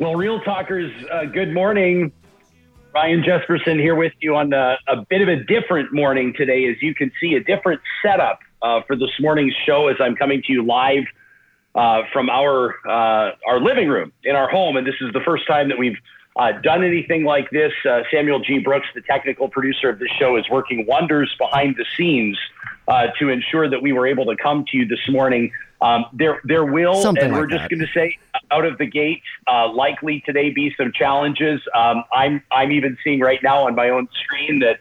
Well, Real Talkers, uh, good morning. Ryan Jespersen here with you on a, bit of a different morning today. As you can see, a different setup uh, for this morning's show as I'm coming to you live uh, from our uh, our living room in our home. And this is the first time that we've uh, done anything like this. Uh, Samuel G. Brooks, the technical producer of this show, is working wonders behind the scenes to ensure that we were able to come to you this morning um, there, there will, Something and like we're just going to say out of the gate, uh, likely today be some challenges. Um, I'm, I'm even seeing right now on my own screen that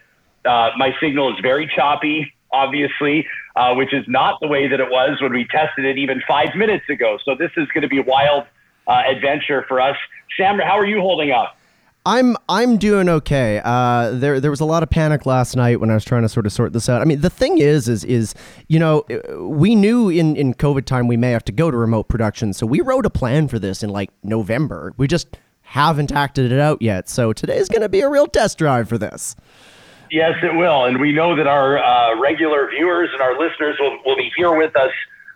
uh, my signal is very choppy, obviously, uh, which is not the way that it was when we tested it even five minutes ago. So this is going to be a wild uh, adventure for us. Sam, how are you holding up? I'm I'm doing okay. Uh, there there was a lot of panic last night when I was trying to sort of sort this out. I mean, the thing is, is is you know, we knew in in COVID time we may have to go to remote production, so we wrote a plan for this in like November. We just haven't acted it out yet. So today's going to be a real test drive for this. Yes, it will, and we know that our uh, regular viewers and our listeners will, will be here with us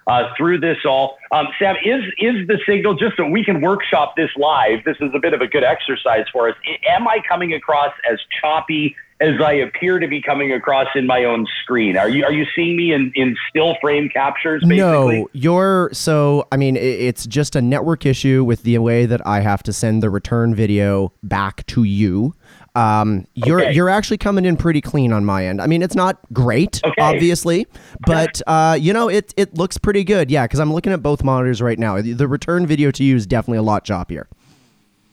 uh, through this all. Um, Sam, is is the signal just so we can workshop this live? This is a bit of a good exercise for us. Am I coming across as choppy as I appear to be coming across in my own screen? Are you are you seeing me in, in still frame captures? Basically? No, you're so. I mean, it's just a network issue with the way that I have to send the return video back to you. Um, you're okay. you're actually coming in pretty clean on my end. I mean, it's not great, okay. obviously, but uh, you know, it it looks pretty good. Yeah, because I'm looking at both monitors right now. The return video to you is definitely a lot choppier.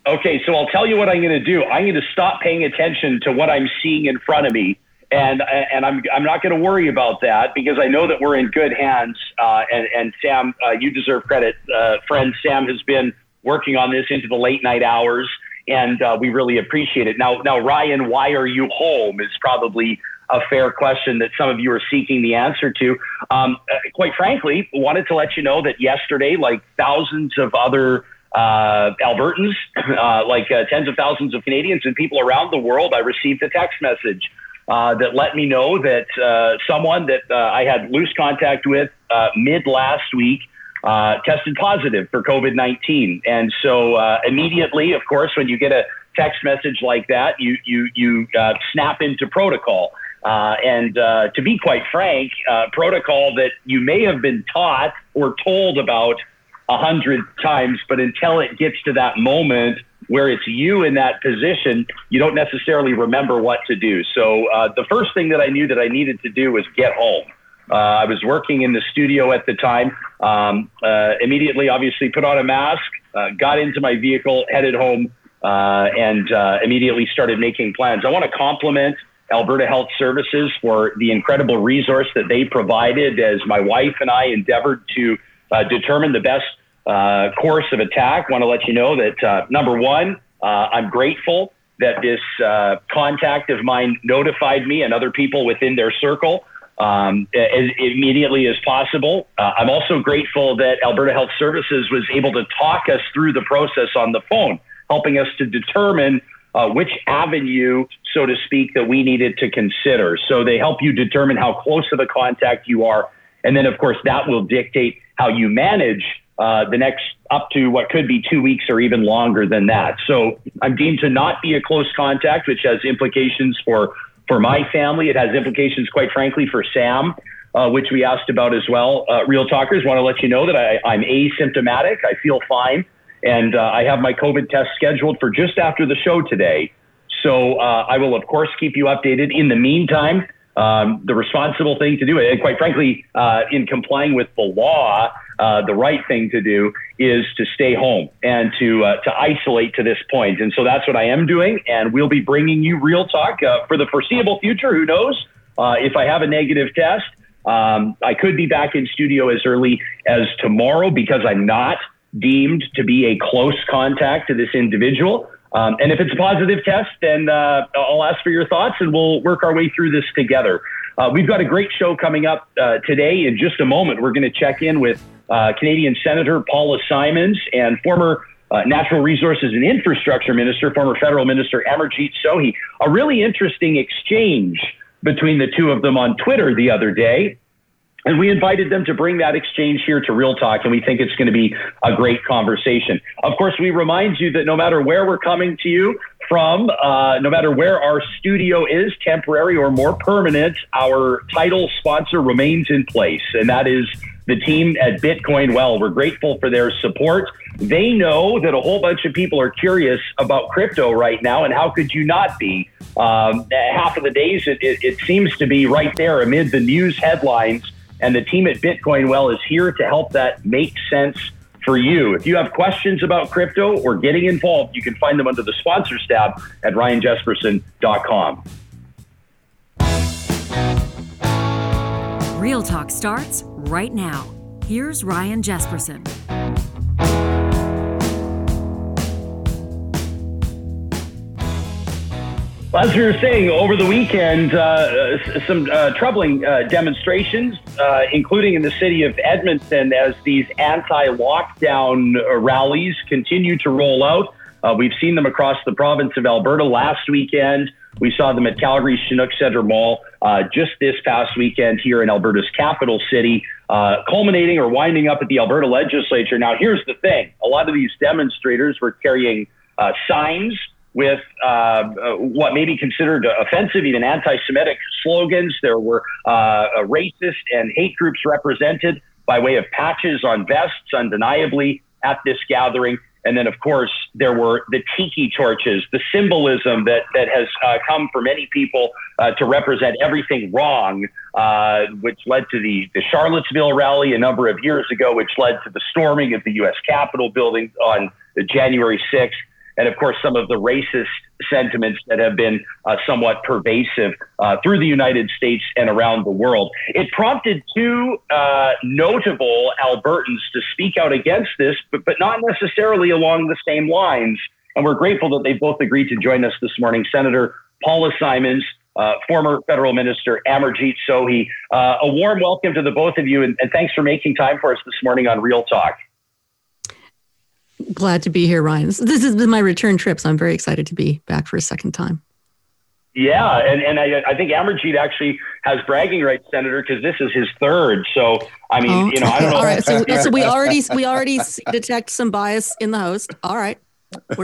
Okay, so I'll tell you what I'm going to do. I'm going to stop paying attention to what I'm seeing in front of me, and and I'm I'm not going to worry about that because I know that we're in good hands. Uh, and and Sam, uh, you deserve credit. Uh, friend Sam has been working on this into the late night hours and uh, we really appreciate it. Now, now, Ryan, why are you home? Is probably a fair question that some of you are seeking the answer to. Um, uh, quite frankly, wanted to let you know that yesterday, like thousands of other uh, Albertans, uh, like uh, tens of thousands of Canadians and people around the world, I received a text message. Uh, that let me know that uh, someone that I had loose contact with mid last week uh, tested positive for COVID 19. And so uh, immediately, of course, when you get a text message like that, you, you, you uh, snap into protocol. Uh, and uh, to be quite frank, uh, protocol that you may have been taught or told about a hundred times, but until it gets to that moment where it's you in that position, you don't necessarily remember what to do. So the first thing that I knew that I needed to do was get home. Uh, I was working in the studio at the time. Um, uh, immediately, obviously, put on a mask, uh, got into my vehicle, headed home, uh, and uh, immediately started making plans. I want to compliment Alberta Health Services for the incredible resource that they provided as my wife and I endeavored to uh, determine the best course of attack. Want to let you know that number one, I'm grateful that this contact of mine notified me and other people within their circle um, as immediately as possible. Uh, I'm also grateful that Alberta Health Services was able to talk us through the process on the phone, helping us to determine uh, which avenue, so to speak, that we needed to consider. So they help you determine how close of a contact you are. And then, of course, that will dictate how you manage uh, the next up to what could be two weeks or even longer than that. So I'm deemed to not be a close contact, which has implications for for my family. It has implications, quite frankly, for Sam, uh, which we asked about as well. Uh, Real Talkers want to let you know that I, I'm asymptomatic. I feel fine. And uh, I have my COVID test scheduled for just after the show today. So uh, I will, of course, keep you updated. In the meantime, um, the responsible thing to do, and quite frankly, uh, in complying with the law, uh, the right thing to do is to stay home and to uh, to isolate to this point. And so that's what I am doing, and we'll be bringing you real talk uh, for the foreseeable future. Who knows uh, if I have a negative test? Um, I could be back in studio as early as tomorrow because I'm not deemed to be a close contact to this individual. Um, and if it's a positive test, then uh, I'll ask for your thoughts and we'll work our way through this together. Uh, we've got a great show coming up uh, today. In just a moment, we're going to check in with uh, Canadian Senator Paula Simons and former uh, Natural Resources and Infrastructure Minister, former Federal Minister Amarjeet Sohi. A really interesting exchange between the two of them on Twitter the other day. And we invited them to bring that exchange here to Real Talk, and we think it's going to be a great conversation. Of course, we remind you that no matter where we're coming to you from, uh, no matter where our studio is, temporary or more permanent, our title sponsor remains in place, and that is the team at Bitcoin Well. We're grateful for their support. They know that a whole bunch of people are curious about crypto right now, and how could you not be? Um, half of the days, it, it, it seems to be right there amid the news headlines, and the team at Bitcoin Well is here to help that make sense for you. If you have questions about crypto or getting involved, you can find them under the sponsors tab at ryanjespersen.com. Real Talk starts right now. Here's Ryan Jespersen. As we were saying, over the weekend, uh, some uh, troubling uh, demonstrations, uh, including in the city of Edmonton, as these anti lockdown rallies continue to roll out. Uh, we've seen them across the province of Alberta last weekend. We saw them at Calgary's Chinook Centre Mall uh, just this past weekend here in Alberta's capital city, culminating or winding up at the Alberta legislature. Now, here's the thing a lot of these demonstrators were carrying signs with uh, what may be considered offensive, even anti Semitic slogans. There were uh, racist and hate groups represented by way of patches on vests, undeniably, at this gathering. And then, of course, there were the tiki torches, the symbolism that, that has uh, come for many people uh, to represent everything wrong, uh, which led to the, the Charlottesville rally a number of years ago, which led to the storming of the U.S. Capitol building on January 6th and of course some of the racist sentiments that have been uh, somewhat pervasive uh, through the United States and around the world. It prompted two uh, notable Albertans to speak out against this, but, but not necessarily along the same lines. And we're grateful that they both agreed to join us this morning. Senator Paula Simons, uh, former federal minister Amarjeet Sohi. Uh, a warm welcome to the both of you, and, and thanks for making time for us this morning on Real Talk. Glad to be here, Ryan. This, has been my return trip, so I'm very excited to be back for a second time. Yeah, and, and I, I think Amarjeet actually has bragging rights, Senator, because this is his third. So I mean, oh, you know, I don't know. All right, so, so we already we already detect some bias in the host. All right.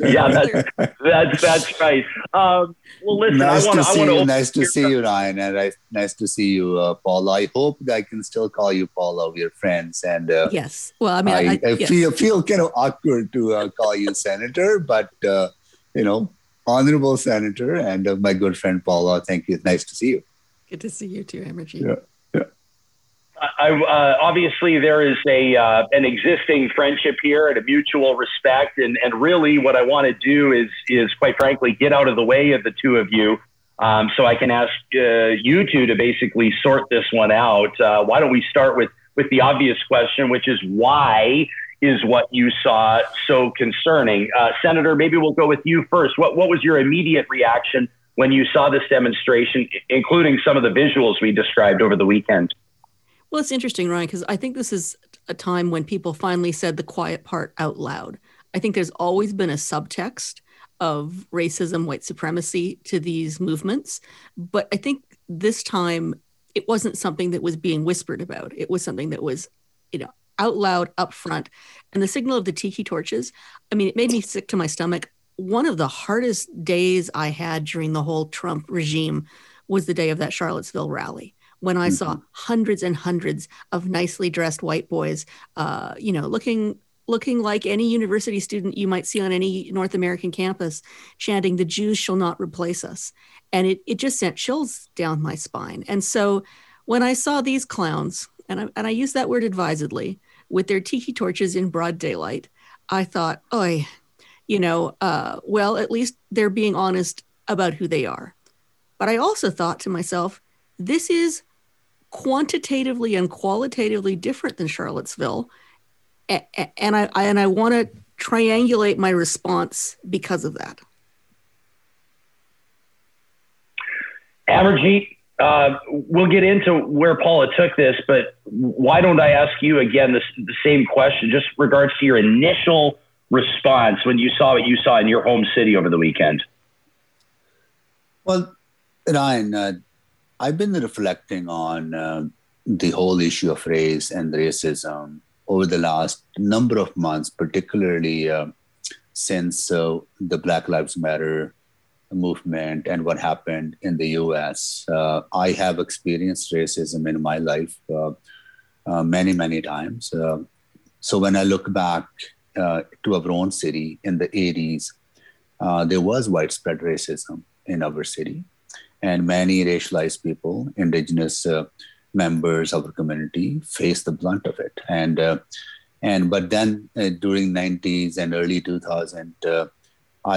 yeah, that's, that's that's right. Um, well, listen, nice wanna, to see you. Nice to see you, Ryan, and I, nice to see you, uh, Paula. I hope I can still call you Paula. We're friends, and uh, yes. Well, I mean, I, I, I yes. feel feel kind of awkward to uh, call you Senator, but uh, you know, honorable Senator and uh, my good friend Paula. Thank you. Nice to see you. Good to see you too, Amarjeet. Yeah. I, uh, obviously, there is a uh, an existing friendship here and a mutual respect, and, and really, what I want to do is is quite frankly get out of the way of the two of you, um, so I can ask uh, you two to basically sort this one out. Uh, why don't we start with with the obvious question, which is why is what you saw so concerning, uh, Senator? Maybe we'll go with you first. What what was your immediate reaction when you saw this demonstration, including some of the visuals we described over the weekend? Well, it's interesting, Ryan, because I think this is a time when people finally said the quiet part out loud. I think there's always been a subtext of racism, white supremacy to these movements. But I think this time it wasn't something that was being whispered about. It was something that was, you know, out loud, up front. And the signal of the tiki torches, I mean, it made me sick to my stomach. One of the hardest days I had during the whole Trump regime was the day of that Charlottesville rally when I mm-hmm. saw hundreds and hundreds of nicely dressed white boys, uh, you know, looking looking like any university student you might see on any North American campus, chanting, "The Jews shall not replace us," and it it just sent chills down my spine. And so, when I saw these clowns, and I, and I use that word advisedly, with their tiki torches in broad daylight, I thought, "Oi." You know, uh, well, at least they're being honest about who they are. But I also thought to myself, this is quantitatively and qualitatively different than Charlottesville, and I, I and I want to triangulate my response because of that. Amarjeet, uh, we'll get into where Paula took this, but why don't I ask you again this, the same question, just regards to your initial response when you saw what you saw in your home city over the weekend? Well, Ryan, uh, I've been reflecting on uh, the whole issue of race and racism over the last number of months, particularly uh, since uh, the Black Lives Matter movement and what happened in the US. Uh, I have experienced racism in my life uh, uh, many, many times. Uh, so when I look back to our own city in the 80s, there was widespread racism in our city. And many racialized people, indigenous members of the community, face the blunt of it. And and but then uh, during 90s and early 2000 uh,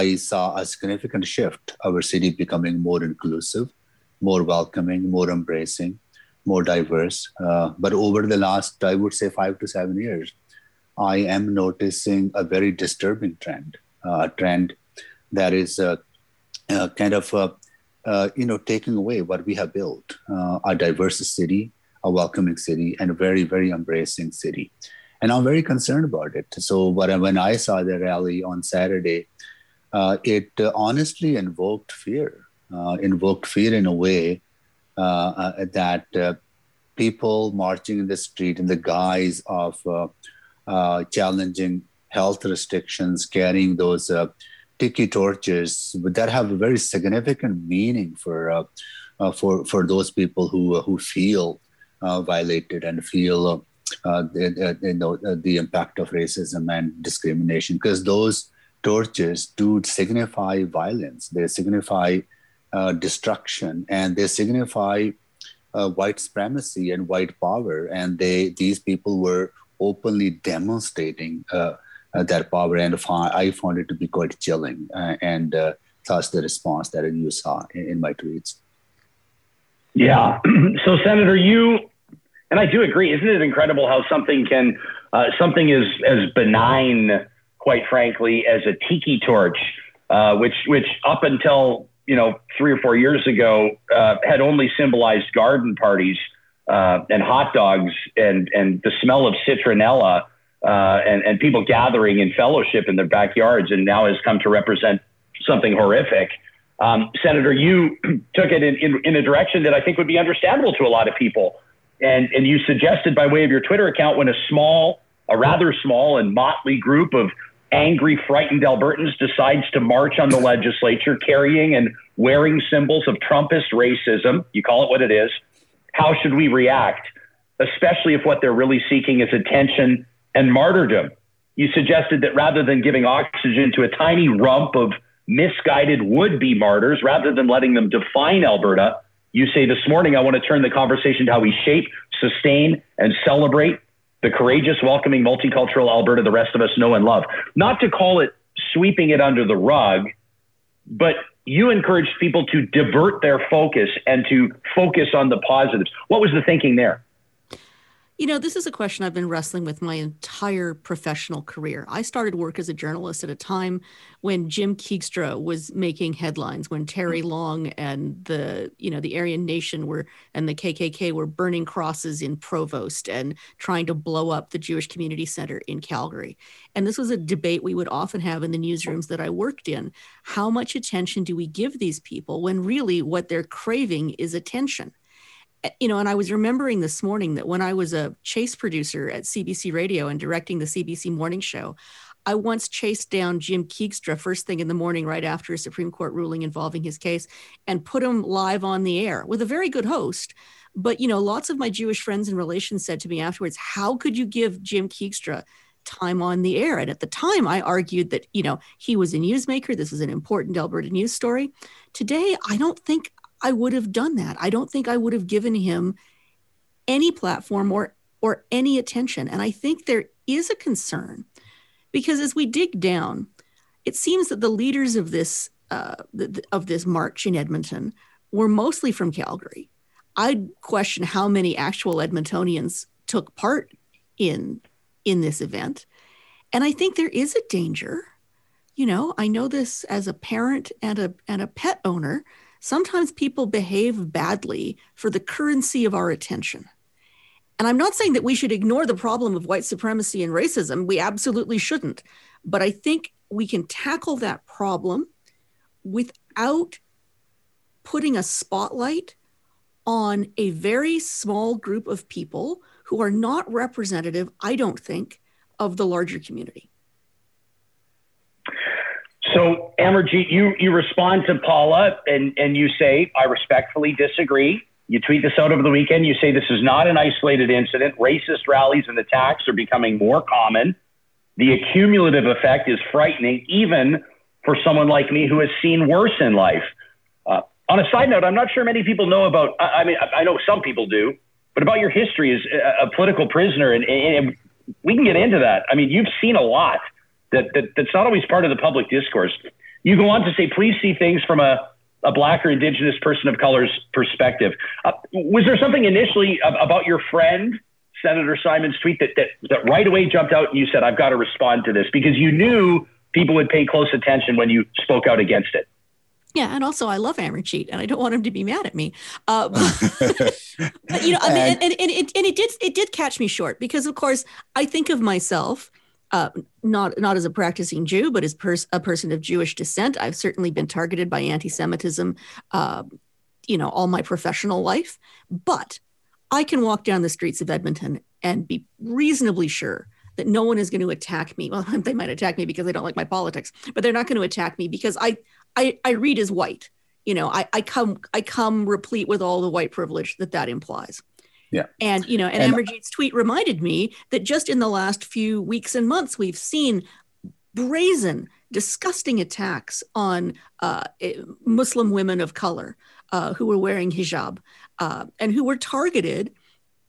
i saw a significant shift our city becoming more inclusive more welcoming more embracing more diverse uh, but over the last i would say five to seven years i am noticing a very disturbing trend uh, a trend that is uh, uh, kind of you know taking away what we have built a diverse city a welcoming city and a very very embracing city and I'm very concerned about it. So, when I saw the rally on Saturday, uh, it uh, honestly invoked fear, uh, invoked fear in a way uh, uh, that uh, people marching in the street in the guise of challenging health restrictions, carrying those tiki torches that have a very significant meaning for for for those people who who feel violated and feel uh, the, you know, uh, the impact of racism and discrimination, because those torches do signify violence. They signify uh, destruction, and they signify uh, white supremacy and white power. And they these people were openly demonstrating uh, uh, that power, and I found it to be quite chilling. and thus, the response that you saw in, in my tweets. Yeah. so, Senator, you and I do agree. Isn't it incredible how something can, uh, something is as benign, quite frankly, as a tiki torch, uh, which, which up until you know three or four years ago uh, had only symbolized garden parties uh, and hot dogs and and the smell of citronella uh, and and people gathering in fellowship in their backyards, and now has come to represent something horrific. Um, Senator, you took it in, in, in a direction that I think would be understandable to a lot of people. And, and you suggested by way of your Twitter account when a small, a rather small and motley group of angry, frightened Albertans decides to march on the legislature carrying and wearing symbols of Trumpist racism, you call it what it is, how should we react? Especially if what they're really seeking is attention and martyrdom. You suggested that rather than giving oxygen to a tiny rump of misguided would be martyrs, rather than letting them define Alberta, you say this morning, I want to turn the conversation to how we shape, sustain, and celebrate the courageous, welcoming, multicultural Alberta the rest of us know and love. Not to call it sweeping it under the rug, but you encouraged people to divert their focus and to focus on the positives. What was the thinking there? You know, this is a question I've been wrestling with my entire professional career. I started work as a journalist at a time when Jim Keegstra was making headlines, when Terry mm. Long and the, you know, the Aryan Nation were and the KKK were burning crosses in Provost and trying to blow up the Jewish Community Center in Calgary. And this was a debate we would often have in the newsrooms that I worked in. How much attention do we give these people when really what they're craving is attention? Eh, you know, and I was remembering this morning that when I was a chase producer at CBC Radio and directing the CBC morning show, I once chased down Jim Keegstra first thing in the morning, right after a Supreme Court ruling involving his case, and put him live on the air with a very good host. But, you know, lots of my Jewish friends and relations said to me afterwards, How could you give Jim Keegstra time on the air? And at the time, I argued that, you know, he was a newsmaker. This is an important Alberta news story. Today, I don't think I would have done that. I don't think I would have given him any platform or or any attention. And I think there is a concern because as we dig down, it seems that the leaders of this uh, of this march in Edmonton were mostly from Calgary. I question how many actual Edmontonians took part in in this event, and I think there is a danger. You know, I know this as a parent and a and a pet owner sometimes people behave badly for the currency of our attention. And I'm not saying that we should ignore the problem of white supremacy and racism. We absolutely shouldn't. But I think we can tackle that problem without putting a spotlight on a very small group of people who are not representative, I don't think, of the larger community. So, Amarjeet, you, you respond to Paula and, and you say, I respectfully disagree. You tweet this out over the weekend. You say this is not an isolated incident. Racist rallies and attacks are becoming more common. The accumulative effect is frightening, even for someone like me who has seen worse in life. Uh, on a side note, I'm not sure many people know about, I, I mean, I, I know some people do, but about your history as a, a political prisoner. And, and, we can get into that. I mean, you've seen a lot that, that that's not always part of the public discourse. You go on to say, please see things from a, a black or indigenous person of color's perspective. Uh, was there something initially about your friend, Senator Simons' tweet that, that, that right away jumped out and you said, I've got to respond to this because you knew people would pay close attention when you spoke out against it? Yeah, and also I love Amarjeet, and I don't want him to be mad at me. Uh, but, you know, I mean, and, and, and, it, and it did it did catch me short because, of course, I think of myself uh, not not as a practicing Jew, but as pers- a person of Jewish descent. I've certainly been targeted by anti-Semitism, uh, you know, all my professional life. But I can walk down the streets of Edmonton and be reasonably sure that no one is going to attack me. Well, they might attack me because they don't like my politics, but they're not going to attack me because I I, I read as white. You know, I, I come I come replete with all the white privilege that that implies. Yeah. And you know, and, and Amarjeet's tweet reminded me that just in the last few weeks and months, we've seen brazen, disgusting attacks on uh, eh, Muslim women of color uh, who were wearing hijab uh, and who were targeted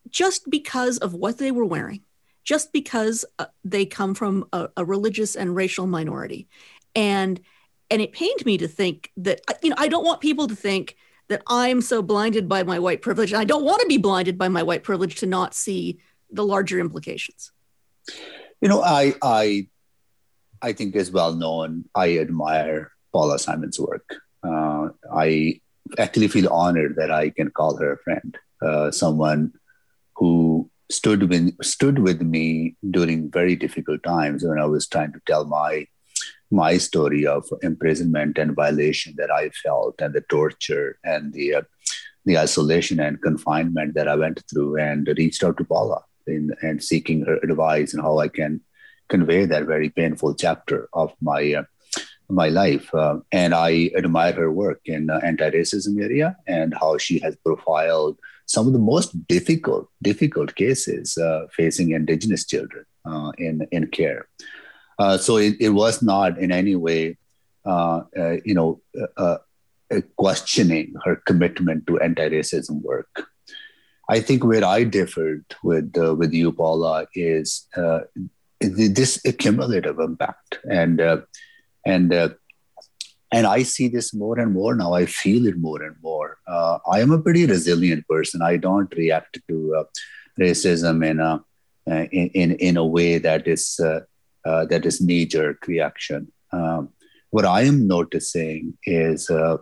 just because of what they were wearing, just because uh, they come from a, a religious and racial minority. And and it pained me to think that you know i don't want people to think that i'm so blinded by my white privilege and i don't want to be blinded by my white privilege to not see the larger implications. You know i i i think is well known. I admire paula simons' work. Uh, i actually feel honored that i can call her a friend uh, someone who stood with stood with me during very difficult times when i was trying to tell my my story of imprisonment and violation that I felt, and the torture and the uh, the isolation and confinement that I went through, and reached out to Paula in, and seeking her advice and how I can convey that very painful chapter of my uh, my life. Uh, and I admire her work in uh, anti-racism area and how she has profiled some of the most difficult difficult cases uh, facing Indigenous children uh, in in care. Uh, so it, it was not in any way, uh, uh, you know, uh, uh, questioning her commitment to anti-racism work. I think where I differed with with you, Paula, is this cumulative impact, and and and I see this more and more now. I feel it more and more. I am a pretty resilient person. I don't react to racism in a in, in, in a way that is uh, that is knee jerk reaction. Um, what I am noticing is uh,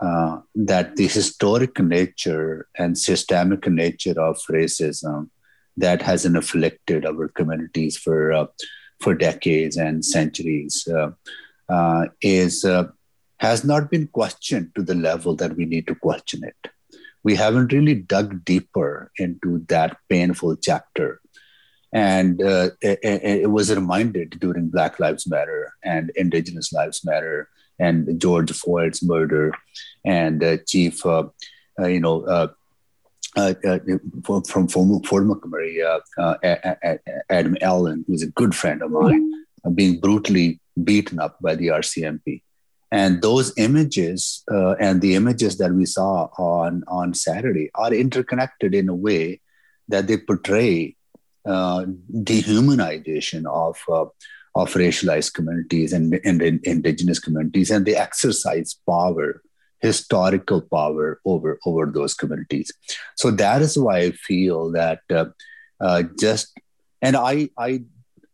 uh, that the historic nature and systemic nature of racism that has afflicted our communities for uh, for decades and centuries uh, is has not been questioned to the level that we need to question it. We haven't really dug deeper into that painful chapter and uh, it, it, was reminded during Black Lives Matter and Indigenous Lives Matter and George Floyd's murder and uh, Chief, uh, uh you know, uh, uh, from, from Fort McMurray, Adam Allen, who's a good friend of mine, being brutally beaten up by the RCMP. And those images and the images that we saw on, on Saturday are interconnected in a way that they portray uh, dehumanization of uh, of racialized communities and, and, and, indigenous communities, and they exercise power, historical power over over those communities. So that is why I feel that uh, uh just and I I.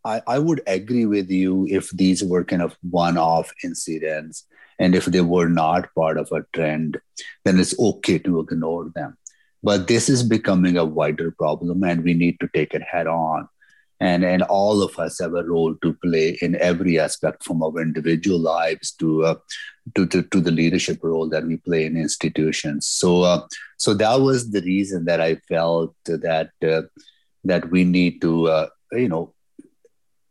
I, would agree with you if these were kind of one-off incidents and if they were not part of a trend, then it's okay to ignore them. But this is becoming a wider problem, and we need to take it head on. and and all of us have a role to play in every aspect from our individual lives to uh, to, to, to the leadership role that we play in institutions so uh, so that was the reason that i felt that uh, that we need to uh, you know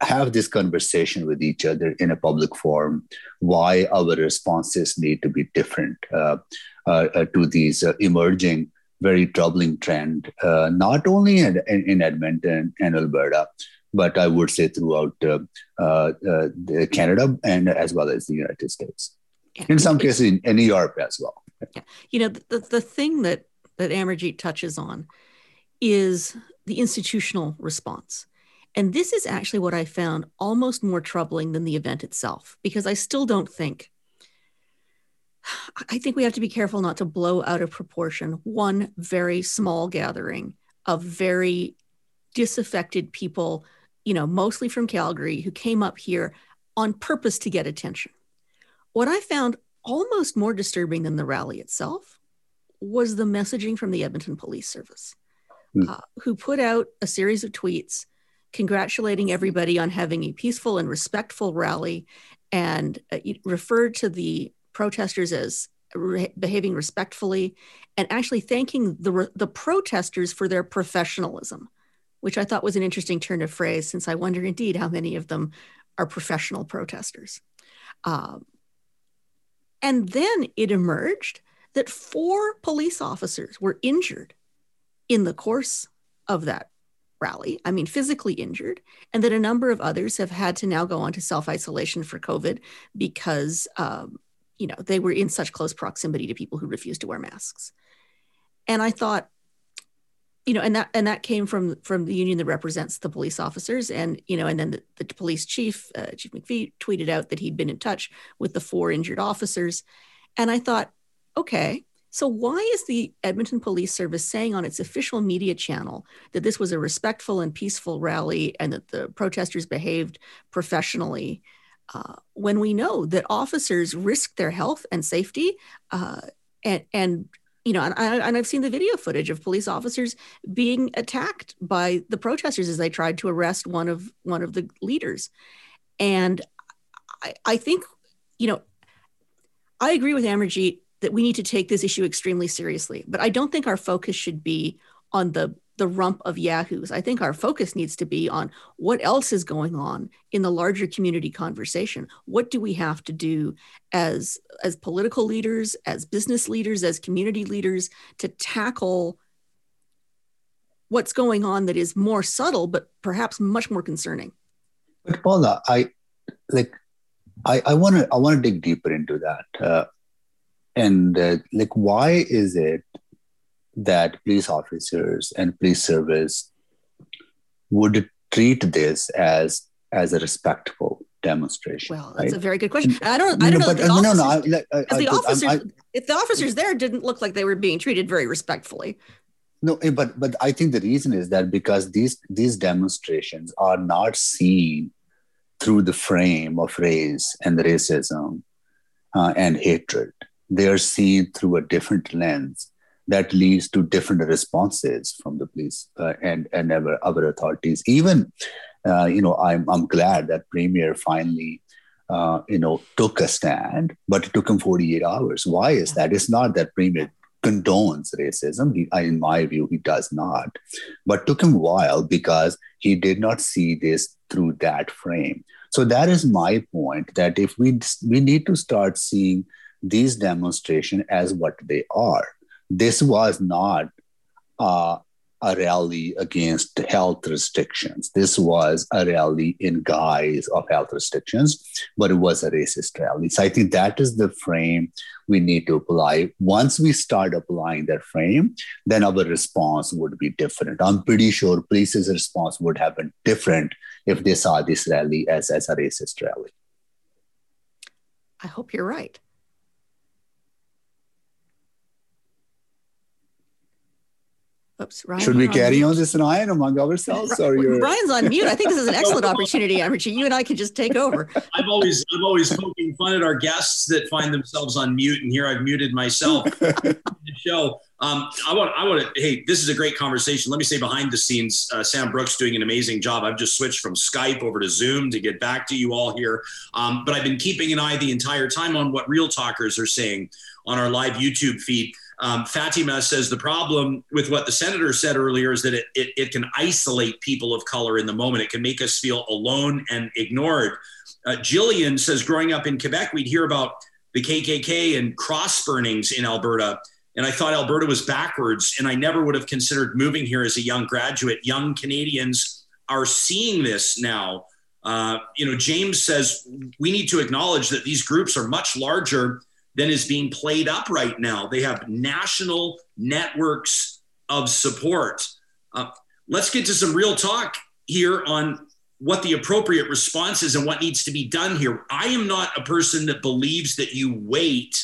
have this conversation with each other in a public forum why our responses need to be different uh, uh, uh to these uh, emerging very troubling trend uh, not only in, in, edmonton and alberta but i would say throughout uh, canada and as well as the united states yeah. in some cases in, in europe as well yeah. you know the, the thing that that amarjeet touches on is the institutional response and this is actually what I found almost more troubling than the event itself, because I still don't think, I think we have to be careful not to blow out of proportion one very small gathering of very disaffected people, you know, mostly from Calgary, who came up here on purpose to get attention. What I found almost more disturbing than the rally itself was the messaging from the Edmonton Police Service, mm. uh, who put out a series of tweets congratulating everybody on having a peaceful and respectful rally and uh, referred to the protesters as re- behaving respectfully and actually thanking the, the protesters for their professionalism, which I thought was an interesting turn of phrase since I wonder indeed how many of them are professional protesters. Um, and then it emerged that four police officers were injured in the course of that rally, I mean, physically injured, and that a number of others have had to now go on to self isolation for COVID because, um, you know, they were in such close proximity to people who refused to wear masks. And I thought, you know, and that and that came from from the union that represents the police officers, and you know, and then the, the police chief, uh, Chief McFee, tweeted out that he'd been in touch with the four injured officers, and I thought, okay, so, why is the Edmonton Police Service saying on its official media channel that this was a respectful and peaceful rally and that the protesters behaved professionally uh, when we know that officers risk their health and safety uh, and, and you know, and, I, I've seen the video footage of police officers being attacked by the protesters as they tried to arrest one of one of the leaders, and I, I think, you know, I agree with Amarjeet that we need to take this issue extremely seriously. But I don't think our focus should be on the the rump of yahoos. I think our focus needs to be on what else is going on in the larger community conversation. What do we have to do as as political leaders, as business leaders, as community leaders to tackle what's going on that is more subtle but perhaps much more concerning. But Paula, I like I want to I want to dig deeper into that. Uh, and uh, like why is it that police officers and police service would treat this as as a respectful demonstration well that's right? a very good question. I don't i don't know, but, the officers, no, no, I, I, the officers I, if the officers there didn't look like they were being treated very respectfully. No eh, but but i think the reason is that because these these demonstrations are not seen through the frame of race and racism uh, and hatred. They are seen through a different lens that leads to different responses from the police uh, and and other, other authorities. Even, uh, you know, I'm I'm glad that Premier finally, uh, you know, took a stand, but it took him 48 hours. Why is that? It's not that Premier condones racism. He, in my view, he does not. But took him a while because he did not see this through that frame. So that is my point. That if we we need to start seeing these demonstrations as what they are. This was not uh, a rally against health restrictions. This was a rally in guise of health restrictions, but it was a racist rally. So I think that is the frame we need to apply. Once we start applying that frame, then our response would be different. I'm pretty sure police's response would have been different if they saw this rally as, as a racist rally. I hope you're right. Oops, Ryan. Should we carry on this Ryan among ourselves, or you're... Ryan's on mute? I think this is an excellent opportunity, Richie. You and I can just take over. I'm always I'm always poking fun at our guests that find themselves on mute, and here I've muted myself. the show. Um, I want I want to. Hey, this is a great conversation. Let me say behind the scenes, uh, Sam Brooks doing an amazing job. I've just switched from Skype over to Zoom to get back to you all here. Um, but I've been keeping an eye the entire time on what real talkers are saying on our live YouTube feed. Um, Fatima says the problem with what the senator said earlier is that it, it, it, can isolate people of color in the moment. It can make us feel alone and ignored. Uh, Jillian says growing up in Quebec, we'd hear about the KKK and cross burnings in Alberta. And I thought Alberta was backwards. And I never would have considered moving here as a young graduate. Young Canadians are seeing this now. Uh, you know, James says we need to acknowledge that these groups are much larger than is being played up right now. They have national networks of support. Uh, let's get to some real talk here on what the appropriate response is and what needs to be done here. I am not a person that believes that you wait.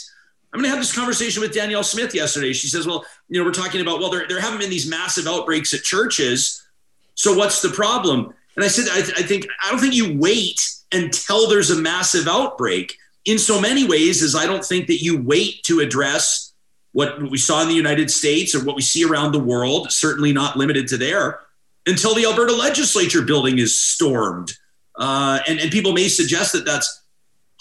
I'm going to have this conversation with Danielle Smith yesterday. She says, well, you know, we're talking about, well, there, there haven't been these massive outbreaks at churches. So what's the problem? And I said, I, th- I think, I don't think you wait until there's a massive outbreak in so many ways is I don't think that you wait to address what we saw in the United States or what we see around the world, certainly not limited to there, until the Alberta legislature building is stormed. Uh, and, and people may suggest that that's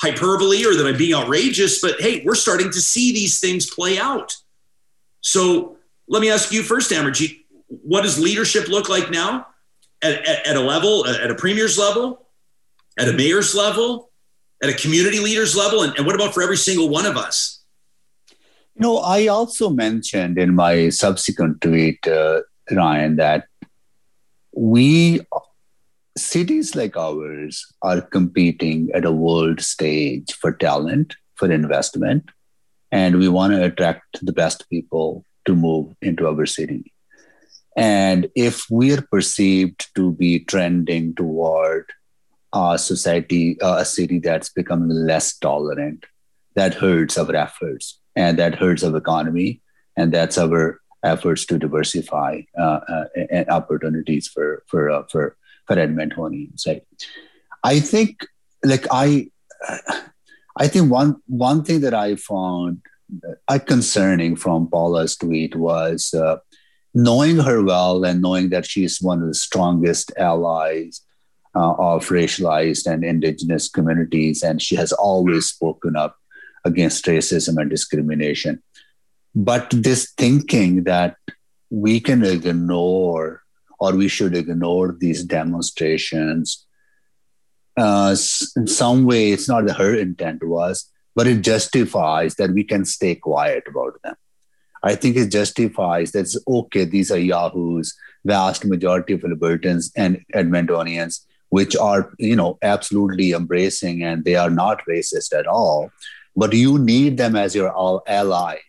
hyperbole or that I'm being outrageous, but hey, we're starting to see these things play out. So let me ask you first, Amarjeet, what does leadership look like now at, at, at a level, at a premier's level, at a mayor's level, at a community leaders level? And, and what about for every single one of us? You know, I also mentioned in my subsequent tweet, uh, Ryan, that we cities like ours are competing at a world stage for talent, for investment, and we want to attract the best people to move into our city. And if we're perceived to be trending toward a society, uh, a city that's becoming less tolerant, that hurts our efforts and that hurts our economy, and that's our efforts to diversify uh, uh, and opportunities for for uh, for for Edmontonians. Right? I think, like I, I think one one thing that I found uh, concerning from Paula's tweet was uh, knowing her well and knowing that she's one of the strongest allies uh, of racialized and indigenous communities, and she has always spoken up against racism and discrimination. But this thinking that we can ignore or we should ignore these demonstrations, uh, in some way, it's not her intent was, but it justifies that we can stay quiet about them. I think it justifies that okay, these are Yahoos, vast majority of Albertans and Edmontonians which are you know absolutely embracing and they are not racist at all but you need them as your allies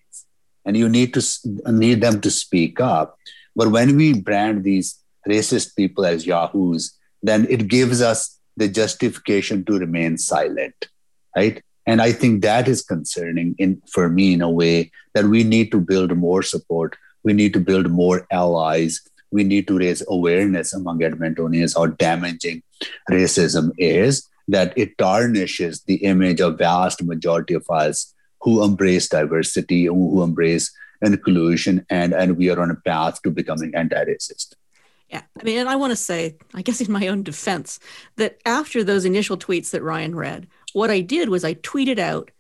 and you need to need them to speak up. But when we brand these racist people as yahoos then it gives us the justification to remain silent right? And i think that is concerning in for me in a way that we need to build more support. We need to build more allies we need to raise awareness among Edmontonians how damaging racism is, that it tarnishes the image of vast majority of us who embrace diversity, who embrace inclusion, and, and we are on a path to becoming anti-racist. Yeah, I mean, and I want to say, I guess in my own defense, that after those initial tweets that Ryan read, what I did was I tweeted out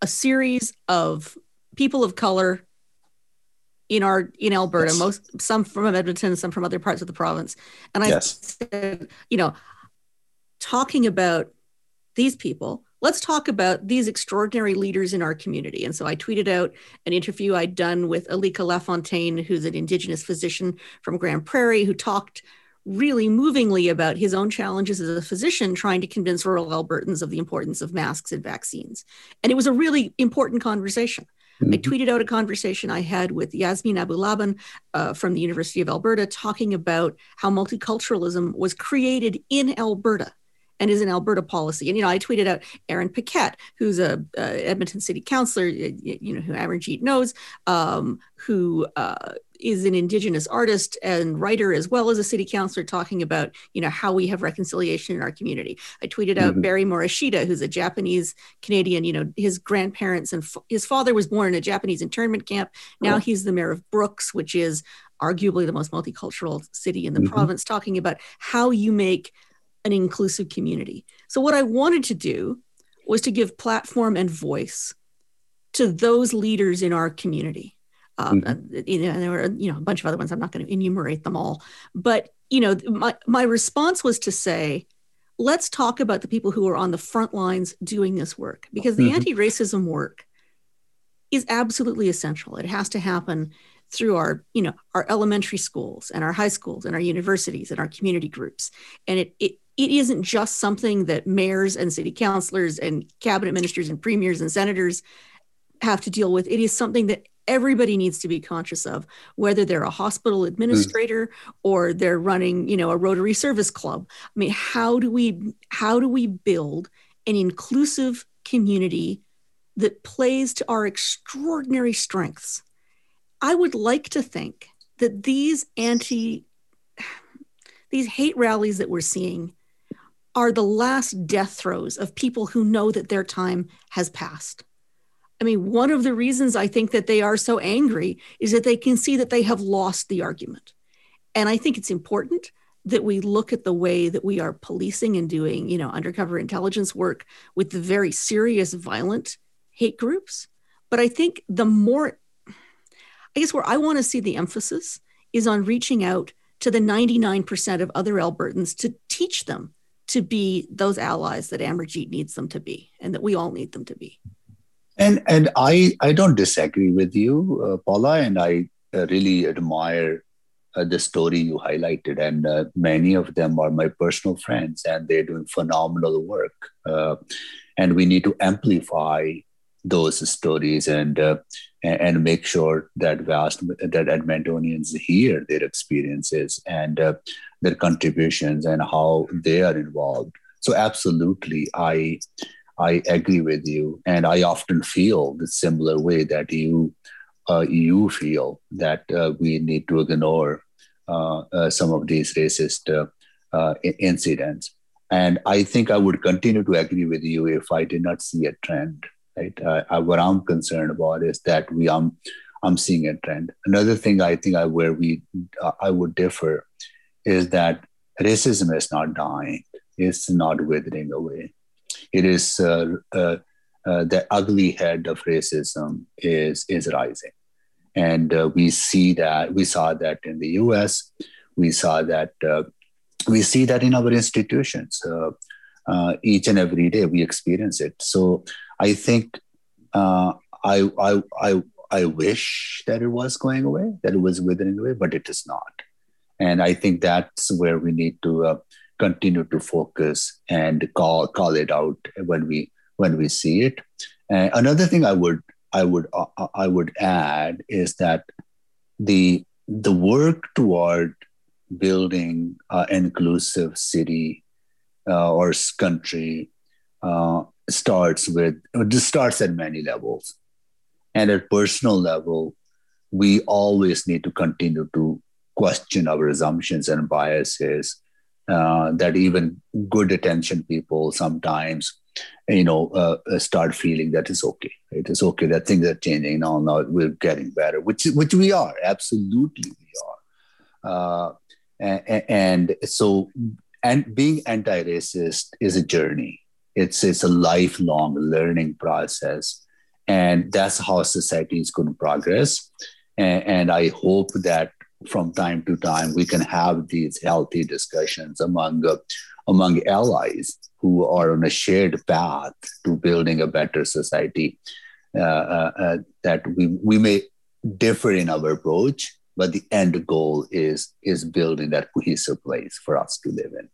a series of people of color in our in Alberta, yes. most some from Edmonton, some from other parts of the province. And I yes. said, you know, talking about these people, let's talk about these extraordinary leaders in our community. And so I tweeted out an interview I'd done with Alika Lafontaine, who's an Indigenous physician from Grande Prairie, who talked really movingly about his own challenges as a physician trying to convince rural Albertans of the importance of masks and vaccines. And it was a really important conversation. Mm-hmm. I tweeted out a conversation I had with Yasmeen Abu-Laban uh, from the University of Alberta talking about how multiculturalism was created in Alberta and is an Alberta policy. And you know, I tweeted out Aaron Paquette, who's a, Edmonton City Councillor, you know, who Amarjeet knows, um, who uh, is an indigenous artist and writer as well as a city councilor talking about you know how we have reconciliation in our community i tweeted out mm-hmm. barry morishita who's a japanese canadian you know his grandparents and f- his father was born in a japanese internment camp now oh. he's the mayor of brooks which is arguably the most multicultural city in the mm-hmm. province talking about how you make an inclusive community so what i wanted to do was to give platform and voice to those leaders in our community um, mm-hmm. you know, and there were you know a bunch of other ones. I'm not going to enumerate them all, but you know, my my response was to say, let's talk about the people who are on the front lines doing this work because the mm-hmm. anti-racism work is absolutely essential. It has to happen through our you know our elementary schools and our high schools and our universities and our community groups, and it it it isn't just something that mayors and city councilors and cabinet ministers and premiers and senators have to deal with. It is something that everybody needs to be conscious of whether they're a hospital administrator mm. or they're running you know a rotary service club i mean how do we how do we build an inclusive community that plays to our extraordinary strengths i would like to think that these anti these hate rallies that we're seeing are the last death throes of people who know that their time has passed I mean, one of the reasons I think that they are so angry is that they can see that they have lost the argument. And I think it's important that we look at the way that we are policing and doing, you know, undercover intelligence work with the very serious, violent hate groups. But I think the more, I guess, where I want to see the emphasis is on reaching out to the 99% of other Albertans to teach them to be those allies that Amarjeet needs them to be and that we all need them to be. And and I I don't disagree with you, uh, Paula, and I uh, really admire uh, the story you highlighted. And uh, many of them are my personal friends, and they're doing phenomenal work. Uh, and we need to amplify those stories and uh, and make sure that vast that Edmontonians hear their experiences and their contributions and how they are involved. So absolutely, I I agree with you, and I often feel the similar way that you uh, you feel that uh, we need to ignore uh, uh some of these racist uh, uh, incidents. And I think I would continue to agree with you if I did not see a trend. Right? What I'm concerned about is that we I'm I'm seeing a trend. Another thing I think I where we I would differ is that racism is not dying. It's not withering away it is uh, uh, uh, the ugly head of racism is is rising, and we see that we saw that in the U.S. We saw that we see that in our institutions. each and every day we experience it. So I think I, I, I, I wish that it was going away, that it was withering away, but it is not. And I think that's where we need to uh, continue to focus and call call it out when we when we see it. Another thing I would I would uh, uh, I would add is that the the work toward building an inclusive city uh, or country uh, starts with just starts at many levels, and at personal level, we always need to continue to question our assumptions and biases uh, that even good attention people sometimes you know uh, uh, start feeling that it's okay. It is okay that things are changing now now we're getting better which which we are. Absolutely we are. Uh, and, and so and being anti-racist is a journey. It's it's a lifelong learning process and that's how society is going to progress. And, and i hope that from time to time we can have these healthy discussions among uh, among allies who are on a shared path to building a better society uh, uh, uh, that we, we may differ in our approach but the end goal is is building that cohesive place for us to live in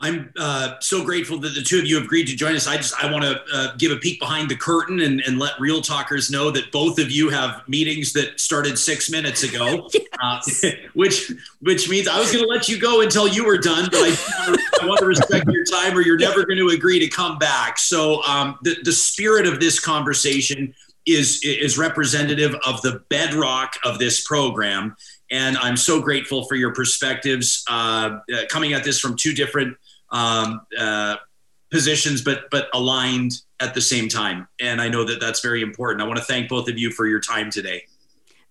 I'm uh, so grateful that the two of you have agreed to join us. I just I want to uh, give a peek behind the curtain and, and let real talkers know that both of you have meetings that started six minutes ago, yes. uh, which which means I was going to let you go until you were done, but I, I want to respect your time, or you're never going to agree to come back. So um, the the spirit of this conversation is is representative of the bedrock of this program. And I'm so grateful for your perspectives uh, uh, coming at this from two different um, uh, positions, but but aligned at the same time. And I know that that's very important. I want to thank both of you for your time today.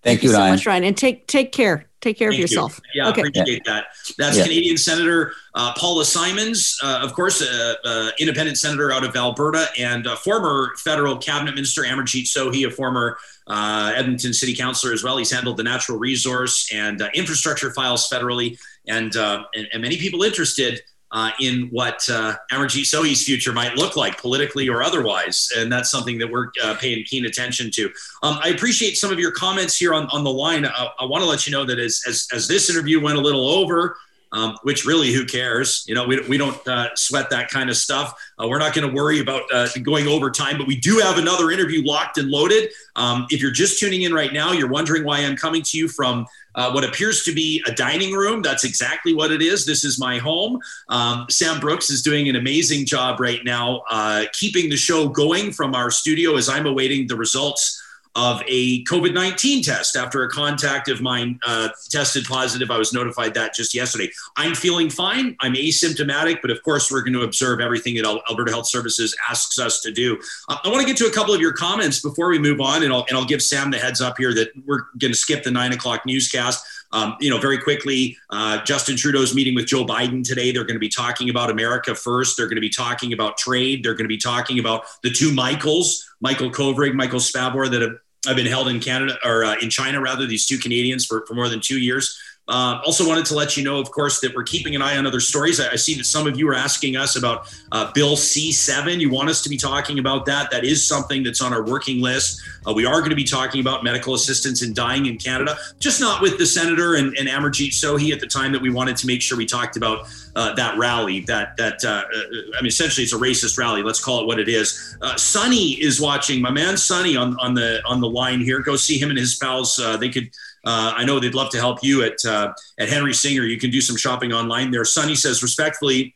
Thank, Thank you, so Ryan. much, Ryan. And take take care. Take care Thank of yourself. You. Yeah, okay. appreciate that. That's yeah. Canadian Senator uh, Paula Simons, uh, of course, uh, uh independent senator out of Alberta, and former federal cabinet minister Amarjeet Sohi, a former uh, Edmonton City Councilor as well. He's handled the natural resource and uh, infrastructure files federally, and, and, and many people interested uh, in what uh, Amarjeet Sohi's future might look like politically or otherwise. And that's something that we're uh, paying keen attention to. Um, I appreciate some of your comments here on, on the line. I, I want to let you know that as, as, as this interview went a little over, um, which really who cares? You know we, we don't uh, sweat that kind of stuff. Uh, we're not going to worry about uh, going over time but we do have another interview locked and loaded. Um, if you're just tuning in right now you're wondering why i'm coming to you from uh, what appears to be a dining room. That's exactly what it is. This is my home. Um, sam brooks is doing an amazing job right now uh, keeping the show going from our studio as i'm awaiting the results of a COVID 19 test after a contact of mine uh, tested positive. I was notified that just yesterday. I'm feeling fine. I'm asymptomatic, but of course, we're going to observe everything that Alberta Health Services asks us to do. Uh, I want to get to a couple of your comments before we move on, and I'll, and I'll give Sam the heads up here that we're going to skip the nine o'clock newscast. Um, you know, very quickly, uh, Justin Trudeau's meeting with Joe Biden today. They're going to be talking about America first. They're going to be talking about trade. They're going to be talking about the two Michaels, Michael Kovrig, Michael Spavor, that have, have been held in Canada or uh, in China, rather, these two Canadians for, for more than two years. Uh, also, wanted to let you know, of course, that we're keeping an eye on other stories. I, I see that some of you are asking us about uh, Bill C7. You want us to be talking about that. That is something that's on our working list. Uh, we are going to be talking about medical assistance in dying in Canada, just not with the senator and, and Amarjeet Sohi at the time that we wanted to make sure we talked about uh, that rally. That that uh, uh, I mean, essentially, it's a racist rally. Let's call it what it is. Sonny is watching. My man Sonny on on the on the line here. Go see him and his pals. they could uh, I know they'd love to help you at uh, at Henry Singer. You can do some shopping online there. Sonny says respectfully,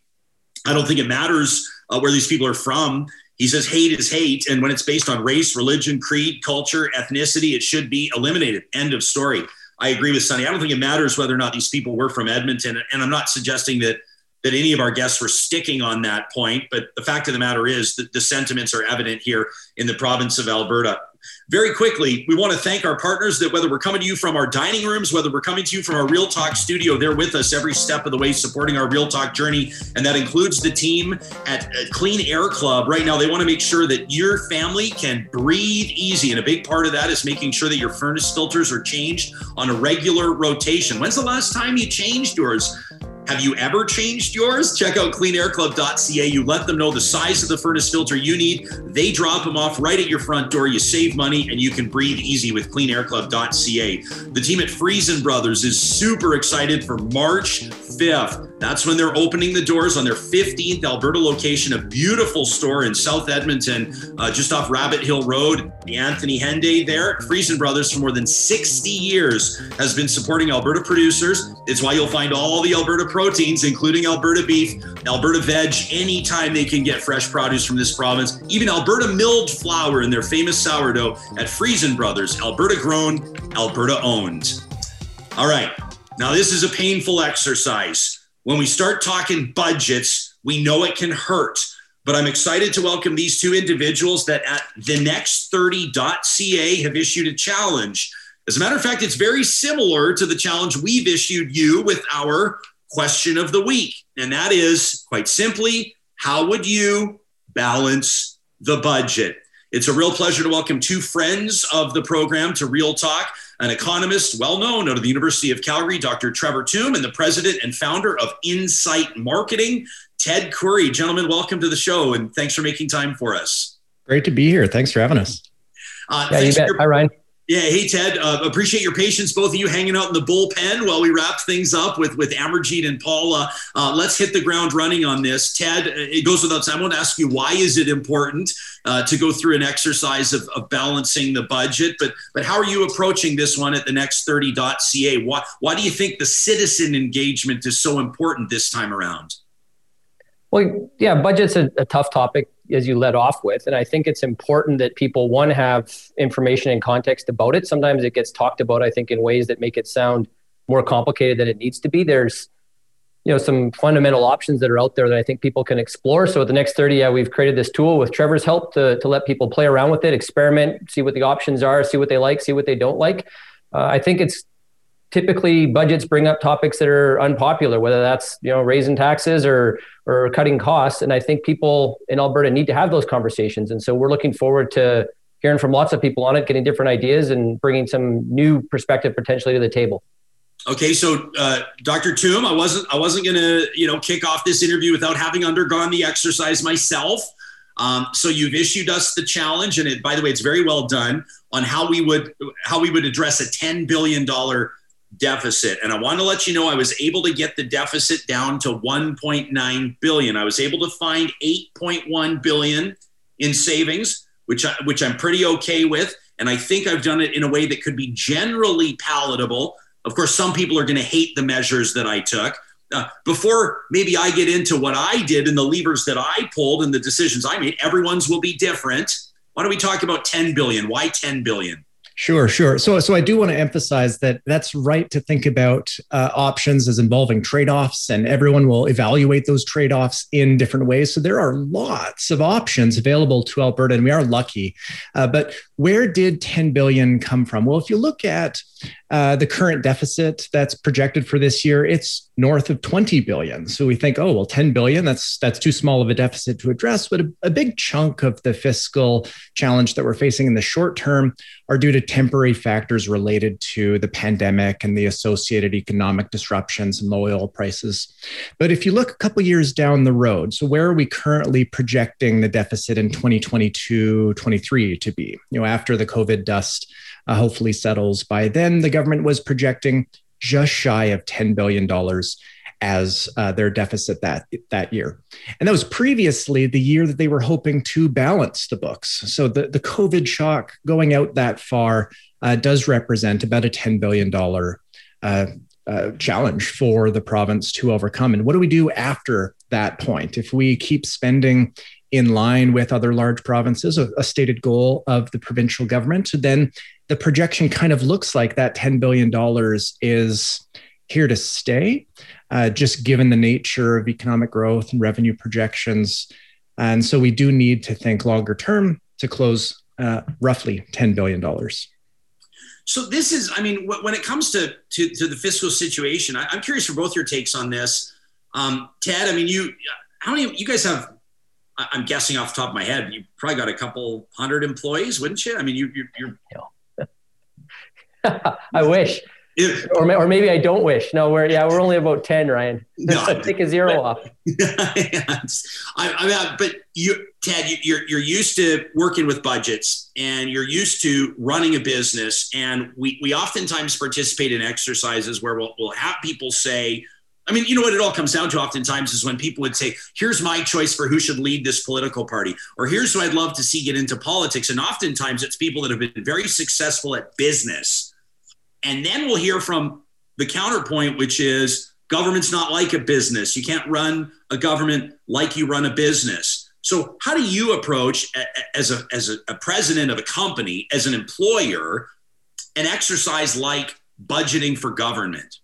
I don't think it matters uh, where these people are from. He says hate is hate, and when it's based on race, religion, creed, culture, ethnicity, it should be eliminated. End of story. I agree with Sonny. I don't think it matters whether or not these people were from Edmonton, and I'm not suggesting that that any of our guests were sticking on that point. But the fact of the matter is that the sentiments are evident here in the province of Alberta. Very quickly, we want to thank our partners that whether we're coming to you from our dining rooms, whether we're coming to you from our Real Talk studio, they're with us every step of the way, supporting our Real Talk journey. And that includes the team at, uh, Clean Air Club. Right now, they want to make sure that your family can breathe easy. And a big part of that is making sure that your furnace filters are changed on a regular rotation. When's the last time you changed yours? Have you ever changed yours? Check out cleanairclub.ca. You let them know the size of the furnace filter you need. They drop them off right at your front door. You save money and you can breathe easy with cleanairclub.ca. The team at Freson Brothers is super excited for March 5th. That's when they're opening the doors on their 15th Alberta location, a beautiful store in South Edmonton, uh, just off Rabbit Hill Road. The Anthony Henday there, Freson Brothers, for more than 60 years, has been supporting Alberta producers. It's why you'll find all the Alberta proteins, including Alberta beef, Alberta veg, anytime they can get fresh produce from this province, even Alberta milled flour in their famous sourdough at Freson Brothers, Alberta grown, Alberta owned. All right, now this is a painful exercise. When we start talking budgets, we know it can hurt. But I'm excited to welcome these two individuals that at thenext30.ca have issued a challenge. As a matter of fact, it's very similar to the challenge we've issued you with our question of the week. And that is quite simply, how would you balance the budget? It's a real pleasure to welcome two friends of the program to Real Talk an economist well known out of the University of Calgary, Dr. Trevor Tombe, and the president and founder of Insight Marketing, Ted Kouri. Gentlemen, welcome to the show and thanks for making time for us. Great to be here. Thanks for having us. Uh, yeah, you bet. Your- Hi, Ryan. Yeah, hey Ted, uh, appreciate your patience, both of you hanging out in the bullpen while we wrap things up with with Amarjeet and Paula. Uh, let's hit the ground running on this. Ted, uh, it goes without saying. I want to ask you why is it important uh, to go through an exercise of, of balancing the budget, but but how are you approaching this one at the next 30.ca? Why why do you think the citizen engagement is so important this time around? Well, yeah, budget's a, a tough topic as you led off with. And I think it's important that people, one, have information and context about it. Sometimes it gets talked about, I think, in ways that make it sound more complicated than it needs to be. There's, you know, some fundamental options that are out there that I think people can explore. So at the next 30, yeah, we've created this tool with Trevor's help to, to let people play around with it, experiment, see what the options are, see what they like, see what they don't like. Uh, I think it's typically budgets bring up topics that are unpopular, whether that's you know raising taxes or or cutting costs. And I think people in Alberta need to have those conversations. And so we're looking forward to hearing from lots of people on it, getting different ideas, and bringing some new perspective potentially to the table. Okay, so uh, Dr. Tombe, I wasn't I wasn't to you know kick off this interview without having undergone the exercise myself. Um, so you've issued us the challenge, and it, by the way, it's very well done on how we would how we would address a ten billion dollar deficit. And I want to let you know I was able to get the deficit down to 1.9 billion. I was able to find 8.1 billion in savings, which I, which I'm pretty okay with. And I think I've done it in a way that could be generally palatable. Of course, some people are going to hate the measures that I took. Uh, before maybe I get into what I did and the levers that I pulled and the decisions I made, everyone's will be different. Why don't we talk about 10 billion? Why 10 billion? Sure, sure. So, so I do want to emphasize that that's right to think about uh, options as involving trade-offs, and everyone will evaluate those trade-offs in different ways. So there are lots of options available to Alberta, and we are lucky. Uh, but where did 10 billion come from? Well, if you look at uh, the current deficit that's projected for this year, it's north of 20 billion. So we think, oh well, 10 billion, that's that's too small of a deficit to address. But a, a big chunk of the fiscal challenge that we're facing in the short term are due to temporary factors related to the pandemic and the associated economic disruptions and low oil prices. But if you look a couple years down the road, so where are we currently projecting the deficit in 2022, 23 to be? You know, after the COVID dust uh, hopefully settles by then. The government was projecting just shy of $10 billion as uh, their deficit that that year. And that was previously the year that they were hoping to balance the books. So the, the COVID shock going out that far uh, does represent about a $10 billion uh, uh, challenge for the province to overcome. And what do we do after that point? If we keep spending in line with other large provinces, a, a stated goal of the provincial government, then the projection kind of looks like that $10 billion is here to stay, uh, just given the nature of economic growth and revenue projections. And so we do need to think longer term to close uh, roughly $10 billion. So this is, I mean, when it comes to to, to the fiscal situation, I, am curious for both your takes on this. Um, Ted, I mean, you, how many, you guys have I'm guessing off the top of my head, you probably got a couple hundred employees, wouldn't you? I mean, you, you're. you're... I wish. If, or, or maybe I don't wish. No, we're yeah, we're only about ten, Ryan. No, take a zero but, off. I, I mean, but you, Ted, you, you're you're used to working with budgets, and you're used to running a business, and we we oftentimes participate in exercises where we'll we'll have people say, I mean, you know what it all comes down to oftentimes is when people would say, here's my choice for who should lead this political party, or here's who I'd love to see get into politics. And oftentimes it's people that have been very successful at business. And then we'll hear from the counterpoint, which is government's not like a business. You can't run a government like you run a business. So, how do you approach as a, as a, president of a company, as an employer, an exercise like budgeting for government?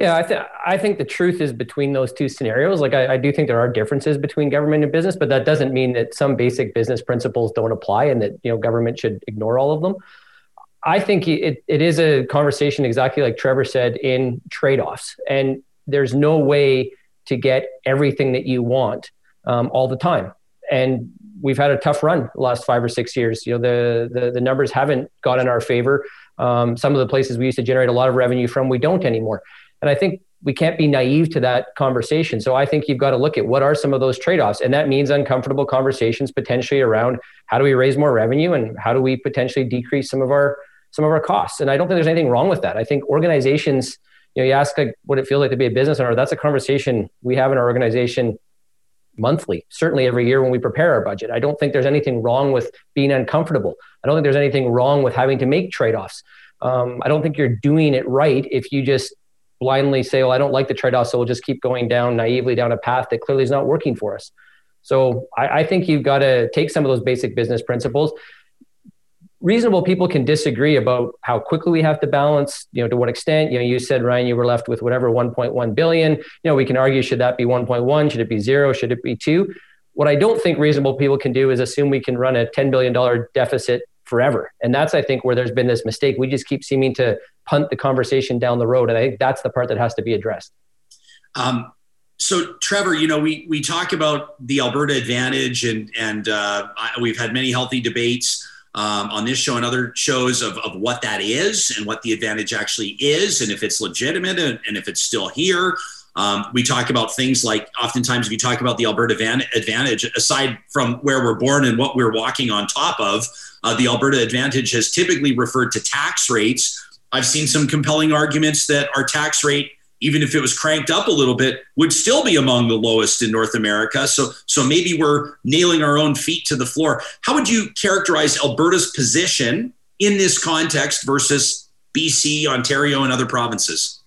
Yeah, I, th- I think the truth is between those two scenarios. Like, I, I, do think there are differences between government and business, but that doesn't mean that some basic business principles don't apply and that you know government should ignore all of them. I think it, it is a conversation exactly like Trevor said in trade offs, and there's no way to get everything that you want um, all the time. And we've had a tough run the last five or six years. You know, the the, the numbers haven't got in our favor. Um, some of the places we used to generate a lot of revenue from, we don't anymore. And I think we can't be naive to that conversation. So I think you've got to look at what are some of those trade-offs, and that means uncomfortable conversations potentially around how do we raise more revenue and how do we potentially decrease some of our some of our costs. And I don't think there's anything wrong with that. I think organizations, you know, you ask like what it feels like to be a business owner. That's a conversation we have in our organization monthly, certainly every year when we prepare our budget. I don't think there's anything wrong with being uncomfortable. I don't think there's anything wrong with having to make trade-offs. Um, I don't think you're doing it right if you just blindly say, "Well, I don't like the trade-off, so we'll just keep going down naively down a path that clearly is not working for us." So I, I think you've got to take some of those basic business principles. Reasonable people can disagree about how quickly we have to balance, you know, to what extent. You know, you said Ryan, you were left with whatever 1.1 billion. You know, we can argue should that be 1.1? Should it be zero? Should it be two? What I don't think reasonable people can do is assume we can run a $10 billion deficit forever. And that's, I think, where there's been this mistake. We just keep seeming to punt the conversation down the road. And I think that's the part that has to be addressed. Um, so Trevor, you know, we we talk about the Alberta advantage, and and uh, we've had many healthy debates um, on this show and other shows of, of what that is and what the advantage actually is, and if it's legitimate and, and if it's still here. Um, we talk about things like oftentimes if you talk about the Alberta van- advantage, aside from where we're born and what we're walking on top of, uh, the Alberta advantage has typically referred to tax rates. I've seen some compelling arguments that our tax rate even if it was cranked up a little bit, would still be among the lowest in North America. So, so maybe we're nailing our own feet to the floor. How would you characterize Alberta's position in this context versus BC, Ontario, and other provinces?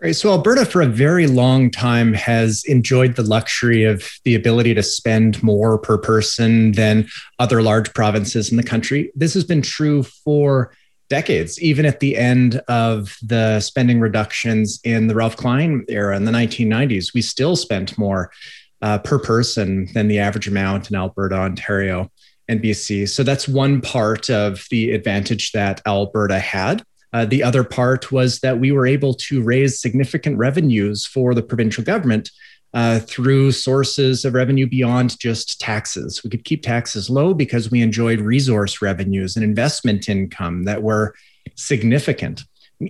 Right. So Alberta, for a very long time, has enjoyed the luxury of the ability to spend more per person than other large provinces in the country. This has been true for decades, even at the end of the spending reductions in the Ralph Klein era in the 1990s, we still spent more uh, per person than the average amount in Alberta, Ontario, and BC. So that's one part of the advantage that Alberta had. Uh, the other part was that we were able to raise significant revenues for the provincial government uh, through sources of revenue beyond just taxes. We could keep taxes low because we enjoyed resource revenues and investment income that were significant.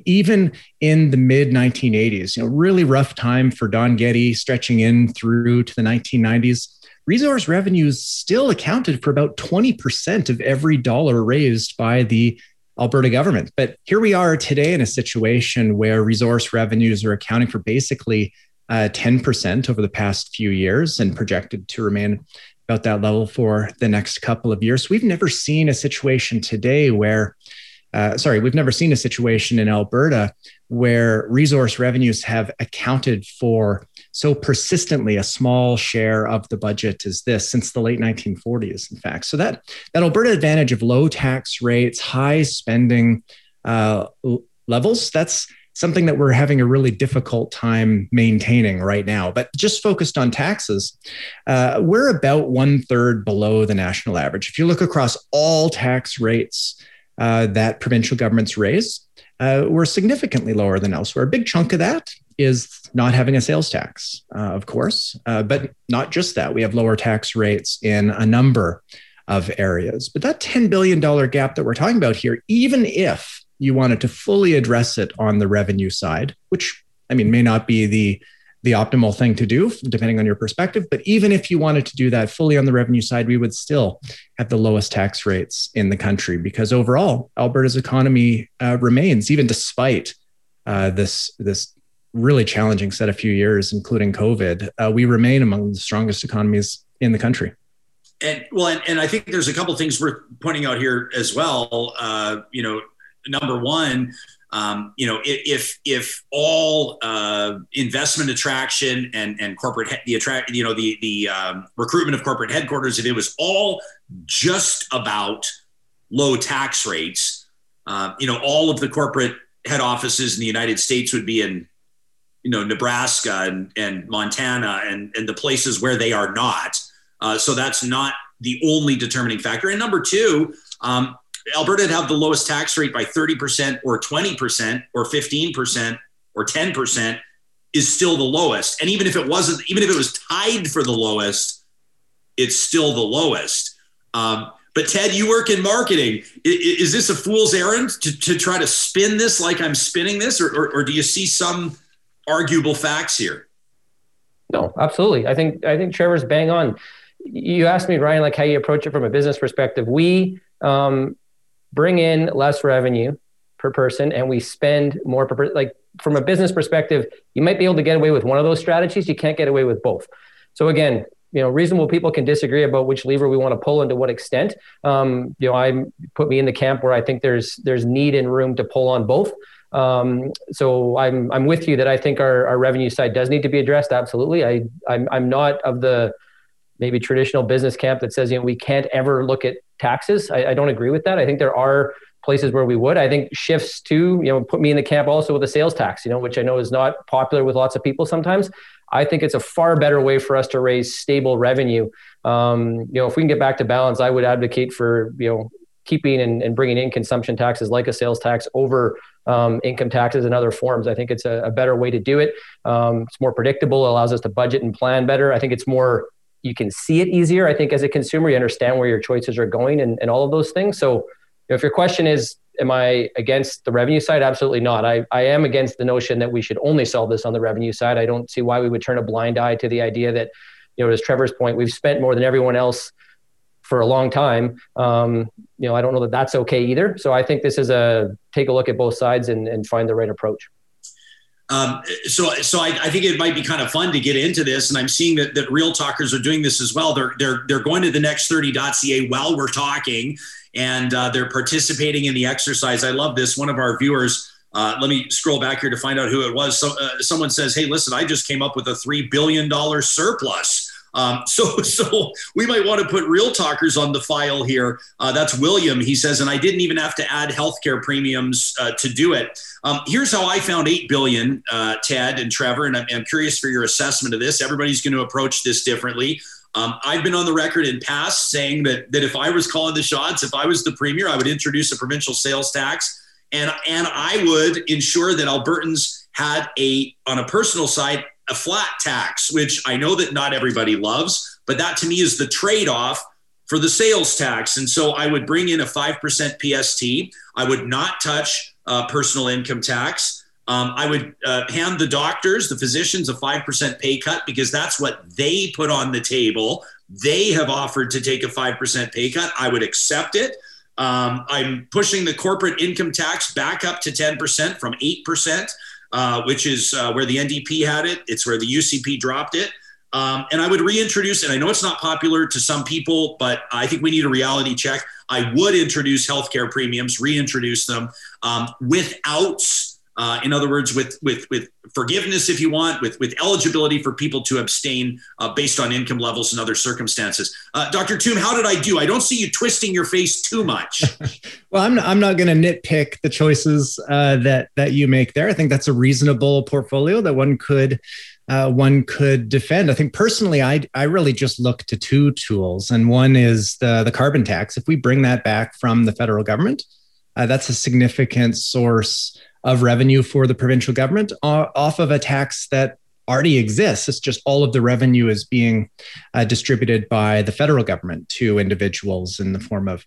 Even in the mid 1980s, you know, really rough time for Don Getty, stretching in through to the 1990s. Resource revenues still accounted for about 20% of every dollar raised by the Alberta government. But here we are today in a situation where resource revenues are accounting for basically uh, 10% over the past few years and projected to remain about that level for the next couple of years. We've never seen a situation today where, uh, sorry, we've never seen a situation in Alberta where resource revenues have accounted for so persistently a small share of the budget as this since the late 1940s, in fact. So that that Alberta advantage of low tax rates, high spending uh, levels, that's something that we're having a really difficult time maintaining right now. But just focused on taxes, uh, we're about one third below the national average. If you look across all tax rates uh, that provincial governments raise, uh, we're significantly lower than elsewhere. A big chunk of that is not having a sales tax, uh, of course, uh, but not just that. We have lower tax rates in a number of areas. But that $10 billion gap that we're talking about here, even if you wanted to fully address it on the revenue side, which I mean may not be the the optimal thing to do depending on your perspective but even if you wanted to do that fully on the revenue side we would still have the lowest tax rates in the country because overall alberta's economy uh, remains even despite uh, this this really challenging set of few years including covid uh, we remain among the strongest economies in the country. And well and, and i think there's a couple things worth pointing out here as well. Uh, you know number one, um, you know, if if all uh, investment attraction and and corporate he- the attract you know the the um, recruitment of corporate headquarters, if it was all just about low tax rates, uh, you know, all of the corporate head offices in the United States would be in you know Nebraska and, and Montana and and the places where they are not. Uh, so that's not the only determining factor. And number two, um, Alberta would have the lowest tax rate by 30% or 20% or 15% or 10% is still the lowest. And even if it wasn't, even if it was tied for the lowest, it's still the lowest. Um, but Ted, you work in marketing. Is, is this a fool's errand to, to, try to spin this like I'm spinning this, or, or, or do you see some arguable facts here? No, absolutely. I think I think Trevor's bang on. You asked me, Ryan, like how you approach it from a business perspective. We um, bring in less revenue per person and we spend more per. Like from a business perspective, you might be able to get away with one of those strategies. You can't get away with both. So again, you know, reasonable people can disagree about which lever we want to pull and to what extent. Um, you know, I put me in the camp where I think there's there's need and room to pull on both. Um, so I'm I'm with you that I think our, our revenue side does need to be addressed. Absolutely. I I'm I'm not of the maybe traditional business camp that says you know we can't ever look at taxes. I, I don't agree with that. I think there are places where we would. I think shifts to, you know, put me in the camp also with a sales tax, you know, which I know is not popular with lots of people sometimes. I think it's a far better way for us to raise stable revenue. Um, you know, if we can get back to balance, I would advocate for, you know, keeping and, and bringing in consumption taxes like a sales tax over um, income taxes and other forms. I think it's a, a better way to do it. Um, it's more predictable, allows us to budget and plan better. I think it's more, you can see it easier. I think as a consumer, you understand where your choices are going and, and all of those things. So, know, if your question is, am I against the revenue side? Absolutely not. I, I am against the notion that we should only solve this on the revenue side. I don't see why we would turn a blind eye to the idea that, you know, as Trevor's point, we've spent more than everyone else for a long time. Um, you know, I don't know that that's okay either. So I think this is a take a look at both sides and, and find the right approach. Um, so, so I, I, think it might be kind of fun to get into this, and I'm seeing that that real talkers are doing this as well. They're they're they're going to the next30.ca while we're talking, and uh, they're participating in the exercise. I love this. One of our viewers. Uh, let me scroll back here to find out who it was. So, uh, someone says, "Hey, listen, I just came up with a three billion dollar surplus." Um, so, so we might want to put real talkers on the file here. Uh, that's William. He says, and I didn't even have to add healthcare premiums uh, to do it. Um, here's how I found eight billion, uh, Ted and Trevor, and I'm, I'm, curious for your assessment of this. Everybody's going to approach this differently. Um, I've been on the record in past saying that that if I was calling the shots, if I was the premier, I would introduce a provincial sales tax, and and I would ensure that Albertans had a on a personal side a flat tax, which I know that not everybody loves, but that to me is the trade off for the sales tax. And so I would bring in a 5% PST. I would not touch uh, personal income tax. Um, I would uh, hand the doctors, the physicians, a 5% pay cut because that's what they put on the table. They have offered to take a 5% pay cut. I would accept it. Um, I'm pushing the corporate income tax back up to 10% from 8% uh, which is uh, where the NDP had it. It's where the UCP dropped it. Um, and I would reintroduce, and I know it's not popular to some people, but I think we need a reality check. I would introduce healthcare premiums, reintroduce them um, without uh, in other words, with with with forgiveness, if you want, with with eligibility for people to abstain uh, based on income levels and other circumstances. Uh, Dr. Tombe, how did I do? I don't see you twisting your face too much. well, I'm I'm not going to nitpick the choices uh, that that you make there. I think that's a reasonable portfolio that one could. Uh, one could defend. I think personally, I I really just look to two tools, and one is the the carbon tax. If we bring that back from the federal government, uh, that's a significant source of revenue for the provincial government off of a tax that already exists. It's just all of the revenue is being uh, distributed by the federal government to individuals in the form of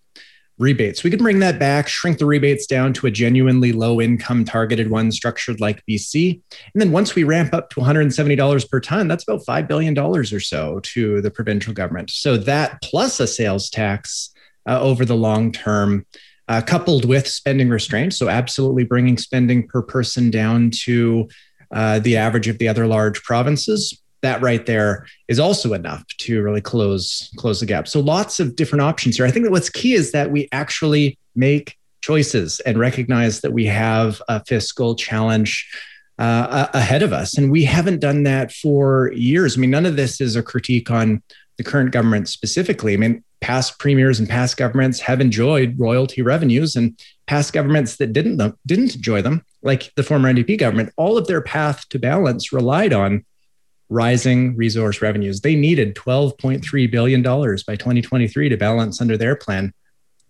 rebates. We can bring that back, shrink the rebates down to a genuinely low income targeted one structured like BC. And then once we ramp up to $170 per ton, that's about $5 billion or so to the provincial government. So that plus a sales tax uh, over the long term uh, coupled with spending restraints. So, absolutely bringing spending per person down to uh, the average of the other large provinces. That right there is also enough to really close close the gap. So, lots of different options here. I think that what's key is that we actually make choices and recognize that we have a fiscal challenge uh, ahead of us, and we haven't done that for years. I mean, none of this is a critique on the current government specifically. I mean, past premiers and past governments have enjoyed royalty revenues, and past governments that didn't didn't enjoy them, like the former NDP government, all of their path to balance relied on rising resource revenues. They needed $12.3 billion by 2023 to balance under their plan.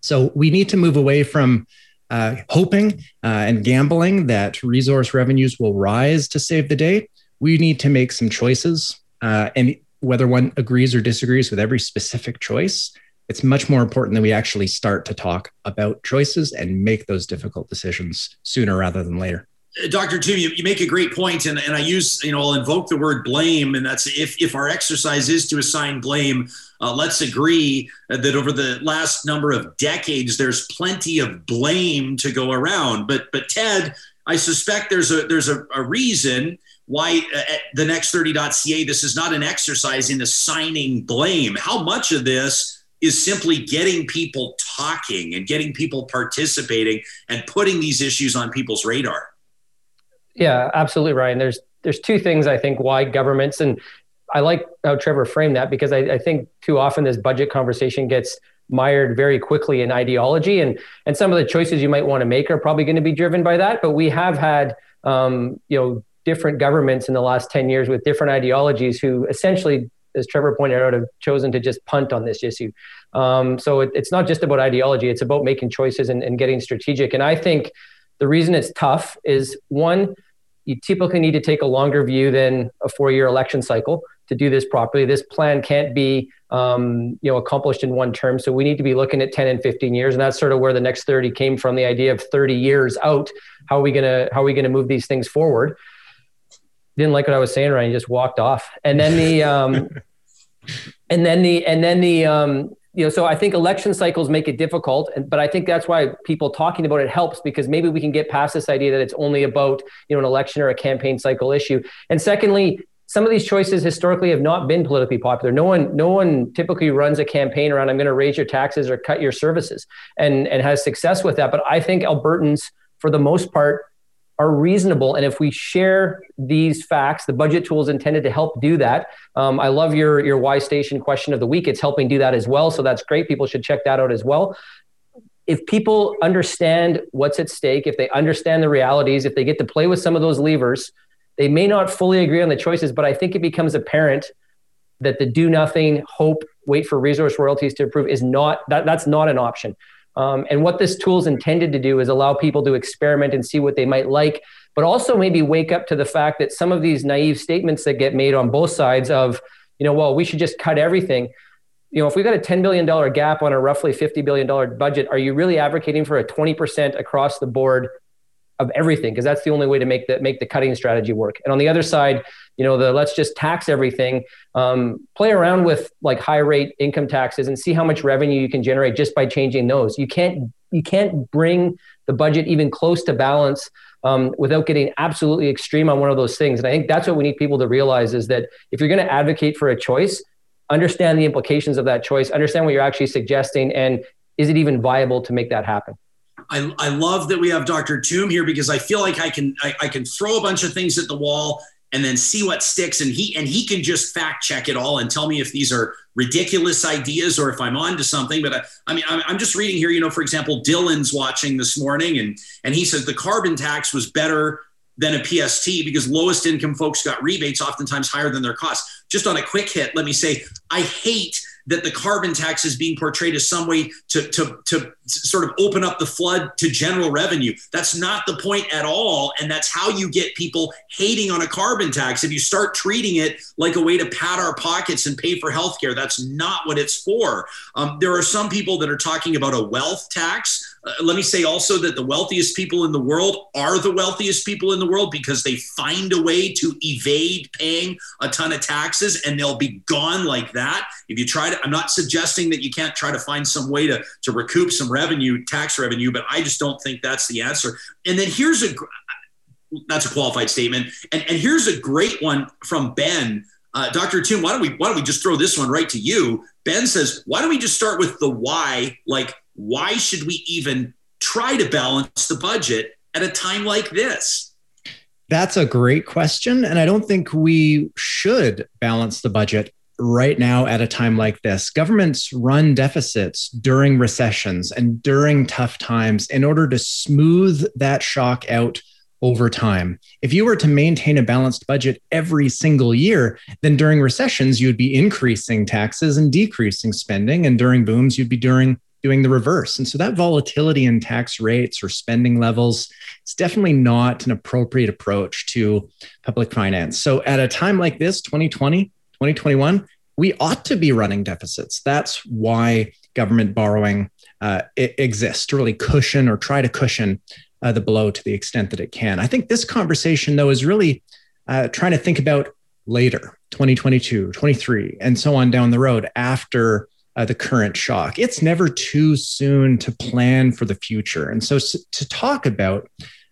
So we need to move away from uh, hoping uh, and gambling that resource revenues will rise to save the day. We need to make some choices. Uh, and whether one agrees or disagrees with every specific choice, it's much more important that we actually start to talk about choices and make those difficult decisions sooner rather than later. Uh, Dr. Tombe, you, you make a great point, and, and I use, you know, I'll invoke the word blame, and that's if, if our exercise is to assign blame, uh, let's agree that over the last number of decades, there's plenty of blame to go around. But but Ted, I suspect there's a there's a, a reason why uh, at the next 30.ca this is not an exercise in assigning blame. How much of this is simply getting people talking and getting people participating and putting these issues on people's radar. Yeah, absolutely, Ryan. There's there's two things I think why governments and I like how Trevor framed that because I, I think too often this budget conversation gets mired very quickly in ideology and and some of the choices you might want to make are probably going to be driven by that but we have had um, you know different governments in the last 10 years with different ideologies who essentially as trevor pointed out have chosen to just punt on this issue um, so it, it's not just about ideology it's about making choices and, and getting strategic and i think the reason it's tough is one you typically need to take a longer view than a four year election cycle to do this properly. This plan can't be um, you know accomplished in one term. So we need to be looking at 10 and 15 years, and that's sort of where the next 30 came from. The idea of 30 years out. How are we gonna how are we gonna move these things forward? Didn't like what I was saying, Ryan. You just walked off, and then the um, and then the and then the um, you know, so I think election cycles make it difficult, and, but I think that's why people talking about it helps because maybe we can get past this idea that it's only about you know an election or a campaign cycle issue. And secondly, some of these choices historically have not been politically popular. No one, no one typically runs a campaign around "I'm going to raise your taxes or cut your services," and and has success with that. But I think Albertans, for the most part, are reasonable. And if we share these facts, the budget tool is intended to help do that. Um, I love your your Y station question of the week. It's helping do that as well. So that's great. People should check that out as well. If people understand what's at stake, if they understand the realities, if they get to play with some of those levers, they may not fully agree on the choices, but I think it becomes apparent that the do nothing, hope, wait for resource royalties to improve is not that that's not an option. Um, and what this tool is intended to do is allow people to experiment and see what they might like, but also maybe wake up to the fact that some of these naive statements that get made on both sides of, you know, well, we should just cut everything. You know, if we've got a $10 billion gap on a roughly $50 billion budget, are you really advocating for a 20% across the board of everything because that's the only way to make the make the cutting strategy work. And on the other side, you know, the let's just tax everything. Um, play around with like high rate income taxes and see how much revenue you can generate just by changing those. You can't you can't bring the budget even close to balance um, without getting absolutely extreme on one of those things. And I think that's what we need people to realize is that if you're going to advocate for a choice, understand the implications of that choice, understand what you're actually suggesting, and is it even viable to make that happen? I, I love that we have Dr. Tombe here because I feel like I can I, I can throw a bunch of things at the wall and then see what sticks and he and he can just fact check it all and tell me if these are ridiculous ideas or if i'm on to something but I, I, mean i'm just reading here you know for example dylan's watching this morning and and he says the carbon tax was better than a pst because lowest income folks got rebates oftentimes higher than their costs just on a quick hit let me say i hate that the carbon tax is being portrayed as some way to, to, to sort of open up the flood to general revenue. That's not the point at all. And that's how you get people hating on a carbon tax. If you start treating it like a way to pad our pockets and pay for healthcare, that's not what it's for. Um, there are some people that are talking about a wealth tax. Uh, let me say also that the wealthiest people in the world are the wealthiest people in the world because they find a way to evade paying a ton of taxes and they'll be gone like that. If you try to, I'm not suggesting that you can't try to find some way to, to recoup some revenue, tax revenue, but I just don't think that's the answer. And then here's a, that's a qualified statement. And, and here's a great one from Ben. Uh, Dr. Tombe, why don't we why don't we just throw this one right to you? Ben says, why don't we just start with the why? Like why should we even try to balance the budget at a time like this? That's a great question. And I don't think we should balance the budget right now at a time like this. Governments run deficits during recessions and during tough times in order to smooth that shock out over time. If you were to maintain a balanced budget every single year, then during recessions, you'd be increasing taxes and decreasing spending. And during booms, you'd be during doing the reverse. And so that volatility in tax rates or spending levels is definitely not an appropriate approach to public finance. So at a time like this, 2020, 2021, we ought to be running deficits. That's why government borrowing uh, exists to really cushion or try to cushion uh, the blow to the extent that it can. I think this conversation, though, is really uh, trying to think about later, 2022, 23, and so on down the road after uh, the current shock. It's never too soon to plan for the future. And so, to talk about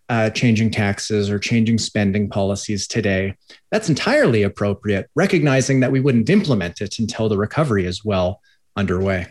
uh, changing taxes or changing spending policies today, that's entirely appropriate, recognizing that we wouldn't implement it until the recovery is well underway.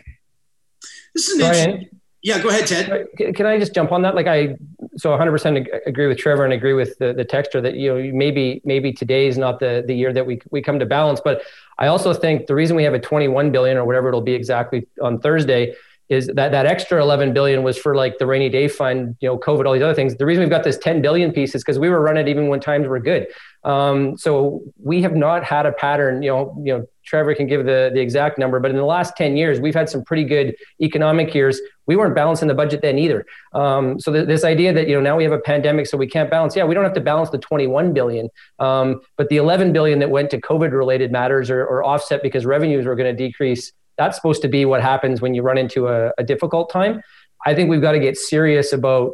This is an Yeah, go ahead, Ted. Can I just jump on that? Like I, so 100% agree with Trevor and agree with the, the texture that you know maybe maybe today is not the the year that we we come to balance. But I also think the reason we have a 21 billion or whatever it'll be exactly on Thursday is that that extra 11 billion was for like the rainy day fund, you know, COVID, all these other things. The reason we've got this 10 billion piece is because we were running even when times were good. Um, so we have not had a pattern, you know, you know, Trevor can give the, the exact number, but in the last 10 years, we've had some pretty good economic years. We weren't balancing the budget then either. Um, so th- this idea that, you know, now we have a pandemic, so we can't balance. Yeah, we don't have to balance the 21 billion, um, but the 11 billion that went to COVID related matters or, or offset because revenues were going to decrease that's supposed to be what happens when you run into a, a difficult time. I think we've got to get serious about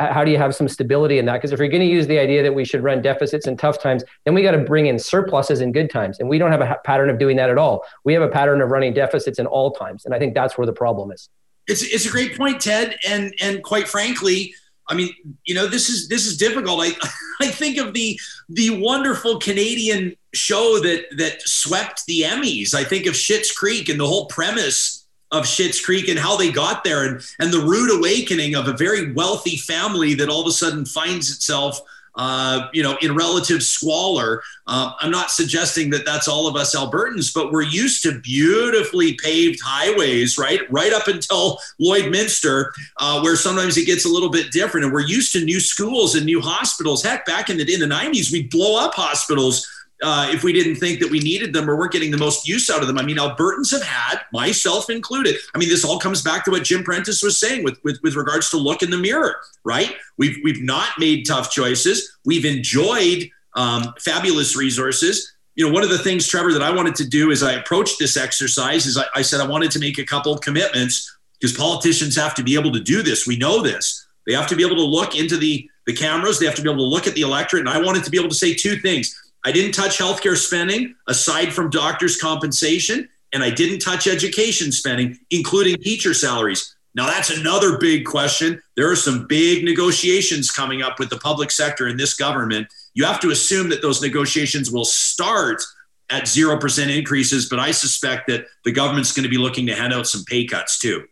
how do you have some stability in that? Because if you're going to use the idea that we should run deficits in tough times, then we got to bring in surpluses in good times. And we don't have a pattern of doing that at all. We have a pattern of running deficits in all times. And I think that's where the problem is. It's, it's a great point, Ted. And, and quite frankly, I mean, you know, this is this is difficult. I I think of the the wonderful Canadian show that that swept the Emmys. I think of Schitt's Creek and the whole premise of Schitt's Creek and how they got there and and the rude awakening of a very wealthy family that all of a sudden finds itself uh, you know, in relative squalor. Uh, I'm not suggesting that that's all of us Albertans, but we're used to beautifully paved highways, right? Right up until Lloydminster, uh, where sometimes it gets a little bit different. And we're used to new schools and new hospitals. Heck, back in the in the 90s, we'd blow up hospitals uh, if we didn't think that we needed them or weren't getting the most use out of them. I mean, Albertans have had, myself included. I mean, this all comes back to what Jim Prentice was saying with, with, with regards to look in the mirror, right? We've, we've not made tough choices. We've enjoyed um, fabulous resources. You know, one of the things, Trevor, that I wanted to do as I approached this exercise is I, I said I wanted to make a couple of commitments because politicians have to be able to do this. We know this. They have to be able to look into the, the cameras. They have to be able to look at the electorate. And I wanted to be able to say two things. I didn't touch healthcare spending aside from doctors' compensation, and I didn't touch education spending, including teacher salaries. Now, that's another big question. There are some big negotiations coming up with the public sector in this government. You have to assume that those negotiations will start at 0% increases, but I suspect that the government's going to be looking to hand out some pay cuts too.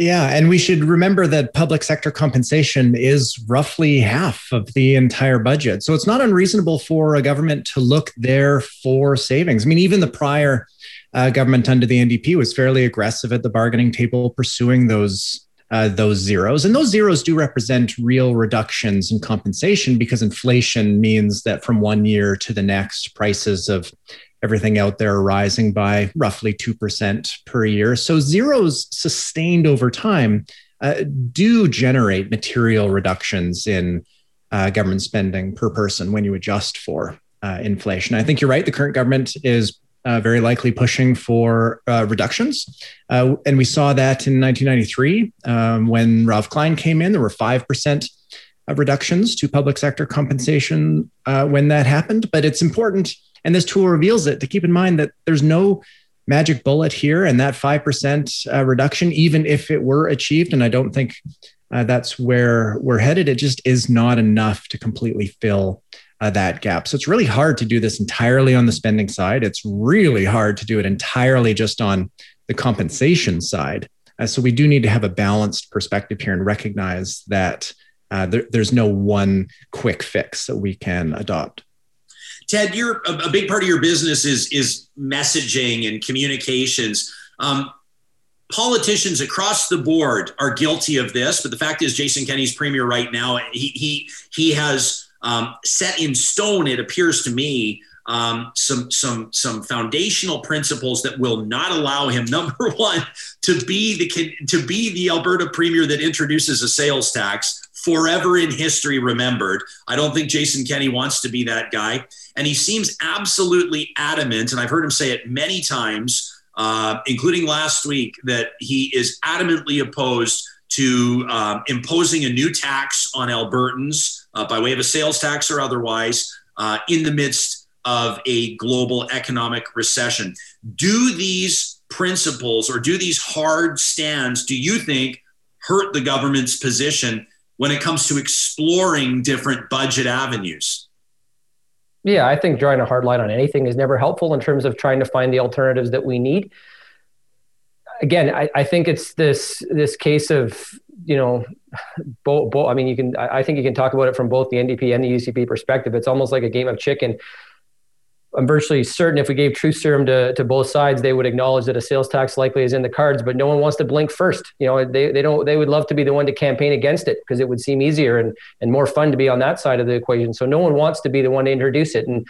Yeah, and we should remember that public sector compensation is roughly half of the entire budget. So it's not unreasonable for a government to look there for savings. I mean, even the prior uh, government under the NDP was fairly aggressive at the bargaining table, pursuing those uh, those zeros. And those zeros do represent real reductions in compensation because inflation means that from one year to the next, prices of everything out there rising by roughly 2% per year. So zeros sustained over time uh, do generate material reductions in uh, government spending per person when you adjust for uh, inflation. I think you're right. The current government is uh, very likely pushing for uh, reductions. Uh, and we saw that in 1993 um, when Ralph Klein came in, there were 5% reductions to public sector compensation when that happened. But it's important and this tool reveals it to keep in mind that there's no magic bullet here and that 5% uh, reduction even if it were achieved and i don't think uh, that's where we're headed it just is not enough to completely fill uh, that gap. So it's really hard to do this entirely on the spending side. It's really hard to do it entirely just on the compensation side. Uh, so we do need to have a balanced perspective here and recognize that uh, there, there's no one quick fix that we can adopt Ted, you're a, a, big part of your business is is messaging and communications. Um, politicians across the board are guilty of this, but the fact is, Jason Kenney's premier right now. He he he has um, set in stone. It appears to me. Um, some some some foundational principles that will not allow him number one to be the to be the Alberta premier that introduces a sales tax forever in history remembered. I don't think Jason Kenney wants to be that guy. And he seems absolutely adamant, and I've heard him say it many times, uh, including last week, that he is adamantly opposed to um, imposing a new tax on Albertans uh, by way of a sales tax or otherwise uh, in the midst of a global economic recession. Do these principles or do these hard stands, do you think, hurt the government's position when it comes to exploring different budget avenues? Yeah, I think drawing a hard line on anything is never helpful in terms of trying to find the alternatives that we need. again, I, I think it's this this case of you know, both, both. I mean, you can. I, I think you can talk about it from both the NDP and the UCP perspective. It's almost like a game of chicken. I'm virtually certain if we gave truth serum to, to both sides, they would acknowledge that a sales tax likely is in the cards, but no one wants to blink first. You know, they, they don't, they would love to be the one to campaign against it because it would seem easier and, and more fun to be on that side of the equation. So no one wants to be the one to introduce it. And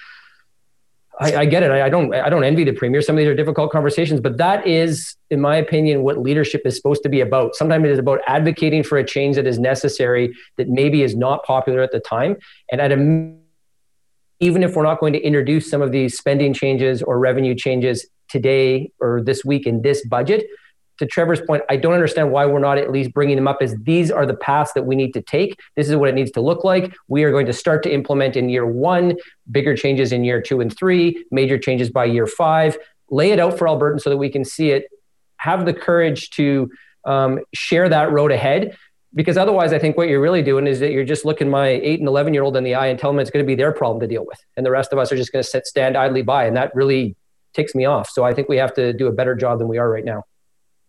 I, I get it. I, I, don't, I don't envy the premier. Some of these are difficult conversations, but that is, in my opinion, what leadership is supposed to be about. Sometimes it is about advocating for a change that is necessary, that maybe is not popular at the time. And at a even if we're not going to introduce some of these spending changes or revenue changes today or this week in this budget, to Trevor's point, I don't understand why we're not at least bringing them up as these are the paths that we need to take. This is what it needs to look like. We are going to start to implement in year one, bigger changes in year two and three, major changes by year five. Lay it out for Albertans so that we can see it. Have the courage to um, share that road ahead because otherwise i think what you're really doing is that you're just looking my 8 and 11 year old in the eye and telling them it's going to be their problem to deal with. And the rest of us are just going to sit stand idly by and that really ticks me off. So i think we have to do a better job than we are right now.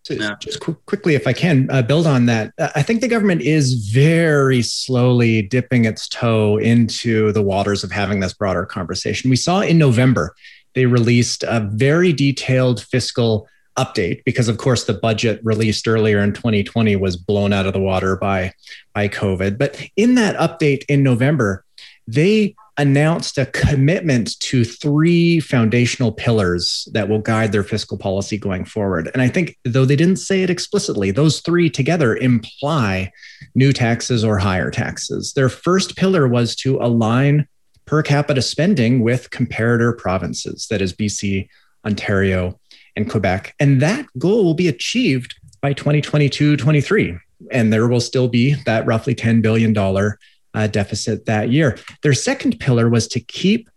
So just qu- quickly if i can uh, build on that. Uh, i think the government is very slowly dipping its toe into the waters of having this broader conversation. We saw in november they released a very detailed fiscal update because of course the budget released earlier in 2020 was blown out of the water by by covid. But in that update in november they announced a commitment to three foundational pillars that will guide their fiscal policy going forward. And i think though they didn't say it explicitly those three together imply new taxes or higher taxes. Their first pillar was to align per capita spending with comparator provinces that is bc ontario Quebec. And that goal will be achieved by 2022 23. And there will still be that roughly $10 billion uh, deficit that year. Their second pillar was to keep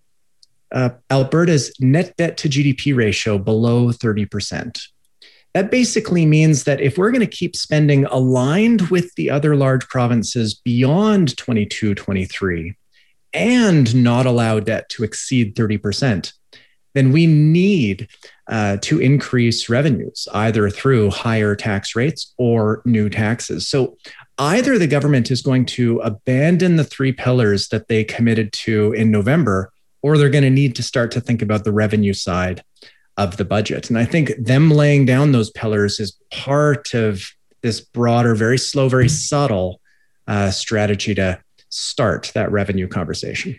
uh, Alberta's net debt to GDP ratio below 30%. That basically means that if we're going to keep spending aligned with the other large provinces beyond 22 23 and not allow debt to exceed 30%, then we need uh, to increase revenues, either through higher tax rates or new taxes. So either the government is going to abandon the three pillars that they committed to in November, or they're going to need to start to think about the revenue side of the budget. And I think them laying down those pillars is part of this broader, very slow, very subtle uh, strategy to start that revenue conversation.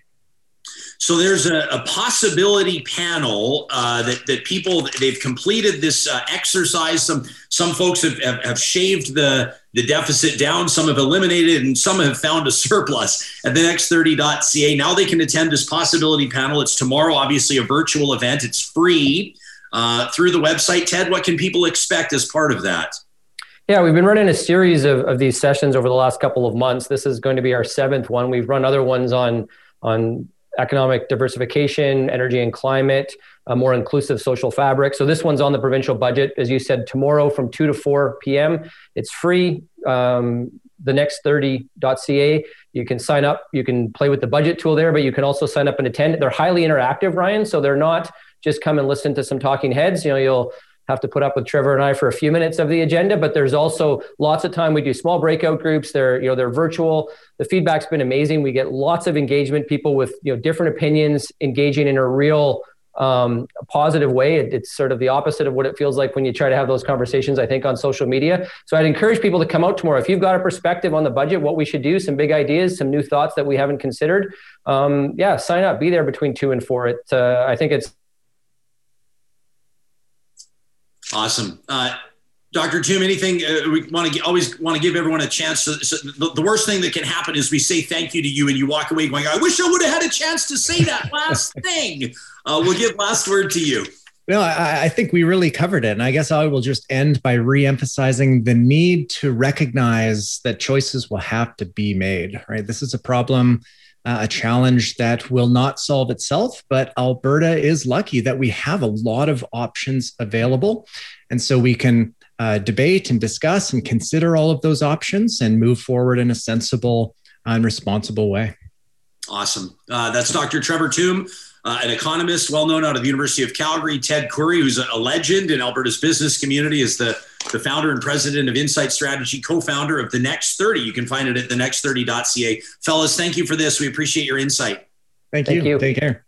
So there's a, a possibility panel uh, that that people they've completed this uh, exercise. Some some folks have, have, have shaved the the deficit down. Some have eliminated, and some have found a surplus at the next30.ca. Now they can attend this possibility panel. It's tomorrow, obviously a virtual event. It's free uh, through the website. Ted, what can people expect as part of that? Yeah, we've been running a series of, of these sessions over the last couple of months. This is going to be our seventh one. We've run other ones on on economic diversification, energy and climate, a more inclusive social fabric. So this one's on the provincial budget, as you said, tomorrow from 2 to 4 p.m. It's free. Um, the next 30.ca. You can sign up. You can play with the budget tool there, but you can also sign up and attend. They're highly interactive, Ryan. So they're not just come and listen to some talking heads. You know, you'll have to put up with Trevor and I for a few minutes of the agenda, but there's also lots of time. We do small breakout groups. They're, you know, they're virtual. The feedback's been amazing. We get lots of engagement, people with, you know, different opinions engaging in a real um, positive way. It, it's sort of the opposite of what it feels like when you try to have those conversations, I think, on social media. So I'd encourage people to come out tomorrow. If you've got a perspective on the budget, what we should do, some big ideas, some new thoughts that we haven't considered, um, yeah, sign up. Be there between two and four. It, uh, I think it's Awesome. Uh, Dr. Jim, anything uh, we want to always want to give everyone a chance. So, so the, the, worst thing that can happen is we say thank you to you and you walk away going, I wish I would have had a chance to say that last thing. Uh, we'll give last word to you. No, I, I, think we really covered it. And I guess I will just end by re-emphasizing the need to recognize that choices will have to be made, right? This is a problem uh, a challenge that will not solve itself, but Alberta is lucky that we have a lot of options available. And so we can uh, debate and discuss and consider all of those options and move forward in a sensible and responsible way. Awesome. Uh, that's Dr. Trevor Tombe uh, an economist well known out of the University of Calgary, Ted Kouri, who's a legend in Alberta's business community, is the, the founder and president of Insight Strategy, co founder of The Next 30. You can find it at thenext30.ca. Fellas, thank you for this. We appreciate your insight. Thank, thank you. you. Take care.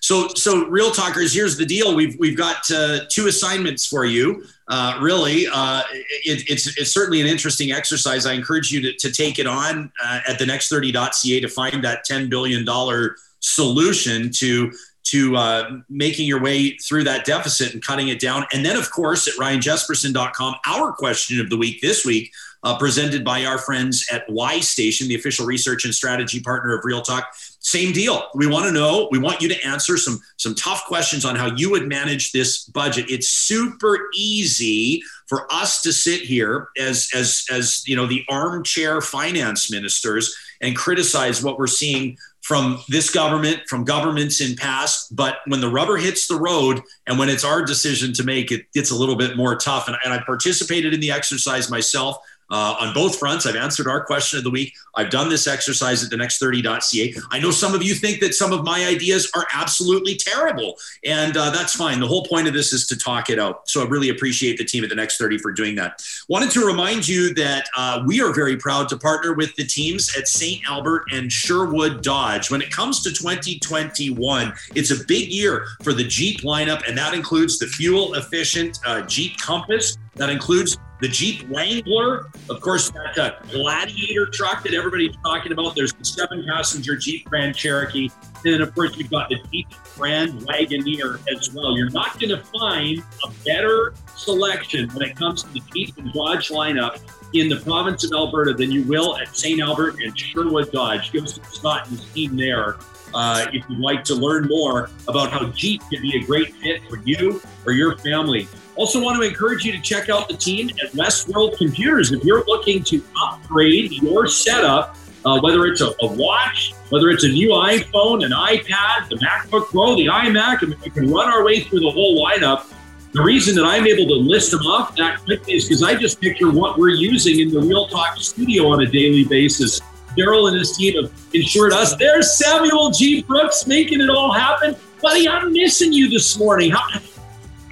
So, so real talkers, here's the deal. We've we've got uh, two assignments for you. Uh, really, uh, it, it's it's certainly an interesting exercise. I encourage you to, to take it on uh, at the next30.ca to find that ten billion dollar solution to to uh, making your way through that deficit and cutting it down. And then, of course, at ryanjespersen.com, our question of the week this week uh, presented by our friends at Y Station, the official research and strategy partner of Real Talk. Same deal. We want to know, we want you to answer some, some tough questions on how you would manage this budget. It's super easy for us to sit here as, as, as you know, the armchair finance ministers and criticize what we're seeing from this government, from governments in past. But when the rubber hits the road and when it's our decision to make, it gets a little bit more tough. And, and I participated in the exercise myself uh, on both fronts. I've answered our question of the week. I've done this exercise at the next30.ca. I know some of you think that some of my ideas are absolutely terrible, and uh, that's fine. The whole point of this is to talk it out. So I really appreciate the team at the Next 30 for doing that. Wanted to remind you that uh, we are very proud to partner with the teams at St. Albert and Sherwood Dodge. When it comes to 2021, it's a big year for the Jeep lineup, and that includes the fuel efficient uh, Jeep Compass. That includes the Jeep Wrangler, of course, that uh, Gladiator truck that everybody's talking about. There's the seven passenger Jeep Grand Cherokee. And then, of course, you've got the Jeep Grand Wagoneer as well. You're not going to find a better selection when it comes to the Jeep and Dodge lineup in the province of Alberta than you will at St. Albert and Sherwood Dodge. Give us Scott and team there uh, if you'd like to learn more about how Jeep can be a great fit for you or your family. Also, want to encourage you to check out the team at Westworld Computers. If you're looking to upgrade your setup, uh, whether it's a, a, watch, whether it's a new iPhone, an iPad, the MacBook Pro, the iMac, and we can run our way through the whole lineup. The reason that I'm able to list them off that quickly is because I just picture what we're using in the Real Talk studio on a daily basis. Daryl and his team have ensured us. There's Samuel G. Brooks making it all happen. Buddy, I'm missing you this morning. How,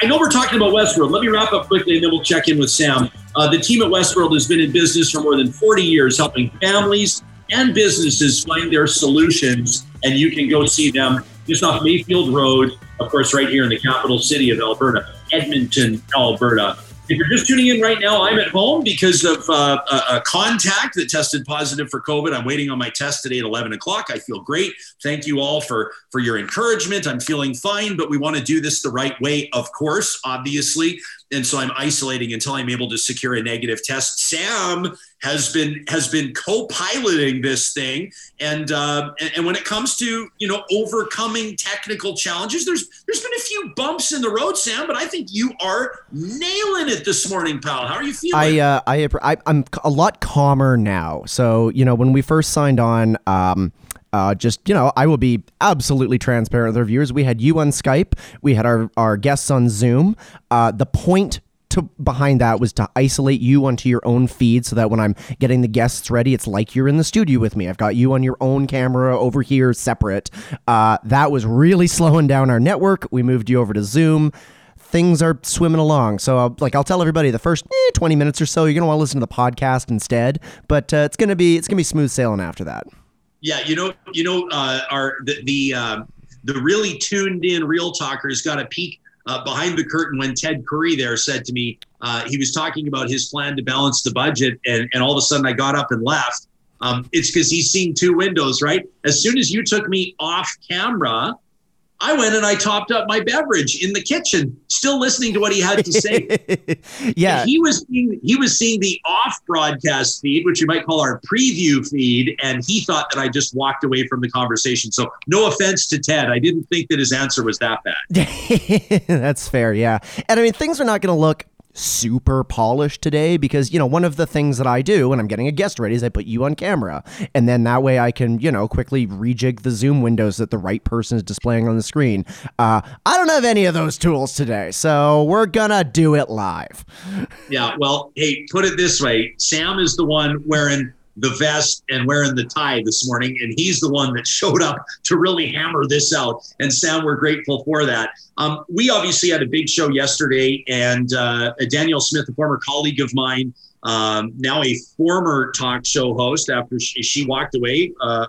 I know we're talking about Westworld. Let me wrap up quickly and then we'll check in with Sam. Uh, the team at Westworld has been in business for more than 40 years, helping families and businesses find their solutions. And you can go see them just off Mayfield Road, of course, right here in the capital city of Alberta, Edmonton, Alberta. If you're just tuning in right now, I'm at home because of uh, a, a, contact that tested positive for COVID. I'm waiting on my test today at 11 o'clock. I feel great. Thank you all for for your encouragement. I'm feeling fine, but we want to do this the right way, of course, obviously and so I'm isolating until I'm able to secure a negative test. Sam has been has been co-piloting this thing, and uh, and, and, when it comes to you know overcoming technical challenges, there's there's been a few bumps in the road, Sam, but I think you are nailing it this morning, pal. How are you feeling? I uh, I, I I'm a lot calmer now. So you know when we first signed on. Um, uh, just you know, I will be absolutely transparent with our viewers. We had you on Skype. We had our our guests on Zoom. Uh, the point to, behind that was to isolate you onto your own feed so that when I'm getting the guests ready, it's like you're in the studio with me. I've got you on your own camera over here separate. Uh, that was really slowing down our network. We moved you over to Zoom. Things are swimming along. So, I'll, like, I'll tell everybody the first eh, 20 minutes or so, you're gonna want to listen to the podcast instead. But uh, it's gonna be it's gonna be smooth sailing after that. Yeah, you know, you know, uh, our the the, uh, the really tuned in real talkers got a peek uh, behind the curtain when Ted Kouri there said to me uh, he was talking about his plan to balance the budget, and and all of a sudden I got up and left. Um, it's because he's seen two windows, right? As soon as you took me off camera, I went and I topped up my beverage in the kitchen, still listening to what he had to say. yeah, and he was seeing, he was seeing the off broadcast feed, which you might call our preview feed, and he thought that I just walked away from the conversation. So no offense to Ted, I didn't think that his answer was that bad. That's fair, yeah. And I mean, things are not going to look super polished today because you know one of the things that I do when I'm getting a guest ready is I put you on camera and then that way I can you know quickly rejig the zoom windows that the right person is displaying on the screen. Uh, I don't have any of those tools today, so we're gonna do it live. Yeah, well, hey, put it this way: Sam is the one wearing the vest and wearing the tie this morning. And he's the one that showed up to really hammer this out. And Sam, we're grateful for that. Um, we obviously had a big show yesterday, and uh, Smith, a former colleague of mine, um, now a former talk show host after she, she walked away uh,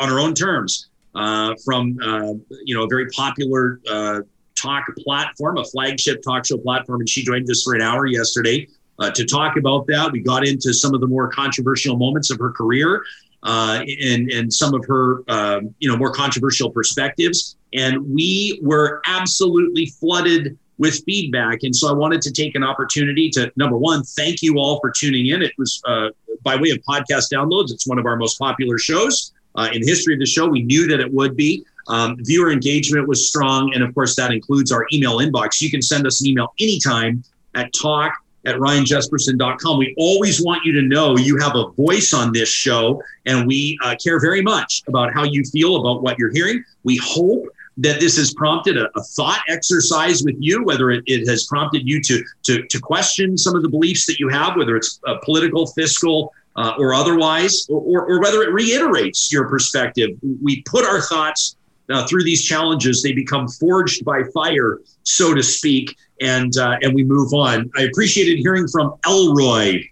on her own terms uh, from uh, you know a very popular uh, talk platform, a flagship talk show platform, and she joined us for an hour yesterday uh, to talk about that. We got into some of the more controversial moments of her career uh, and and some of her um, you know more controversial perspectives, and we were absolutely flooded with feedback. And so I wanted to take an opportunity to number one, thank you all for tuning in. It was uh, by way of podcast downloads. It's one of our most popular shows uh, in the history of the show. We knew that it would be. Um, viewer engagement was strong. And of course, that includes our email inbox. You can send us an email anytime at talk at ryanjespersen.com. We always want you to know you have a voice on this show, and we uh, care very much about how you feel about what you're hearing. We hope that this has prompted a, a thought exercise with you, whether it, it, has prompted you to, to, to question some of the beliefs that you have, whether it's uh, political, fiscal, uh, or otherwise, or, or, or, whether it reiterates your perspective. We put our thoughts uh, through these challenges; they become forged by fire, so to speak, and uh, and we move on. I appreciated hearing from Elroy.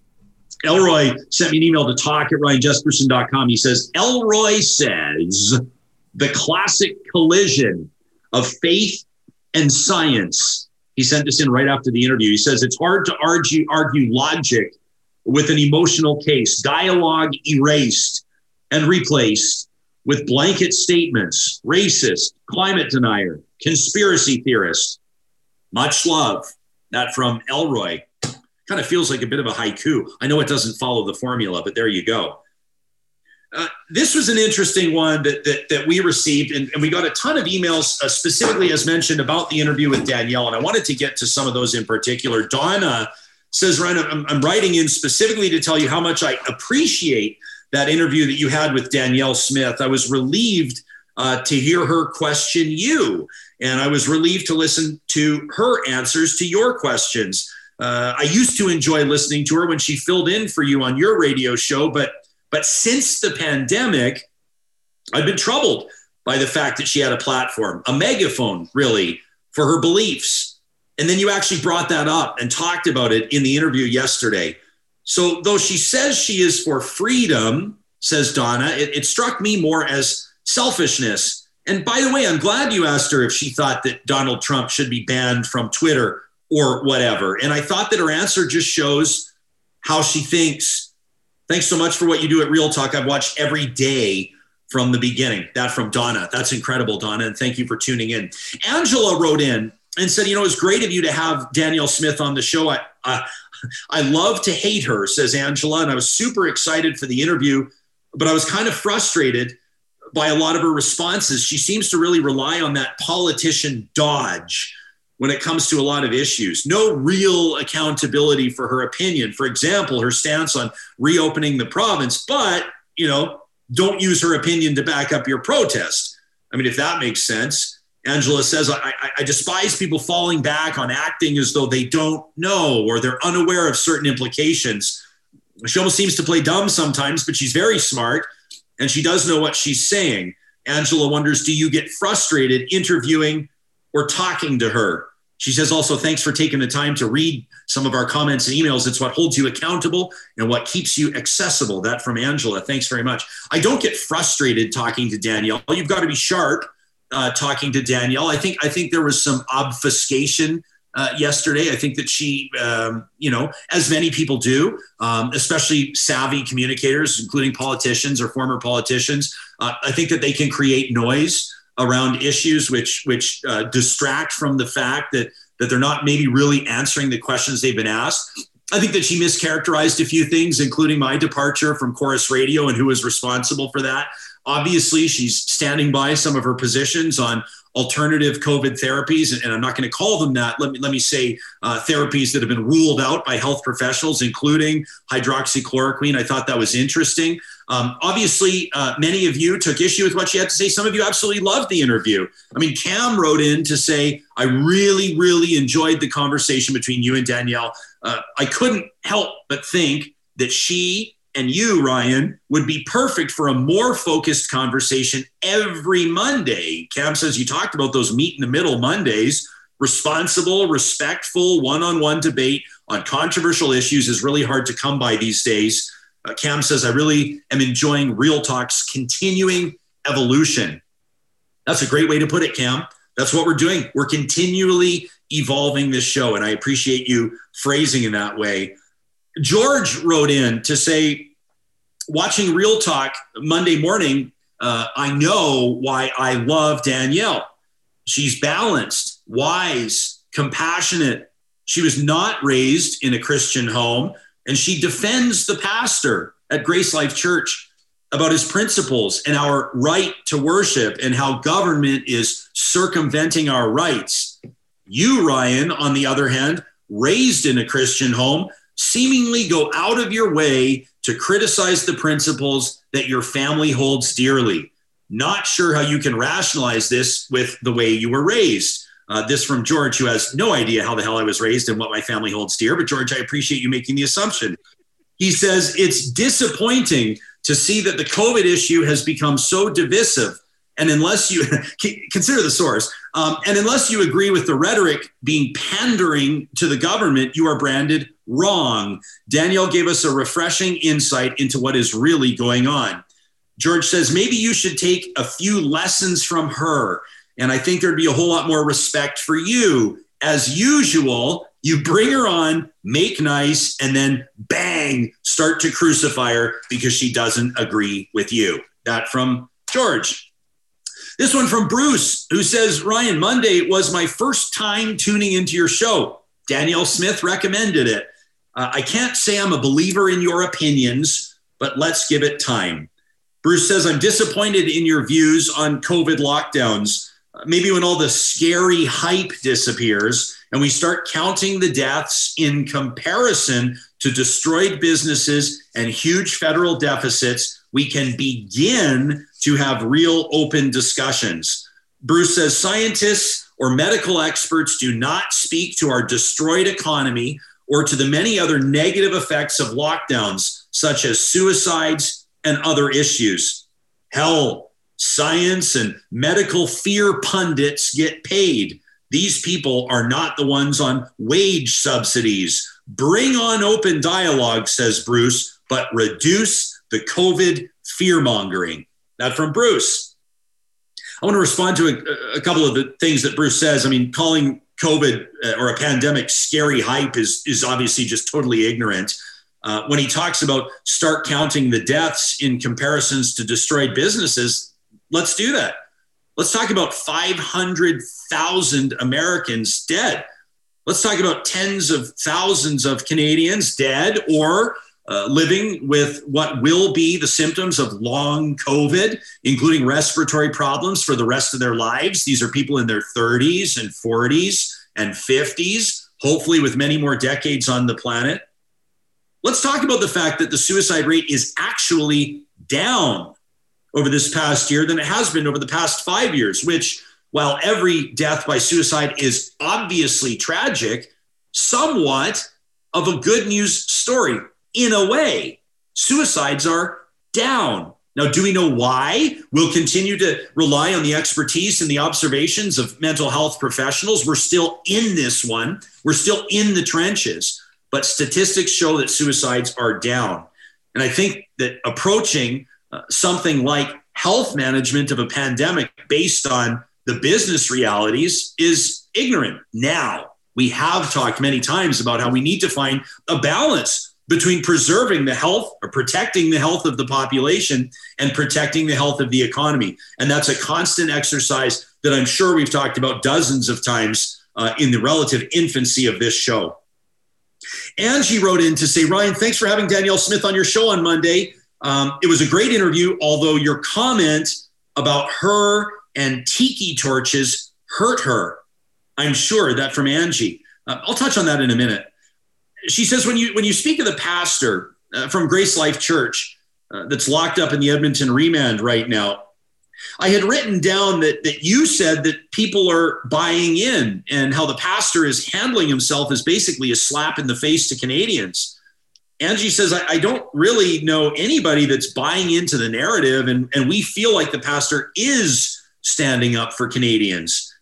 Elroy sent me an email to talk at ryanjespersen.com. He says, Elroy says the classic collision of faith and science. He sent this in right after the interview. He says it's hard to argue argue logic with an emotional case, dialogue erased and replaced with blanket statements, racist, climate denier, conspiracy theorist. Much love. That from Elroy. Kind of feels like a bit of a haiku. I know it doesn't follow the formula, but there you go. Uh, this was an interesting one that, that, that we received, and, and, we got a ton of emails, uh, specifically as mentioned, about the interview with Danielle. And I wanted to get to some of those in particular. Donna says, Ryan, I'm, I'm writing in specifically to tell you how much I appreciate that interview that you had with Danielle Smith. I was relieved uh, to hear her question you, and I was relieved to listen to her answers to your questions. Uh, I used to enjoy listening to her when she filled in for you on your radio show, but but since the pandemic, I've been troubled by the fact that she had a platform, a megaphone, really, for her beliefs. And then you actually brought that up and talked about it in the interview yesterday. So, though she says she is for freedom, says Donna, it, it struck me more as selfishness. And by the way, I'm glad you asked her if she thought that Donald Trump should be banned from Twitter or whatever. And I thought that her answer just shows how she thinks Thanks so much for what you do at Real Talk. I've watched every day from the beginning. That from Donna. That's incredible, Donna. And thank you for tuning in. Angela wrote in and said, you know, it's great of you to have Danielle Smith on the show. I, uh, I love to hate her, says Angela. And I was super excited for the interview, but I was kind of frustrated by a lot of her responses. She seems to really rely on that politician dodge when it comes to a lot of issues. No real accountability for her opinion. For example, her stance on reopening the province, but, you know, don't use her opinion to back up your protest. I mean, if that makes sense. Angela says, I, I, despise people falling back on acting as though they don't know or they're unaware of certain implications. She almost seems to play dumb sometimes, but she's very smart and she does know what she's saying. Angela wonders Do you get frustrated interviewing or talking to her? She says also, thanks for taking the time to read some of our comments and emails. It's what holds you accountable and what keeps you accessible. That from Angela. Thanks very much. I don't get frustrated talking to Danielle. You've got to be sharp uh, talking to Danielle. I think I think there was some obfuscation uh, yesterday. I think that she, um, you know, as many people do, um, especially savvy communicators, including politicians or former politicians, uh, I think that they can create noise around issues which which uh, distract from the fact that that they're not maybe really answering the questions they've been asked. I think that she mischaracterized a few things, including my departure from Corus Radio and who was responsible for that. Obviously, she's standing by some of her positions on alternative COVID therapies, and, I'm not going to call them that. Let me let me say uh, therapies that have been ruled out by health professionals, including hydroxychloroquine. I thought that was interesting. Um, obviously, uh, many of you took issue with what she had to say. Some of you absolutely loved the interview. I mean, Cam wrote in to say, I really, really enjoyed the conversation between you and Danielle. Uh, I couldn't help but think that she and you, Ryan, would be perfect for a more focused conversation every Monday. Cam says you talked about those meet in the middle Mondays. Responsible, respectful, one on one debate on controversial issues is really hard to come by these days. Uh, Cam says, I really am enjoying Real Talk's continuing evolution. That's a great way to put it, Cam. That's what we're doing. We're continually evolving this show, and I appreciate you phrasing in that way. George wrote in to say, watching Real Talk Monday morning, uh, I know why I love Danielle. She's balanced, wise, compassionate. She was not raised in a Christian home, and she defends the pastor at Grace Life Church about his principles and our right to worship and how government is circumventing our rights. You, Ryan, on the other hand, raised in a Christian home, seemingly go out of your way to criticize the principles that your family holds dearly. Not sure how you can rationalize this with the way you were raised. Uh, this from George, who has no idea how the hell I was raised and what my family holds dear. But George, I appreciate you making the assumption. He says it's disappointing to see that the COVID issue has become so divisive. And unless you consider the source, um, and unless you agree with the rhetoric being pandering to the government, you are branded wrong. Danielle gave us a refreshing insight into what is really going on. George says maybe you should take a few lessons from her. And I think there'd be a whole lot more respect for you. As usual, you bring her on, make nice, and then bang, start to crucify her because she doesn't agree with you. That from George. This one from Bruce, who says, Ryan, Monday was my first time tuning into your show. Danielle Smith recommended it. Uh, I can't say I'm a believer in your opinions, but let's give it time. Bruce says, I'm disappointed in your views on COVID lockdowns. Uh, maybe when all the scary hype disappears, and we start counting the deaths in comparison to destroyed businesses and huge federal deficits, we can begin to have real open discussions. Bruce says scientists or medical experts do not speak to our destroyed economy or to the many other negative effects of lockdowns, such as suicides and other issues. Hell, science and medical fear pundits get paid these people are not the ones on wage subsidies. Bring on open dialogue, says Bruce, but reduce the COVID fear mongering. From Bruce. I want to respond to a, a, couple of the things that Bruce says. I mean, calling COVID uh, or a pandemic scary hype is, is obviously just totally ignorant. Uh, when he talks about start counting the deaths in comparisons to destroyed businesses, let's do that. Let's talk about 500,000 Americans dead. Let's talk about tens of thousands of Canadians dead or uh, living with what will be the symptoms of long COVID, including respiratory problems for the rest of their lives. These are people in their 30s and 40s and 50s, hopefully with many more decades on the planet. Let's talk about the fact that the suicide rate is actually down over this past year than it has been over the past five years, which, while every death by suicide is obviously tragic, somewhat of a good news story in a way. Suicides are down. Now, do we know why? We'll continue to rely on the expertise and the observations of mental health professionals. We're still in this one, we're still in the trenches, but statistics show that suicides are down. And I think that approaching uh, something like health management of a pandemic based on the business realities is ignorant. Now, we have talked many times about how we need to find a balance between preserving the health or protecting the health of the population and protecting the health of the economy. And that's a constant exercise that I'm sure we've talked about dozens of times uh, in the relative infancy of this show. Angie wrote in to say, Ryan, thanks for having Danielle Smith on your show on Monday. Um, it was a great interview, although your comment about her and tiki torches hurt her. I'm sure that from Angie. Uh, I'll touch on that in a minute. She says when you when you speak of the pastor uh, from Grace Life Church uh, that's locked up in the Edmonton remand right now, I had written down that that you said that people are buying in and how the pastor is handling himself is basically a slap in the face to Canadians. Angie says, I, I, don't really know anybody that's buying into the narrative, and, and we feel like the pastor is standing up for Canadians.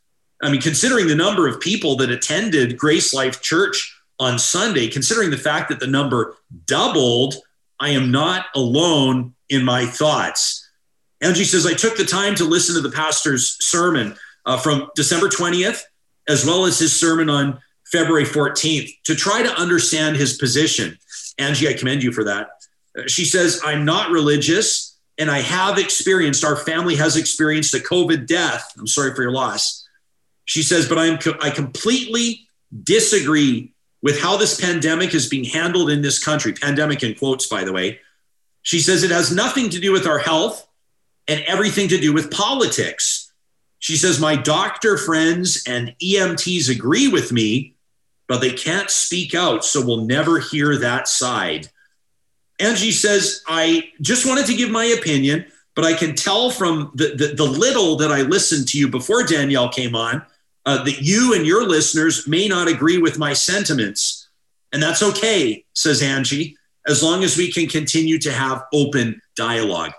I mean, considering the number of people that attended Grace Life Church on Sunday, considering the fact that the number doubled, I am not alone in my thoughts. Angie says, I took the time to listen to the pastor's sermon uh, from December 20th, as well as his sermon on February 14th, to try to understand his position. Angie, I commend you for that. Uh, she says, I'm not religious, and I have experienced, our family has experienced a COVID death. I'm sorry for your loss. She says, but I'm, I completely disagree with how this pandemic is being handled in this country. Pandemic in quotes, by the way. She says it has nothing to do with our health and everything to do with politics. She says, My doctor friends and EMTs agree with me, but they can't speak out, so we'll never hear that side. Angie says, I just wanted to give my opinion, but I can tell from the, the, the little that I listened to you before Danielle came on uh, that you and your listeners may not agree with my sentiments. And that's okay, says Angie, as long as we can continue to have open dialogue.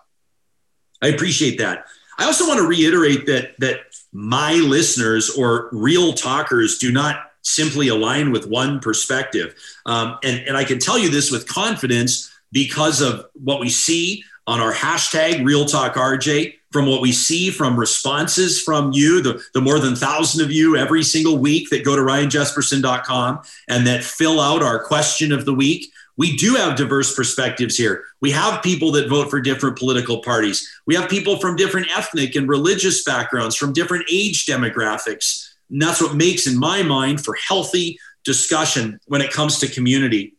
I appreciate that. I also want to reiterate that that my listeners or real talkers do not simply align with one perspective. Um, and, and I can tell you this with confidence because of what we see on our hashtag Real Talk RJ, from what we see from responses from you, the, the more than thousand of you every single week that go to ryanjespersen.com and that fill out our question of the week we do have diverse perspectives here. We have people that vote for different political parties. We have people from different ethnic and religious backgrounds, from different age demographics. And that's what makes, in my mind, for healthy discussion when it comes to community.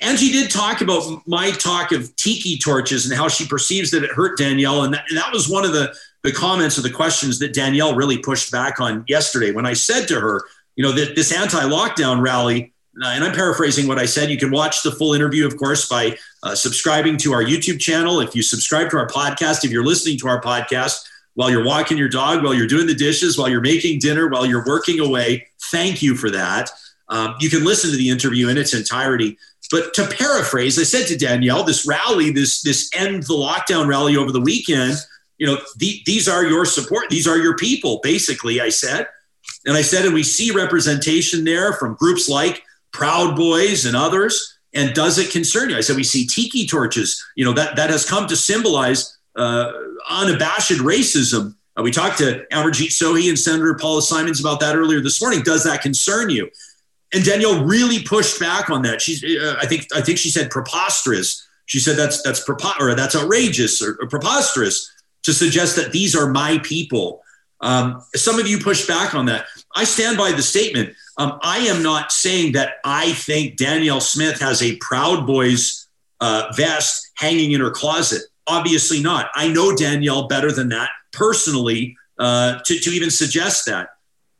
Angie did talk about my talk of tiki torches and how she perceives that it hurt Danielle. And that, and that was one of the, the comments or the questions that Danielle really pushed back on yesterday when I said to her, you know, that this anti lockdown rally uh, and I'm paraphrasing what I said. You can watch the full interview, of course, by uh, subscribing to our YouTube channel. If you subscribe to our podcast, if you're listening to our podcast while you're walking your dog, while you're doing the dishes, while you're making dinner, while you're working away, thank you for that. Um, you can listen to the interview in its entirety. But to paraphrase, I said to Danielle, this rally, this this end the lockdown rally over the weekend, you know, the, these are your support, these are your people, basically. I said, and I said, and we see representation there from groups like Proud Boys and others. And does it concern you? I said, we see tiki torches. You know, that, that has come to symbolize uh, unabashed racism. Uh, we talked to Amarjeet Sohi and Senator Paula Simons about that earlier this morning. Does that concern you? And Danielle really pushed back on that. She's, uh, I think, I think she said preposterous. She said that's that's prepo- or that's outrageous or, or preposterous to suggest that these are my people. Um, some of you pushed back on that. I stand by the statement. Um, I am not saying that I think Danielle Smith has a Proud Boys uh, vest hanging in her closet. Obviously not. I know Danielle better than that personally uh, to, to even suggest that.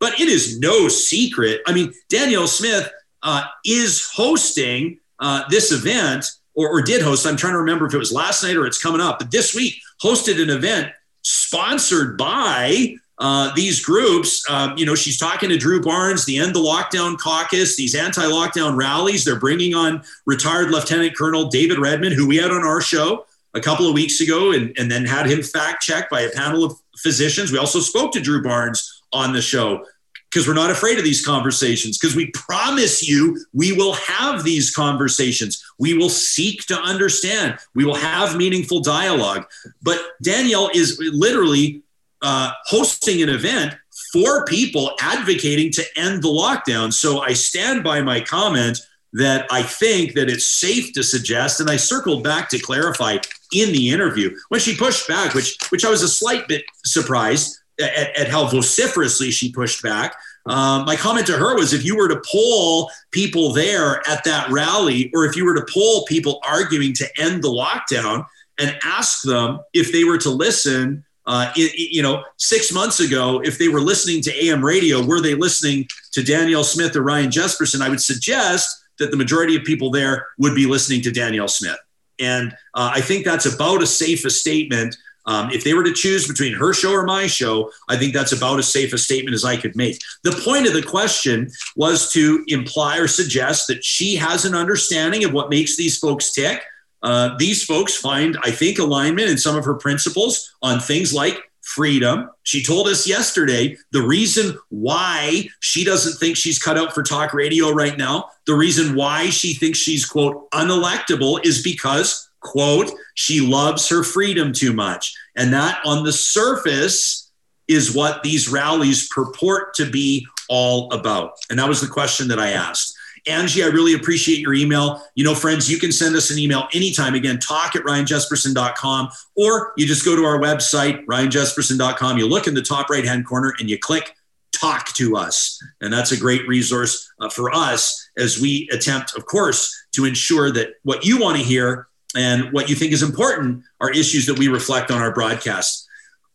But it is no secret. I mean, Danielle Smith uh, is hosting uh, this event or, or did host. I'm trying to remember if it was last night or it's coming up, but this week hosted an event sponsored by uh, these groups, um, you know, she's talking to Drew Barnes, the End the Lockdown Caucus, these anti lockdown rallies. They're bringing on retired Lieutenant Colonel David Redman, who we had on our show a couple of weeks ago and, and then had him fact checked by a panel of physicians. We also spoke to Drew Barnes on the show because we're not afraid of these conversations because we promise you we will have these conversations. We will seek to understand. We will have meaningful dialogue. But danielle is literally uh, hosting an event for people advocating to end the lockdown. So I stand by my comment that I think that it's safe to suggest, and I circled back to clarify in the interview when she pushed back, which which I was a slight bit surprised at, at how vociferously she pushed back. Um, my comment to her was if you were to poll people there at that rally, or if you were to poll people arguing to end the lockdown and ask them if they were to listen uh, it, you know, six months ago, if they were listening to AM radio, were they listening to Danielle Smith or Ryan Jespersen? I would suggest that the majority of people there would be listening to Danielle Smith. And uh, I think that's about as safe a statement Um, if they were to choose between her show or my show, I think that's about as safe a statement as I could make. The point of the question was to imply or suggest that she has an understanding of what makes these folks tick. Uh, these folks find, I think, alignment in some of her principles on things like freedom. She told us yesterday the reason why she doesn't think she's cut out for talk radio right now, the reason why she thinks she's, quote, unelectable is because, quote, she loves her freedom too much. And that on the surface is what these rallies purport to be all about. And that was the question that I asked. Angie, I really appreciate your email. You know, friends, you can send us an email anytime. Again, talk at ryanjespersen.com, or you just go to our website, ryanjespersen.com. You look in the top right hand corner and you click talk to us. And that's a great resource uh, for us as we attempt, of course, to ensure that what you want to hear and what you think is important are issues that we reflect on our broadcast.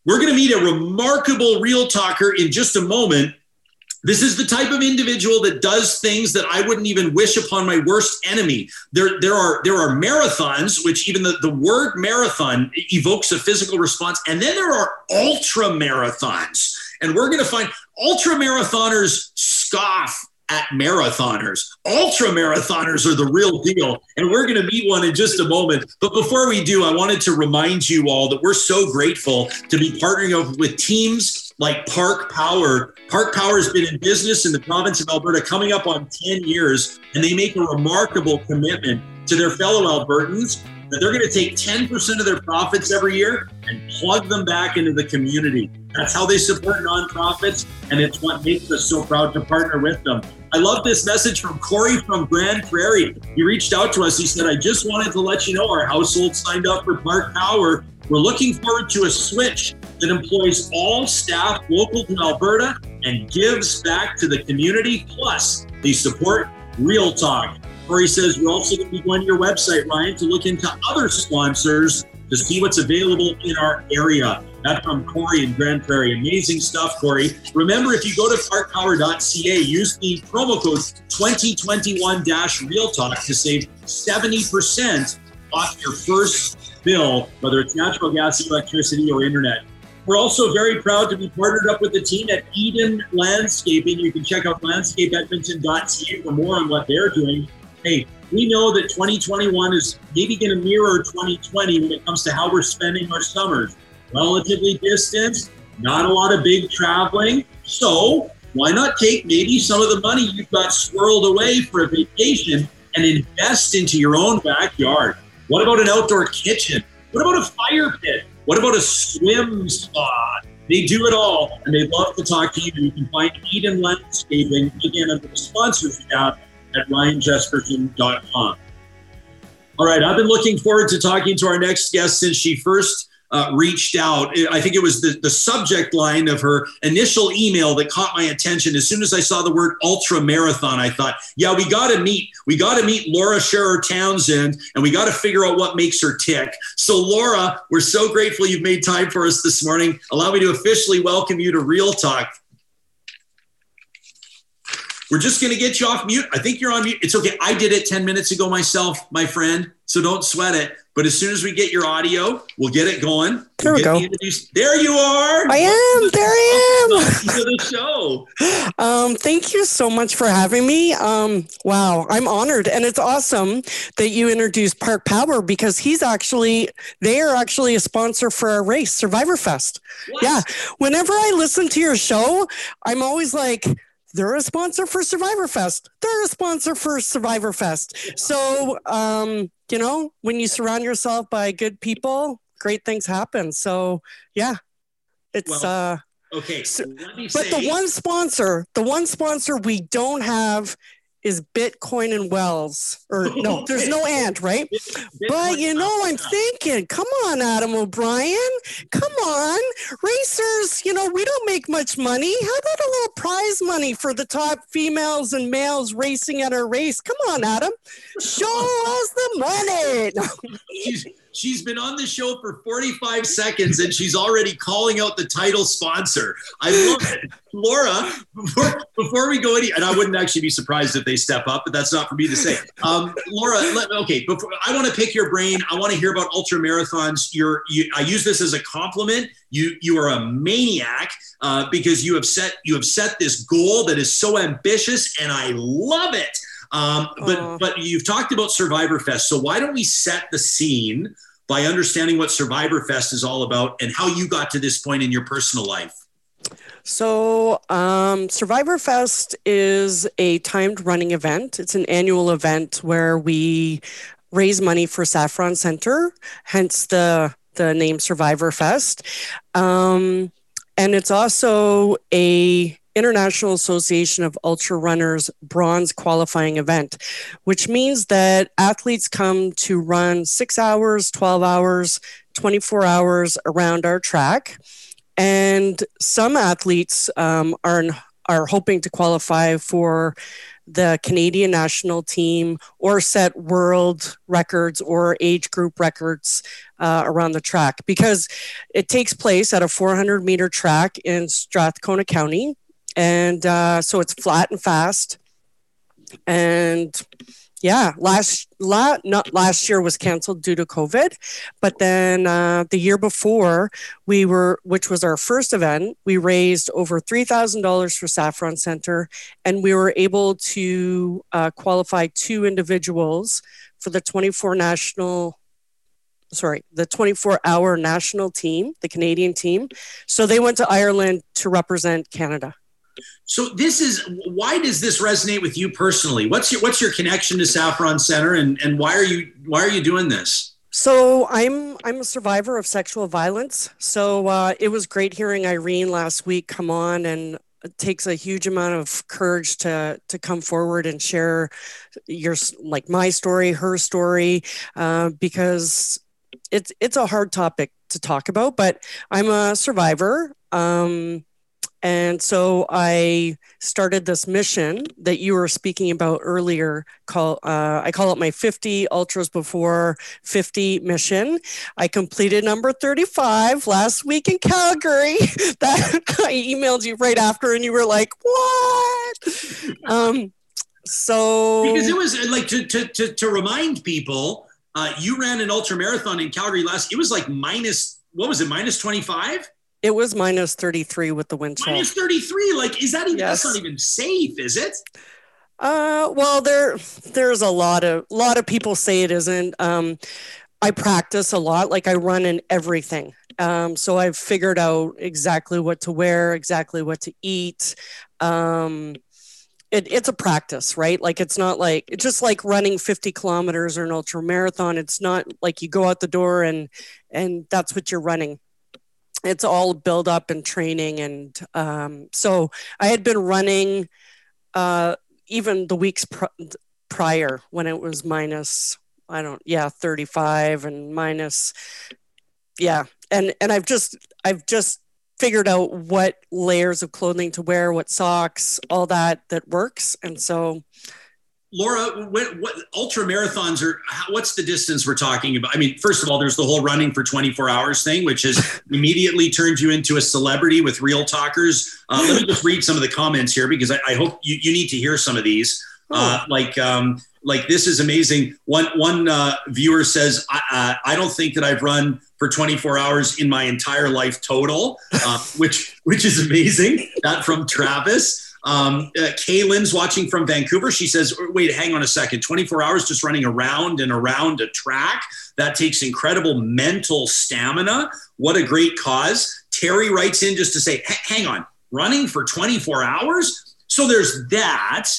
We're going to meet a remarkable real talker in just a moment. This is the type of individual that does things that I wouldn't even wish upon my worst enemy. There, there are there are marathons, which even the, the word marathon evokes a physical response, and then there are ultra marathons. And we're going to find ultra marathoners scoff at marathoners. Ultra marathoners are the real deal. And we're going to meet one in just a moment. But before we do, I wanted to remind you all that we're so grateful to be partnering up with teams like Park Power. Park Power has been in business in the province of Alberta coming up on 10 years, and they make a remarkable commitment to their fellow Albertans that they're going to take 10% of their profits every year and plug them back into the community. That's how they support nonprofits, and it's what makes us so proud to partner with them. I love this message from Corey from Grande Prairie. He reached out to us. He said, I just wanted to let you know our household signed up for Park Power. We're looking forward to a switch that employs all staff local to Alberta and gives back to the community. Plus, they support Real Talk. Corey says we're also going to be going to your website, Ryan, to look into other sponsors to see what's available in our area. That's from Corey in Grande Prairie. Amazing stuff, Corey. Remember, if you go to parkpower.ca, use the promo code 2021-Real Talk to save 70% off your first bill, whether it's natural gas, electricity, or internet. We're also very proud to be partnered up with the team at Eden Landscaping. You can check out landscapeedmonton.ca for more on what they're doing. Hey, we know that 2021 is maybe going to mirror 2020 when it comes to how we're spending our summers. Relatively distant, not a lot of big traveling. So, why not take maybe some of the money you've got swirled away for a vacation and invest into your own backyard? What about an outdoor kitchen? What about a fire pit? What about a swim spa? They do it all, and they'd love to talk to you. You can find Eden Landscaping again under the sponsors tab at ryanjespersen.com. All right, I've been looking forward to talking to our next guest since she first uh, reached out. I think it was the, the subject line of her initial email that caught my attention. As soon as I saw the word ultra marathon, I thought, yeah, we got to meet. We got to meet Laura Sherrer-Townsend and we got to figure out what makes her tick. So, Laura, we're so grateful you've made time for us this morning. Allow me to officially welcome you to Real Talk. We're just going to get you off mute. I think you're on mute. It's okay. I did it 10 minutes ago myself, my friend. So don't sweat it. But as soon as we get your audio, we'll get it going. There we'll we go. There you are. I am. There I am. Welcome to the show. Um, thank you so much for having me. Um, wow, I'm honored, and it's awesome that you introduced Park Power because he's actually they are actually a sponsor for our race, Survivor Fest. What? Yeah. Whenever I listen to your show, I'm always like they're a sponsor for Survivor Fest. They're a sponsor for Survivor Fest. So, um, you know, when you surround yourself by good people, great things happen. So, yeah, it's Well, uh, Okay. So- but say, the one sponsor, the one sponsor we don't have is Bitcoin and Wells. Or no, there's no and, right? But you know, I'm thinking, come on, Adam O'Brien. Come on. Racers, you know, we don't make much money. How about a little prize money for the top females and males racing at our race? Come on, Adam. Show us the money. She's been on the show for 45 seconds and she's already calling out the title sponsor. I love it. Laura, before, before we go any, and I wouldn't actually be surprised if they step up, but that's not for me to say. Um, Laura, let, okay, before, I want to pick your brain. I want to hear about ultra marathons. You're, you, I use this as a compliment. You, you are a maniac uh, because you have set, you have set this goal that is so ambitious, and I love it. Um, but but you've talked about Survivor Fest, so why don't we set the scene by understanding what Survivor Fest is all about and how you got to this point in your personal life? So, um, Survivor Fest is a timed running event. It's an annual event where we raise money for Saffron Center, hence the the name Survivor Fest. Um, and it's also a International Association of Ultra Runners bronze qualifying event, which means that athletes come to run six hours, 12 hours, 24 hours around our track. And some athletes um, are, are hoping to qualify for the Canadian national team or set world records or age group records uh, around the track because it takes place at a 400 meter track in Strathcona County and uh, so it's flat and fast. And yeah, last la, not last year was canceled due to COVID, but then uh, the year before we were, which was our first event, we raised over three thousand dollars for Saffron Center, and we were able to uh, qualify two individuals for the 24 national sorry, the 24 hour national team, the Canadian team. So they went to Ireland to represent Canada. So this is why does this resonate with you personally? What's your what's your connection to Saffron Center and, and why are you why are you doing this? So I'm I'm a survivor of sexual violence. So uh, it was great hearing Irene last week come on and it takes a huge amount of courage to to come forward and share your like my story, her story, uh, because it's it's a hard topic to talk about. But I'm a survivor. Um, and so I started this mission that you were speaking about earlier. Call uh, I call it my 50 ultras before 50 mission. I completed number 35 last week in Calgary. that I emailed you right after, and you were like, "What?" Um, so because it was like to to to, to remind people, uh, you ran an ultra marathon in Calgary last. It was like minus what was it? Minus 25. It was minus 33 with the wind chill. Minus 33. Like, is that even, yes. that's not even safe, is it? Uh, well, there, there's a lot of, lot of people say it isn't. Um, I practice a lot. Like I run in everything. Um, so I've figured out exactly what to wear, exactly what to eat. Um, it, it's a practice, right? Like it's not like it's just like running 50 kilometers or an ultra marathon. It's not like you go out the door and and that's what you're running it's all build up and training and um, so i had been running uh, even the weeks pr- prior when it was minus i don't yeah 35 and minus yeah. And and i've just i've just figured out what layers of clothing to wear what socks all that that works. And so Laura, what, what ultra marathons are? How, what's the distance we're talking about? I mean, first of all, there's the whole running for 24 hours thing, which has immediately turned you into a celebrity with real talkers. Uh, let me just read some of the comments here because I, I hope you, you need to hear some of these. Uh, oh. like, um, like this is amazing. One one uh, viewer says, I, "I don't think that I've run for 24 hours in my entire life total," uh, which which is amazing. That from Travis. Um, uh, Kaylin's watching from Vancouver. She says, wait, hang on a second. 24 hours just running around and around a track. That takes incredible mental stamina. What a great cause. Terry writes in just to say, hang on, running for 24 hours? So there's that.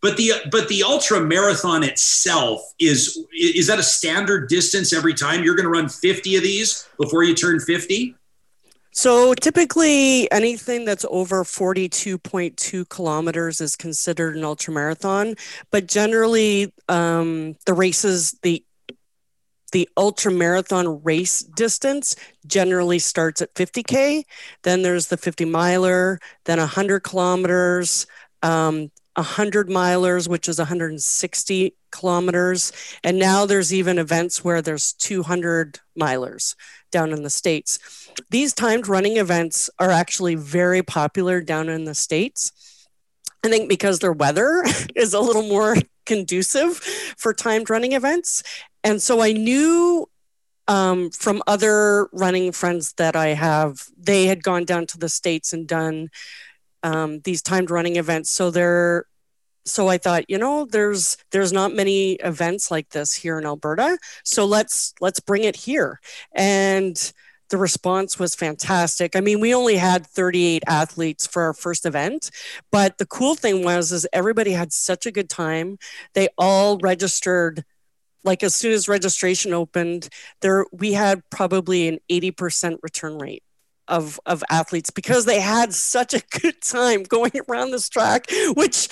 But the but the ultra marathon itself is is that a standard distance every time? You're going to run 50 of these before you turn 50? So typically, anything that's over 42.2 kilometers is considered an ultramarathon. But generally, um, the races, the the ultra marathon race distance generally starts at 50k. Then there's the 50 miler, then 100 kilometers, um, 100 milers, which is 160 kilometers. And now there's even events where there's 200 milers down in the States. These timed running events are actually very popular down in the States. I think because their weather is a little more conducive for timed running events. And so I knew um, from other running friends that I have, they had gone down to the States and done um, these timed running events. So they're so I thought, you know, there's there's not many events like this here in Alberta. So let's let's bring it here. And the response was fantastic. I mean, we only had 38 athletes for our first event, but the cool thing was is everybody had such a good time. They all registered like as soon as registration opened, there we had probably an 80% return rate of of athletes because they had such a good time going around this track, which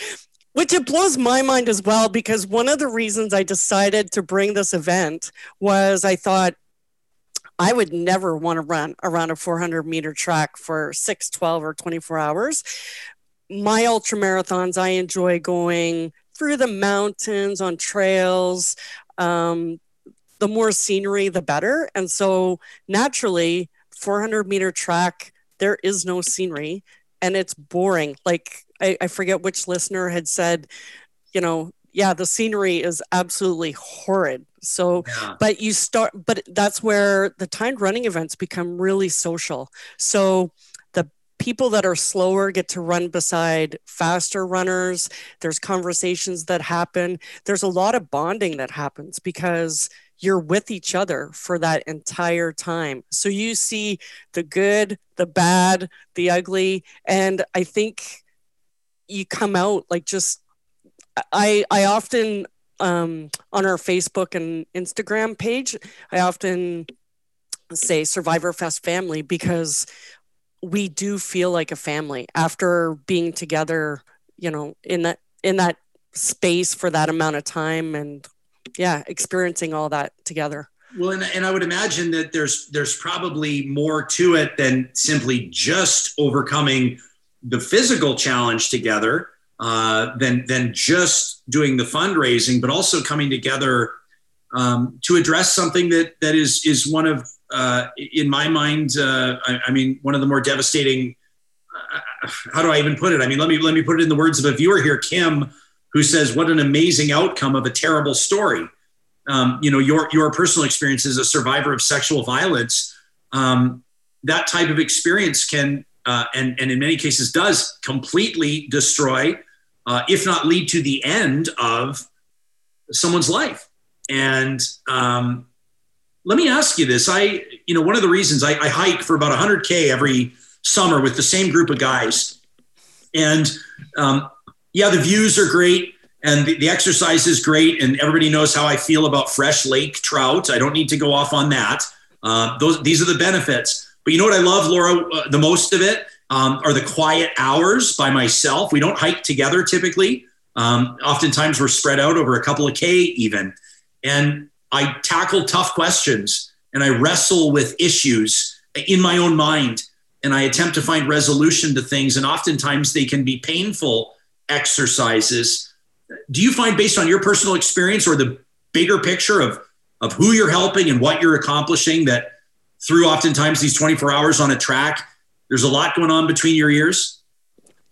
which it blows my mind as well because one of the reasons I decided to bring this event was I thought I would never want to run around a 400 meter track for 6, 12, or 24 hours. My ultra marathons, I enjoy going through the mountains on trails. Um, the more scenery, the better. And so naturally, 400 meter track, there is no scenery and it's boring. Like I, I forget which listener had said, you know, yeah, the scenery is absolutely horrid. So, yeah. but you start, but that's where the timed running events become really social. So, the people that are slower get to run beside faster runners. There's conversations that happen. There's a lot of bonding that happens because you're with each other for that entire time. So you see the good, the bad, the ugly. And I think you come out like just I I often um, on our Facebook and Instagram page, I often say Survivor Fest family because we do feel like a family after being together, you know, in that in that space for that amount of time and yeah, experiencing all that together. Well, and, and I would imagine that there's there's probably more to it than simply just overcoming the physical challenge together uh, than than just doing the fundraising, but also coming together um, to address something that that is is one of uh, in my mind. Uh, I, I, mean, one of the more devastating. Uh, how do I even put it? I mean, let me let me put it in the words of a viewer here, Kim, who says, "What an amazing outcome of a terrible story." Um, you know, your your personal experience as a survivor of sexual violence. Um, that type of experience can uh, and, and in many cases does completely destroy, uh, if not lead to the end of someone's life. And um, let me ask you this: I, you know, one of the reasons I, I hike for about 100k every summer with the same group of guys, and um, yeah, the views are great and the, exercise is great and everybody knows how i feel about fresh lake trout. I don't need to go off on that. Uh, those these are the benefits. But you know what I love, Laura, uh, the most of it um, are the quiet hours by myself. We don't hike together typically. Um, oftentimes we're spread out over a couple of K even. And I tackle tough questions and I wrestle with issues in my own mind and I attempt to find resolution to things. And oftentimes they can be painful exercises. Do you find, based on your personal experience or the bigger picture of, of who you're helping and what you're accomplishing, that through oftentimes these 24 hours on a track, there's a lot going on between your ears?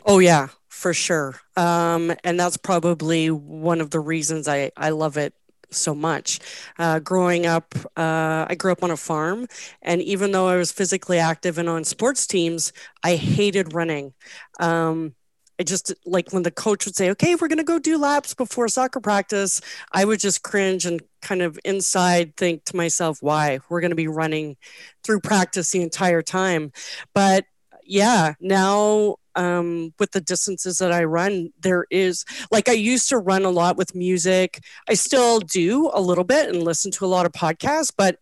Oh, yeah, for sure. Um, and that's probably one of the reasons I, I love it so much. Uh, growing up, uh, I grew up on a farm, and even though I was physically active and on sports teams, I hated running. Um, I just like when the coach would say, okay, we're going to go do laps before soccer practice, I would just cringe and kind of inside think to myself, why? We're going to be running through practice the entire time. But yeah, now um, with the distances that I run, there is like I used to run a lot with music. I still do a little bit and listen to a lot of podcasts, but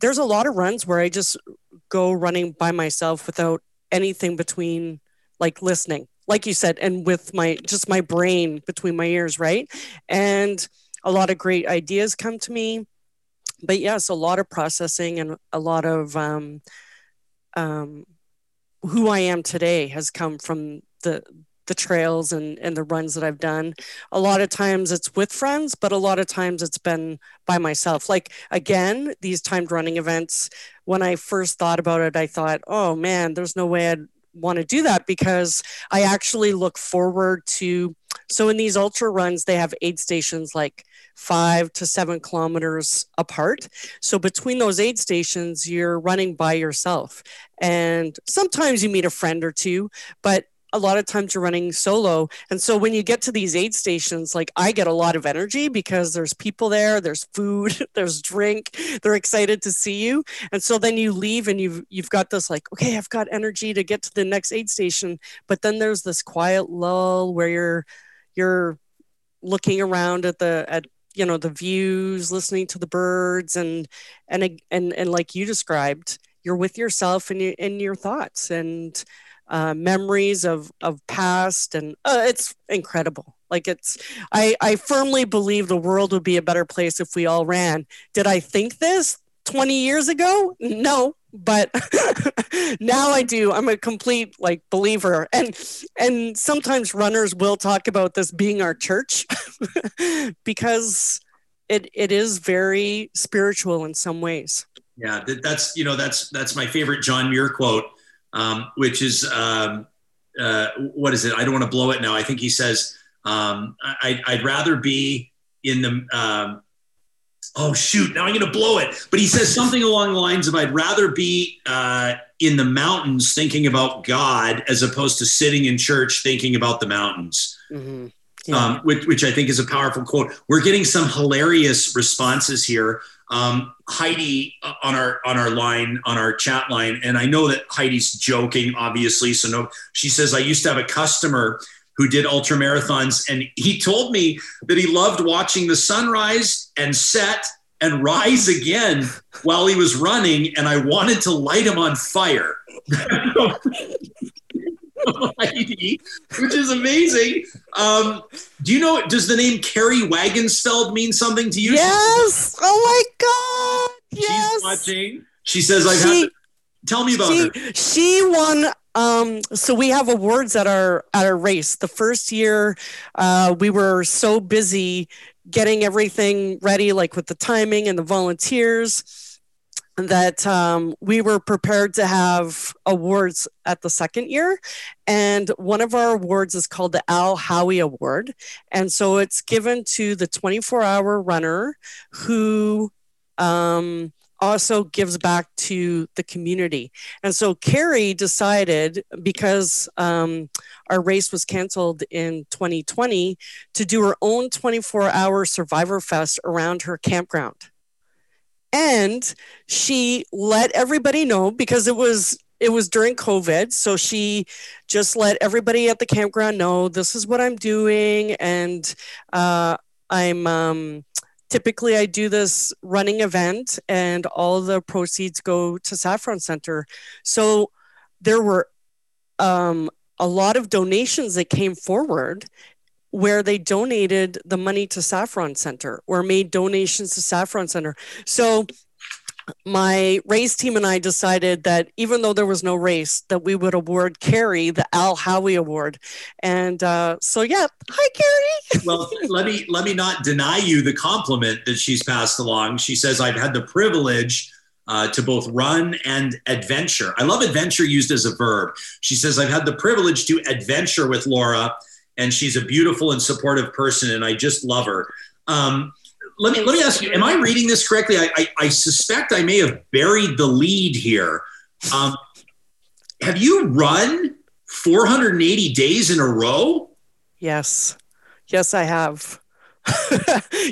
there's a lot of runs where I just go running by myself without anything between like listening like you said, and with my just my brain between my ears, right? And a lot of great ideas come to me. But yes, a lot of processing and a lot of um, um, who I am today has come from the the trails and, and the runs that I've done. A lot of times it's with friends, but a lot of times it's been by myself. Like again, these timed running events, when I first thought about it, I thought, oh man, there's no way I'd want to do that because I actually look forward to. So in these ultra runs, they have aid stations like five to seven kilometers apart. So between those aid stations, you're running by yourself. And sometimes you meet a friend or two, but a lot of times you're running solo. And so when you get to these aid stations, like I get a lot of energy because there's people there, there's food, there's drink, they're excited to see you. And so then you leave and you've you've got this like, okay, I've got energy to get to the next aid station. But then there's this quiet lull where you're you're looking around at the at you know the views listening to the birds and and and and like you described you're with yourself and, you, and your thoughts and uh, memories of of past and uh, it's incredible. Like it's I, I firmly believe the world would be a better place if we all ran. Did i think this 20 years ago? No but now i do. I'm a complete like believer. And and sometimes runners will talk about this being our church because it it is very spiritual in some ways. Yeah that's you know that's that's my favorite john muir quote um, which is um, uh, what is it? I don't want to blow it now. I think he says, um, I, would rather be in the. Um, oh shoot! Now I'm going to blow it. But he says something along the lines of, "I'd rather be uh, in the mountains thinking about God as opposed to sitting in church thinking about the mountains." Mm-hmm. Yeah. Um, which, which I think is a powerful quote. We're getting some hilarious responses here um, Heidi uh, on our on our line on our chat line, and I know that Heidi's joking, obviously. So no, she says I used to have a customer who did ultra marathons, and he told me that he loved watching the sunrise and set and rise again while he was running, and I wanted to light him on fire. Which is amazing. Um, do you know? Does the name Carrie Wagensfeld mean something to you? Yes. Oh my God. Yes. She's watching. She says, "I've she, had." Tell me about she, her. She won um, so we have awards at our at our race. The first year, uh, we were so busy getting everything ready, like with the timing and the volunteers that um, we were prepared to have awards at the second year. And one of our awards is called the Al Howie Award. And so it's given to the 24 hour runner who um, also gives back to the community. And so Carrie decided, because um, our race was canceled in 2020, to do her own 24 hour Survivor Fest around her campground and she let everybody know because it was it was during covid. So she just let everybody at the campground know this is what i'm doing. And uh, i'm um, typically i do this running event and all the proceeds go to saffron center. So there were um, a lot of donations that came forward where they donated the money to Saffron Center or made donations to Saffron Center. So my race team and I decided that even though there was no race, that we would award Carrie the Al Howie Award. And uh, so, yeah, hi, Carrie. well, let me let me not deny you the compliment that she's passed along. She says I've had the privilege. Uh, to both run and adventure. I love adventure used as a verb. She says, I've had the privilege to adventure with Laura and she's a beautiful and supportive person, and I just love her. Um, let me let me ask you: Am I reading this correctly? I, I, I suspect I may have buried the lead here. Um, have you run 480 days in a row? Yes, yes, I have.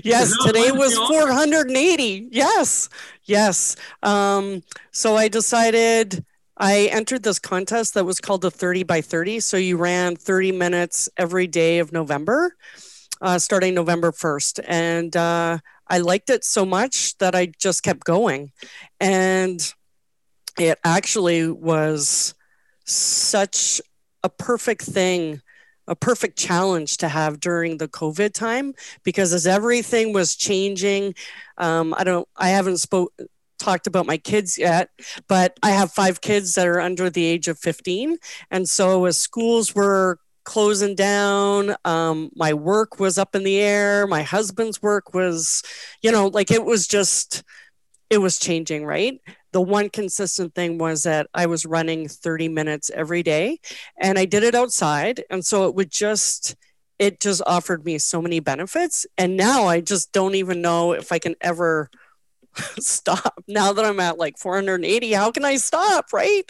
yes, today was 480. Yes, yes. Um, so I decided I entered this contest that was called the 30 by 30. So you ran 30 minutes every day of November, uh, starting November 1st. And uh, I liked it so much that I just kept going. And it actually was such a perfect thing a perfect challenge to have during the covid time because as everything was changing um, i don't i haven't spoke talked about my kids yet, but I have five kids that are under the age of 15. And so as schools were closing down. Um, my work was up in the air. My husband's work was, you know, like it was just, it was changing, right? The one consistent thing was that I was running 30 minutes every day and I did it outside. And so it would just, it just offered me so many benefits. And now I just don't even know if I can ever stop. Now that I'm at like 480, how can I stop? Right.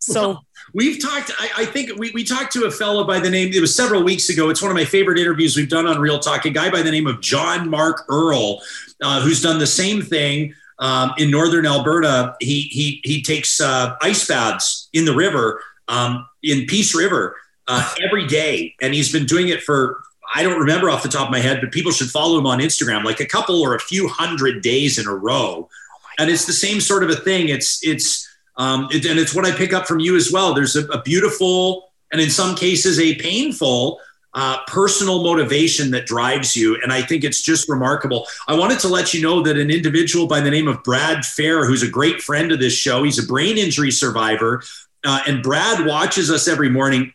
So well, we've talked, I, I, think we, we talked to a fellow by the name, it was several weeks ago. It's one of my favorite interviews we've done on Real Talk, a guy by the name of John Mark Earl, uh, who's done the same thing. Um, in northern Alberta, he he he takes uh, ice baths in the river, um, in Peace River, uh, every day, and he's been doing it for I don't remember off the top of my head, but people should follow him on Instagram, like a couple or a few hundred days in a row. And it's the same sort of a thing. It's it's um, it, and it's what I pick up from you as well. There's a, a beautiful and in some cases a painful uh, personal motivation that drives you. And I think it's just remarkable. I wanted to let you know that an individual by the name of Brad Fair, who's a great friend of this show, he's a brain injury survivor. Uh, and Brad watches us every morning.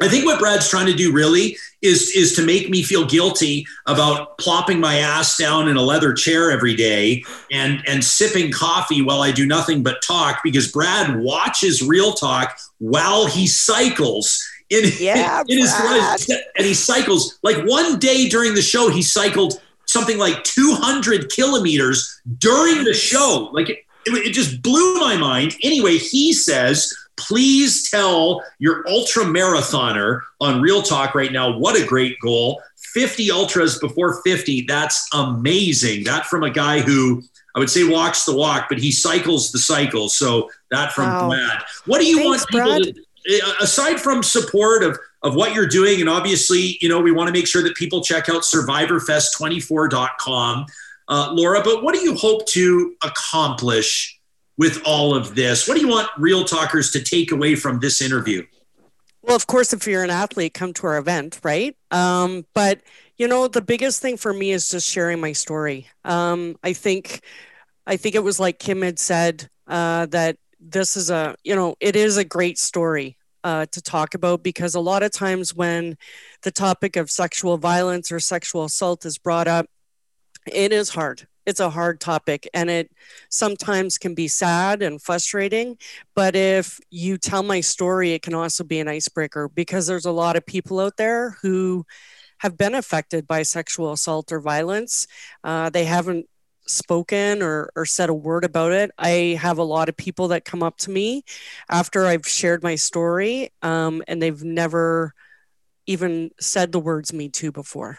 I think what Brad's trying to do really is is to make me feel guilty about plopping my ass down in a leather chair every day and and sipping coffee while I do nothing but talk because Brad watches Real Talk while he cycles in, yeah, in his life and he cycles like one day during the show he cycled something like 200 kilometers during the show. Like it, it just blew my mind. Anyway he says Please tell your ultra marathoner on Real Talk right now what a great goal. 50 ultras before 50. That's amazing. That from a guy who I would say walks the walk, but he cycles the cycle. So that from Wow. Brad. What do you Thanks, want people to, uh, aside from support of of what you're doing and obviously you know we want to make sure that people check out survivorfest24.com uh, laura but what do you hope to accomplish with all of this what do you want real talkers to take away from this interview Well, of course, if you're an athlete, come to our event, right? Um, but you know, the biggest thing for me is just sharing my story. Um, I think, I think it was like Kim had said uh, that this is a, you know, it is a great story uh, to talk about because a lot of times when the topic of sexual violence or sexual assault is brought up, it is hard. It's a hard topic and it sometimes can be sad and frustrating. But if you tell my story, it can also be an icebreaker because there's a lot of people out there who have been affected by sexual assault or violence. Uh, they haven't spoken or, or said a word about it. I have a lot of people that come up to me after I've shared my story um, and they've never even said the words me too before.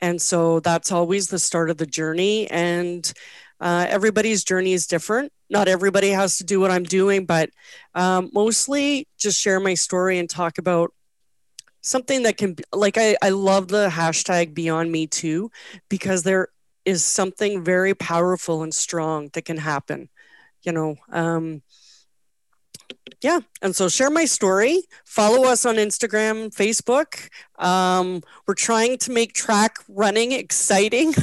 And so that's always the start of the journey. And uh, everybody's journey is different. Not everybody has to do what I'm doing, but um, mostly just share my story and talk about something that can, be, like, I, I love the hashtag Beyond Me Too, because there is something very powerful and strong that can happen. You know, um, yeah. And so share my story. Follow us on Instagram, Facebook. Um, we're trying to make track running exciting.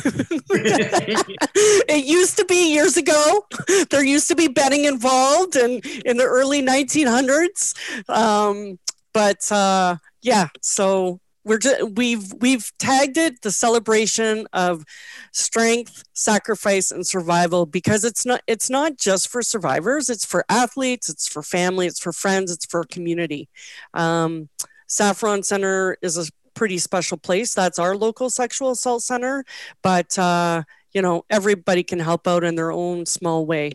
it used to be years ago. There used to be betting involved and in the early 1900s. Um, but uh, yeah, so we're we've we've tagged it the celebration of strength, sacrifice, and survival because it's not it's not just for survivors. It's for athletes. It's for family. It's for friends. It's for community. Um, Saffron Center is a pretty special place. That's our local sexual assault center, but uh, you know everybody can help out in their own small way.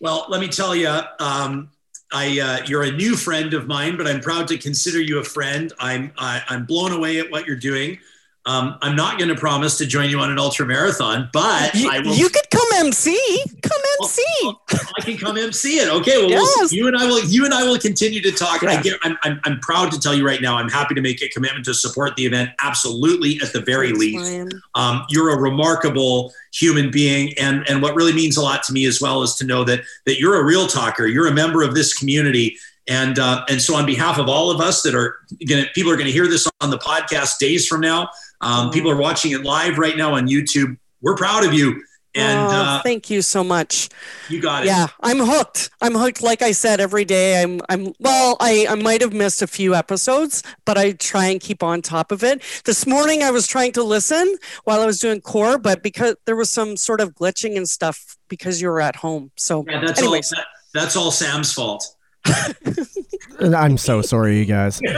Well, let me tell you, um, I uh, you're a new friend of mine, but I'm proud to consider you a friend. I'm I, I'm blown away at what you're doing. Um, I'm not going to promise to join you on an ultra marathon, but You, I will. you could come MC. Come MC. I can come MC it. Okay, well, we'll you and I will. You and I will continue to talk. I get, I'm, I'm, I'm proud to tell you right now. I'm happy to make a commitment to support the event. Absolutely, at the very least. Um, you're a remarkable human being, and and what really means a lot to me as well is to know that that you're a real talker. You're a member of this community, and uh, and so on behalf of all of us that are going to people are going to hear this on the podcast days from now. Um, people are watching it live right now on YouTube. We're proud of you. And Oh, uh, thank you so much. you got it. Yeah, I'm hooked. I'm hooked. Like I said, every day I'm I'm well, I, I might have missed a few episodes, but I try and keep on top of it. This morning I was trying to listen while I was doing core, but because there was some sort of glitching and stuff because you were at home. So Yeah, that's anyways, all. That, that's all Sam's fault. I'm so sorry, you guys.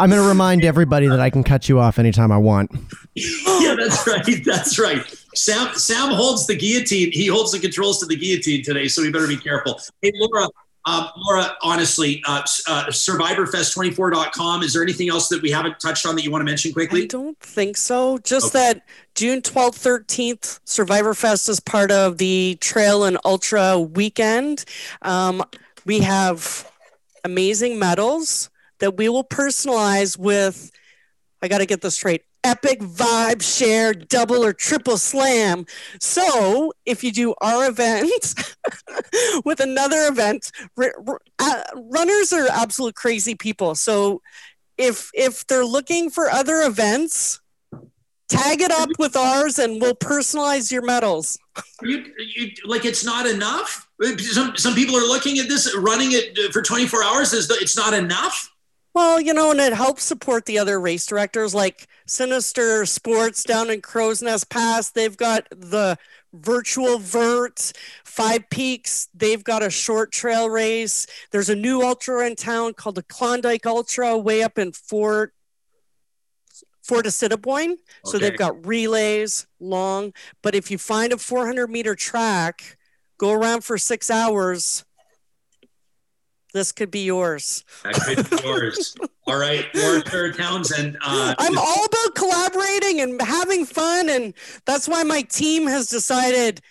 I'm going to remind everybody that I can cut you off anytime I want. yeah, that's right. That's right. Sam Sam holds the guillotine. He holds the controls to the guillotine today, so we better be careful. Hey, Laura. Um, Laura, honestly, uh, uh, SurvivorFest24.com. Is there anything else that we haven't touched on that you want to mention quickly? I don't think so. Just Okay. that June 12th, 13th, Survivor Fest is part of the Trail and Ultra weekend. Um, we have amazing medals that we will personalize with, I got to get this straight. Epic vibe share double or triple slam. So if you do our event with another event, r- r- uh, runners are absolute crazy people. So if if they're looking for other events, tag it up with ours and we'll personalize your medals. You, you like it's not enough. Some some people are looking at this, running it for 24 hours. Is it's not enough? Well, you know, and it helps support the other race directors like Sinister Sports down in Crowsnest Pass. They've got the virtual vert, Five Peaks. They've got a short trail race. There's a new ultra in town called the Klondike Ultra way up in Fort Fort Assiniboine. So they've got relays, long. But if you find a 400 meter track, go around for six hours. This could be yours. That could be yours. All right, Laura Townsend. Uh, I'm all about collaborating and having fun. And that's why my team has decided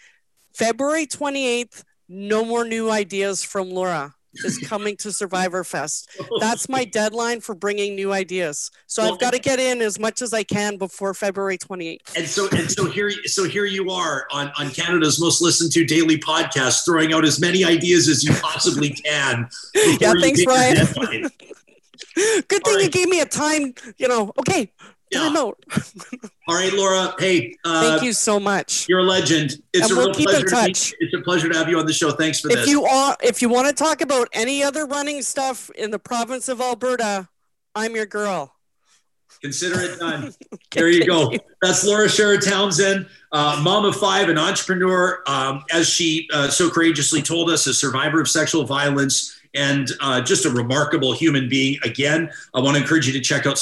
February 28th, no more new ideas from Laura is coming to Survivor Fest. Oh, That's my deadline for bringing new ideas. So I've got to get in as much as I can before February 28th. And so and so here so here you are on on Canada's most listened to daily podcast, throwing out as many ideas as you possibly can. Yeah, thanks, hit your Ryan. deadline. Good thing you gave me a time, you know, okay, Yeah. time out. All right, Laura. Hey, uh, Thank you so much. You're a legend. It's And a we'll real pleasure. To it's a pleasure to have you on the show. Thanks for if this. you are if you want to talk about any other running stuff in the province of Alberta, I'm your girl. Consider it done. there you go. That's Laura Sherrer-Townsend, uh, mom of five, an entrepreneur, um, as she uh, so courageously told us, a survivor of sexual violence. And uh, just a remarkable human being. Again, I want to encourage you to check out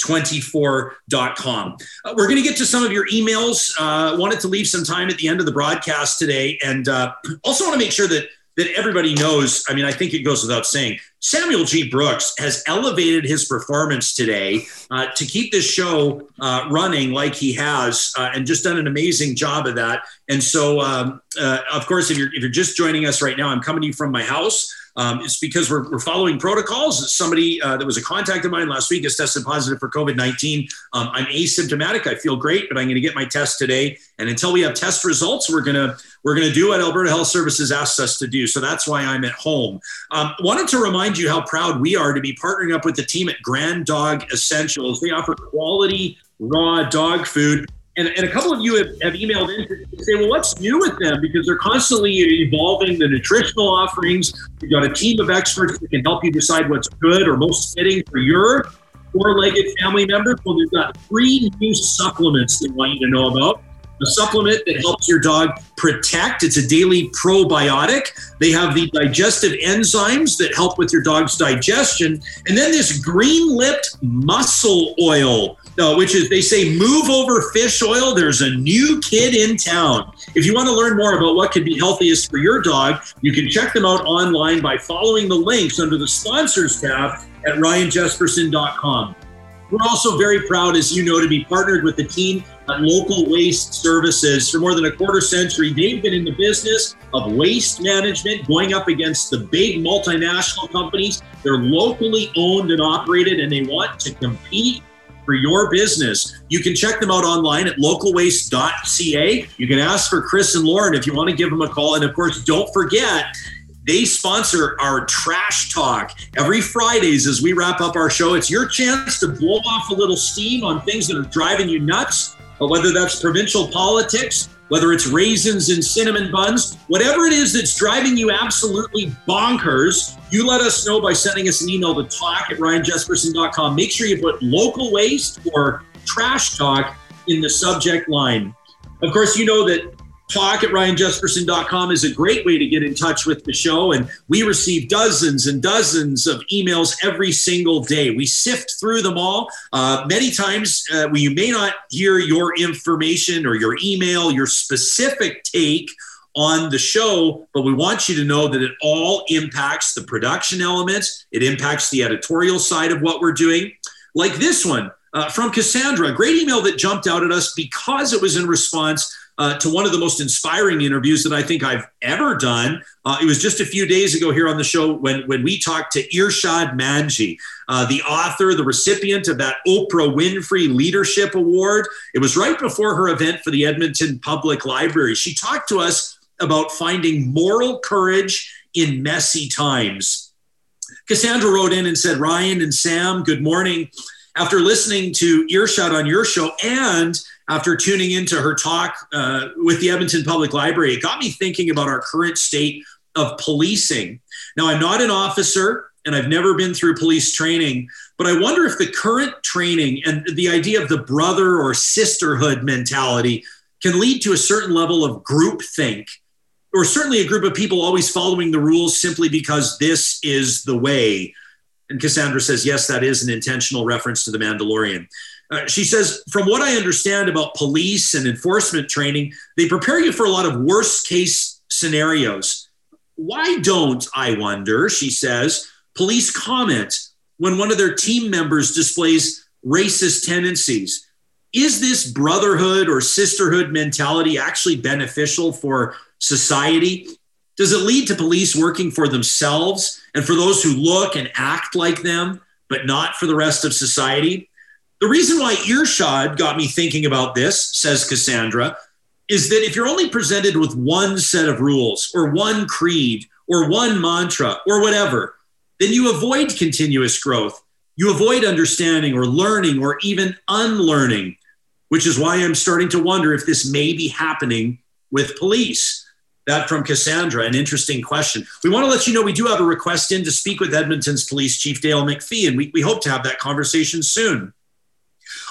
survivorfest24.com. Uh, we're going to get to some of your emails. Uh, wanted to leave some time at the end of the broadcast today. And uh, also want to make sure that that everybody knows. I mean, I think it goes without saying. Samuel G. Brooks has elevated his performance today uh, to keep this show uh, running like he has, uh, and just done an amazing job of that. And so, um, uh, of course, if you're if you're just joining us right now, I'm coming to you from my house. Um, it's because we're, we're following protocols. Somebody uh, that was a contact of mine last week has tested positive for COVID 19. Um, I'm asymptomatic. I feel great, but I'm going to get my test today. And until we have test results, we're going to we're going to do what Alberta Health Services asks us to do. So that's why I'm at home. Um, wanted to remind you how proud we are to be partnering up with the team at Grand Dog Essentials. They offer quality raw dog food. And, and a couple of you have, have emailed in to say, well, what's new with them? Because they're constantly evolving the nutritional offerings. You've got a team of experts that can help you decide what's good or most fitting for your four-legged family members. Well, they've got three new supplements they want you to know about. A supplement that helps your dog protect. It's a daily probiotic. They have the digestive enzymes that help with your dog's digestion. And then this green lipped mussel oil, uh, which is, they say, move over fish oil. There's a new kid in town. If you want to learn more about what could be healthiest for your dog, you can check them out online by following the links under the sponsors tab at ryanjespersen.com. We're also very proud, as you know, to be partnered with the team at Local Waste Services. For more than a quarter century, they've been in the business of waste management, going up against the big multinational companies. They're locally owned and operated, and they want to compete for your business. You can check them out online at localwaste.ca. You can ask for Chris and Lauren if you want to give them a call. And of course, don't forget, they sponsor our trash talk every Fridays as we wrap up our show. It's your chance to blow off a little steam on things that are driving you nuts. But whether that's provincial politics, whether it's raisins and cinnamon buns, whatever it is that's driving you absolutely bonkers, you let us know by sending us an email to talk at ryanjespersen.com. Make sure you put local waste or trash talk in the subject line. Of course, you know that talk at ryanjespersen.com is a great way to get in touch with the show. And we receive dozens and dozens of emails every single day. We sift through them all. Uh, many times, uh, you may not hear your information or your email, your specific take on the show, but we want you to know that it all impacts the production elements, it impacts the editorial side of what we're doing. Like this one uh, from Cassandra, a great email that jumped out at us because it was in response uh, to one of the most inspiring interviews that I think I've ever done. Uh, it was just a few days ago here on the show when, when we talked to Irshad Manji, uh, the author, the recipient of that Oprah Winfrey Leadership Award. It was right before her event for the Edmonton Public Library. She talked to us about finding moral courage in messy times. Cassandra wrote in and said, Ryan and Sam, good morning. After listening to Irshad on your show and after tuning into her talk uh, with the Edmonton Public Library, it got me thinking about our current state of policing. Now, I'm not an officer and I've never been through police training, but I wonder if the current training and the idea of the brother or sisterhood mentality can lead to a certain level of groupthink, or certainly a group of people always following the rules simply because this is the way. And Cassandra says, yes, that is an intentional reference to the Mandalorian. Uh, she says, from what I understand about police and enforcement training, they prepare you for a lot of worst case scenarios. Why don't, I wonder, she says, police comment when one of their team members displays racist tendencies? Is this brotherhood or sisterhood mentality actually beneficial for society? Does it lead to police working for themselves and for those who look and act like them, but not for the rest of society? The reason why Irshad got me thinking about this, says Cassandra, is that if you're only presented with one set of rules or one creed or one mantra or whatever, then you avoid continuous growth. You avoid understanding or learning or even unlearning, which is why I'm starting to wonder if this may be happening with police. That from Cassandra, an interesting question. We want to let you know we do have a request in to speak with Edmonton's Police Chief Dale McFee, and we, we hope to have that conversation soon.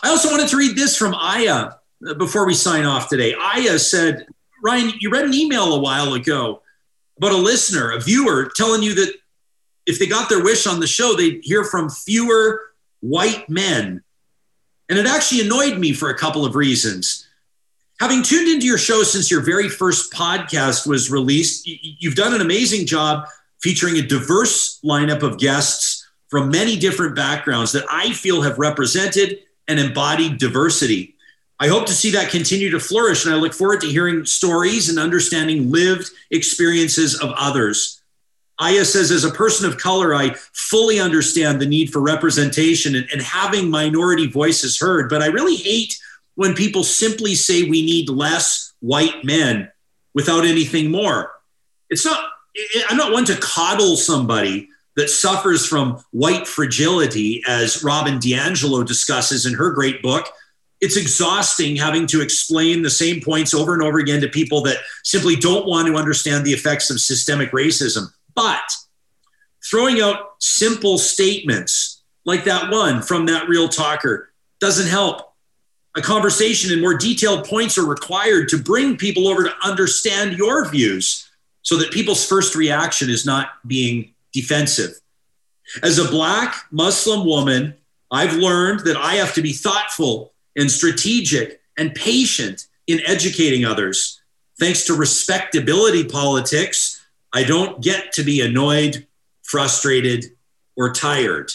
I also wanted to read this from Aya uh, before we sign off today. Aya said, Ryan, you read an email a while ago about a listener, a viewer, telling you that if they got their wish on the show, they'd hear from fewer white men. And it actually annoyed me for a couple of reasons. Having tuned into your show since your very first podcast was released, you've done an amazing job featuring a diverse lineup of guests from many different backgrounds that I feel have represented and embodied diversity. I hope to see that continue to flourish, and I look forward to hearing stories and understanding lived experiences of others. Aya says, as a person of color, I fully understand the need for representation and, and having minority voices heard, but I really hate when people simply say we need less white men without anything more. It's not, I'm not one to coddle somebody that suffers from white fragility, as Robin DiAngelo discusses in her great book. It's exhausting having to explain the same points over and over again to people that simply don't want to understand the effects of systemic racism. But throwing out simple statements like that one from that real talker doesn't help. A conversation and more detailed points are required to bring people over to understand your views so that people's first reaction is not being defensive. As a Black Muslim woman, I've learned that I have to be thoughtful and strategic and patient in educating others. Thanks to respectability politics, I don't get to be annoyed, frustrated, or tired.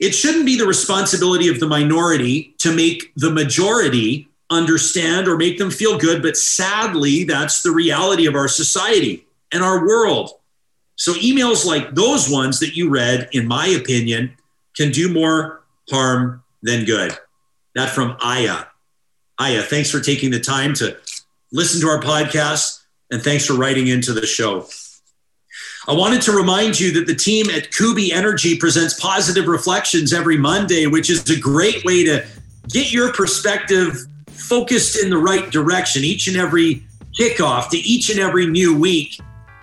It shouldn't be the responsibility of the minority to make the majority understand or make them feel good, but sadly, that's the reality of our society and our world. So emails like those ones that you read, in my opinion, can do more harm than good. That from Aya. Aya, thanks for taking the time to listen to our podcast and thanks for writing into the show. I wanted to remind you that the team at Kuby Energy presents positive reflections every Monday, which is a great way to get your perspective focused in the right direction each and every kickoff to each and every new week.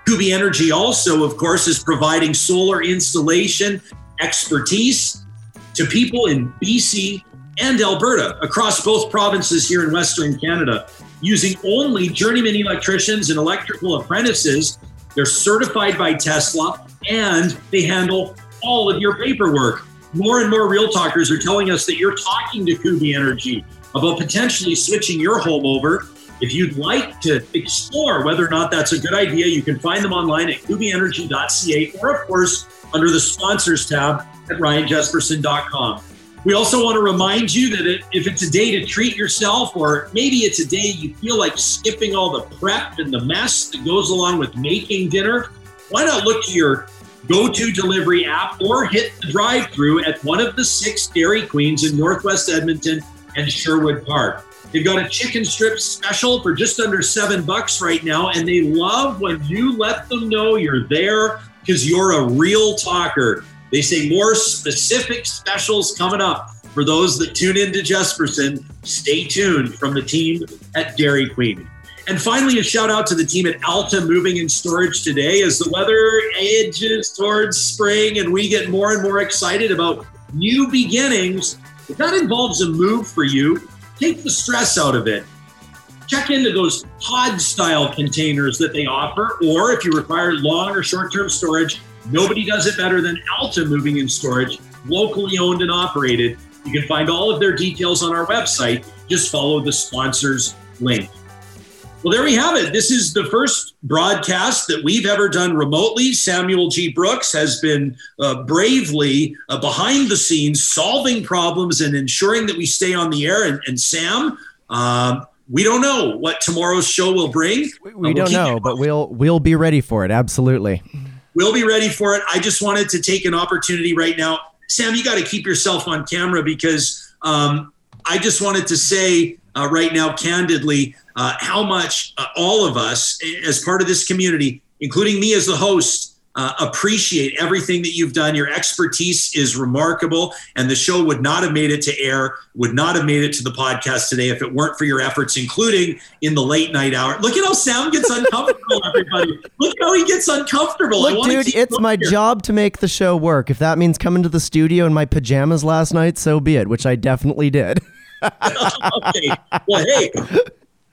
Kuby Energy also, of course, is providing solar installation expertise to people in BC and Alberta across both provinces here in Western Canada using only journeyman electricians and electrical apprentices. They're certified by Tesla and they handle all of your paperwork. More and more real talkers are telling us that you're talking to Kuby Energy about potentially switching your home over. If you'd like to explore whether or not that's a good idea, you can find them online at kubyenergy.ca or, of course, under the sponsors tab at ryanjespersen.com. We also want to remind you that if it's a day to treat yourself, or maybe it's a day you feel like skipping all the prep and the mess that goes along with making dinner, why not look to your go to delivery app or hit the drive through at one of the six Dairy Queens in Northwest Edmonton and Sherwood Park. They've got a chicken strip special for just under seven bucks right now, and they love when you let them know you're there because you're a real talker. They say more specific specials coming up for those that tune into Jespersen. Stay tuned from the team at Dairy Queen. And finally, a shout out to the team at Alta Moving and Storage today as the weather edges towards spring and we get more and more excited about new beginnings. If that involves a move for you, take the stress out of it. Check into those pod style containers that they offer, or if you require long or short term storage, nobody does it better than Alta Moving and Storage, locally owned and operated. You can find all of their details on our website. Just follow the sponsors link. Well, there we have it. This is the first broadcast that we've ever done remotely. Samuel G. Brooks has been uh, bravely uh, behind the scenes solving problems and ensuring that we stay on the air. And, and Sam, um, we don't know what tomorrow's show will bring. We, we uh, we'll don't know, but we'll we'll be ready for it. Absolutely. We'll be ready for it. I just wanted to take an opportunity right now. Sam, you got to keep yourself on camera because um, I just wanted to say uh, right now, candidly, uh, how much uh, all of us, as part of this community, including me as the host, uh, appreciate everything that you've done. Your expertise is remarkable, and the show would not have made it to air, would not have made it to the podcast today if it weren't for your efforts, including in the late night hour. Look at how Sam gets uncomfortable, everybody. Look how he gets uncomfortable. Look, dude, it's my here. job to make the show work. If that means coming to the studio in my pajamas last night, so be it, which I definitely did. okay. Well, hey,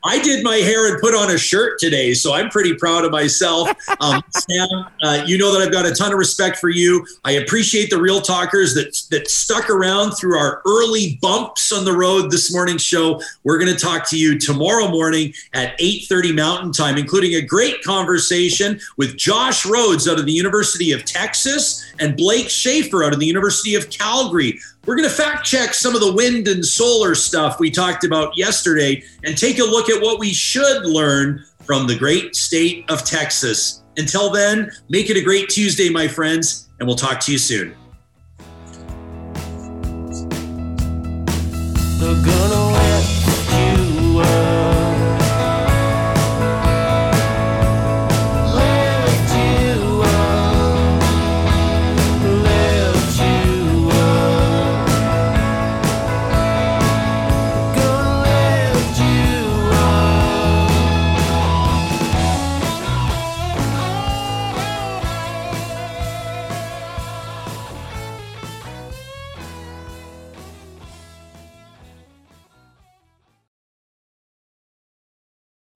I did my hair and put on a shirt today, so I'm pretty proud of myself. Um, Sam, uh, you know that I've got a ton of respect for you. I appreciate the real talkers that that stuck around through our early bumps on the road this morning show. We're going to talk to you tomorrow morning at 8:30 Mountain Time, including a great conversation with Josh Rhodes out of the University of Texas and Blake Shaffer out of the University of Calgary we're going to fact check some of the wind and solar stuff we talked about yesterday and take a look at what we should learn from the great state of Texas. Until then, make it a great Tuesday, my friends, and we'll talk to you soon.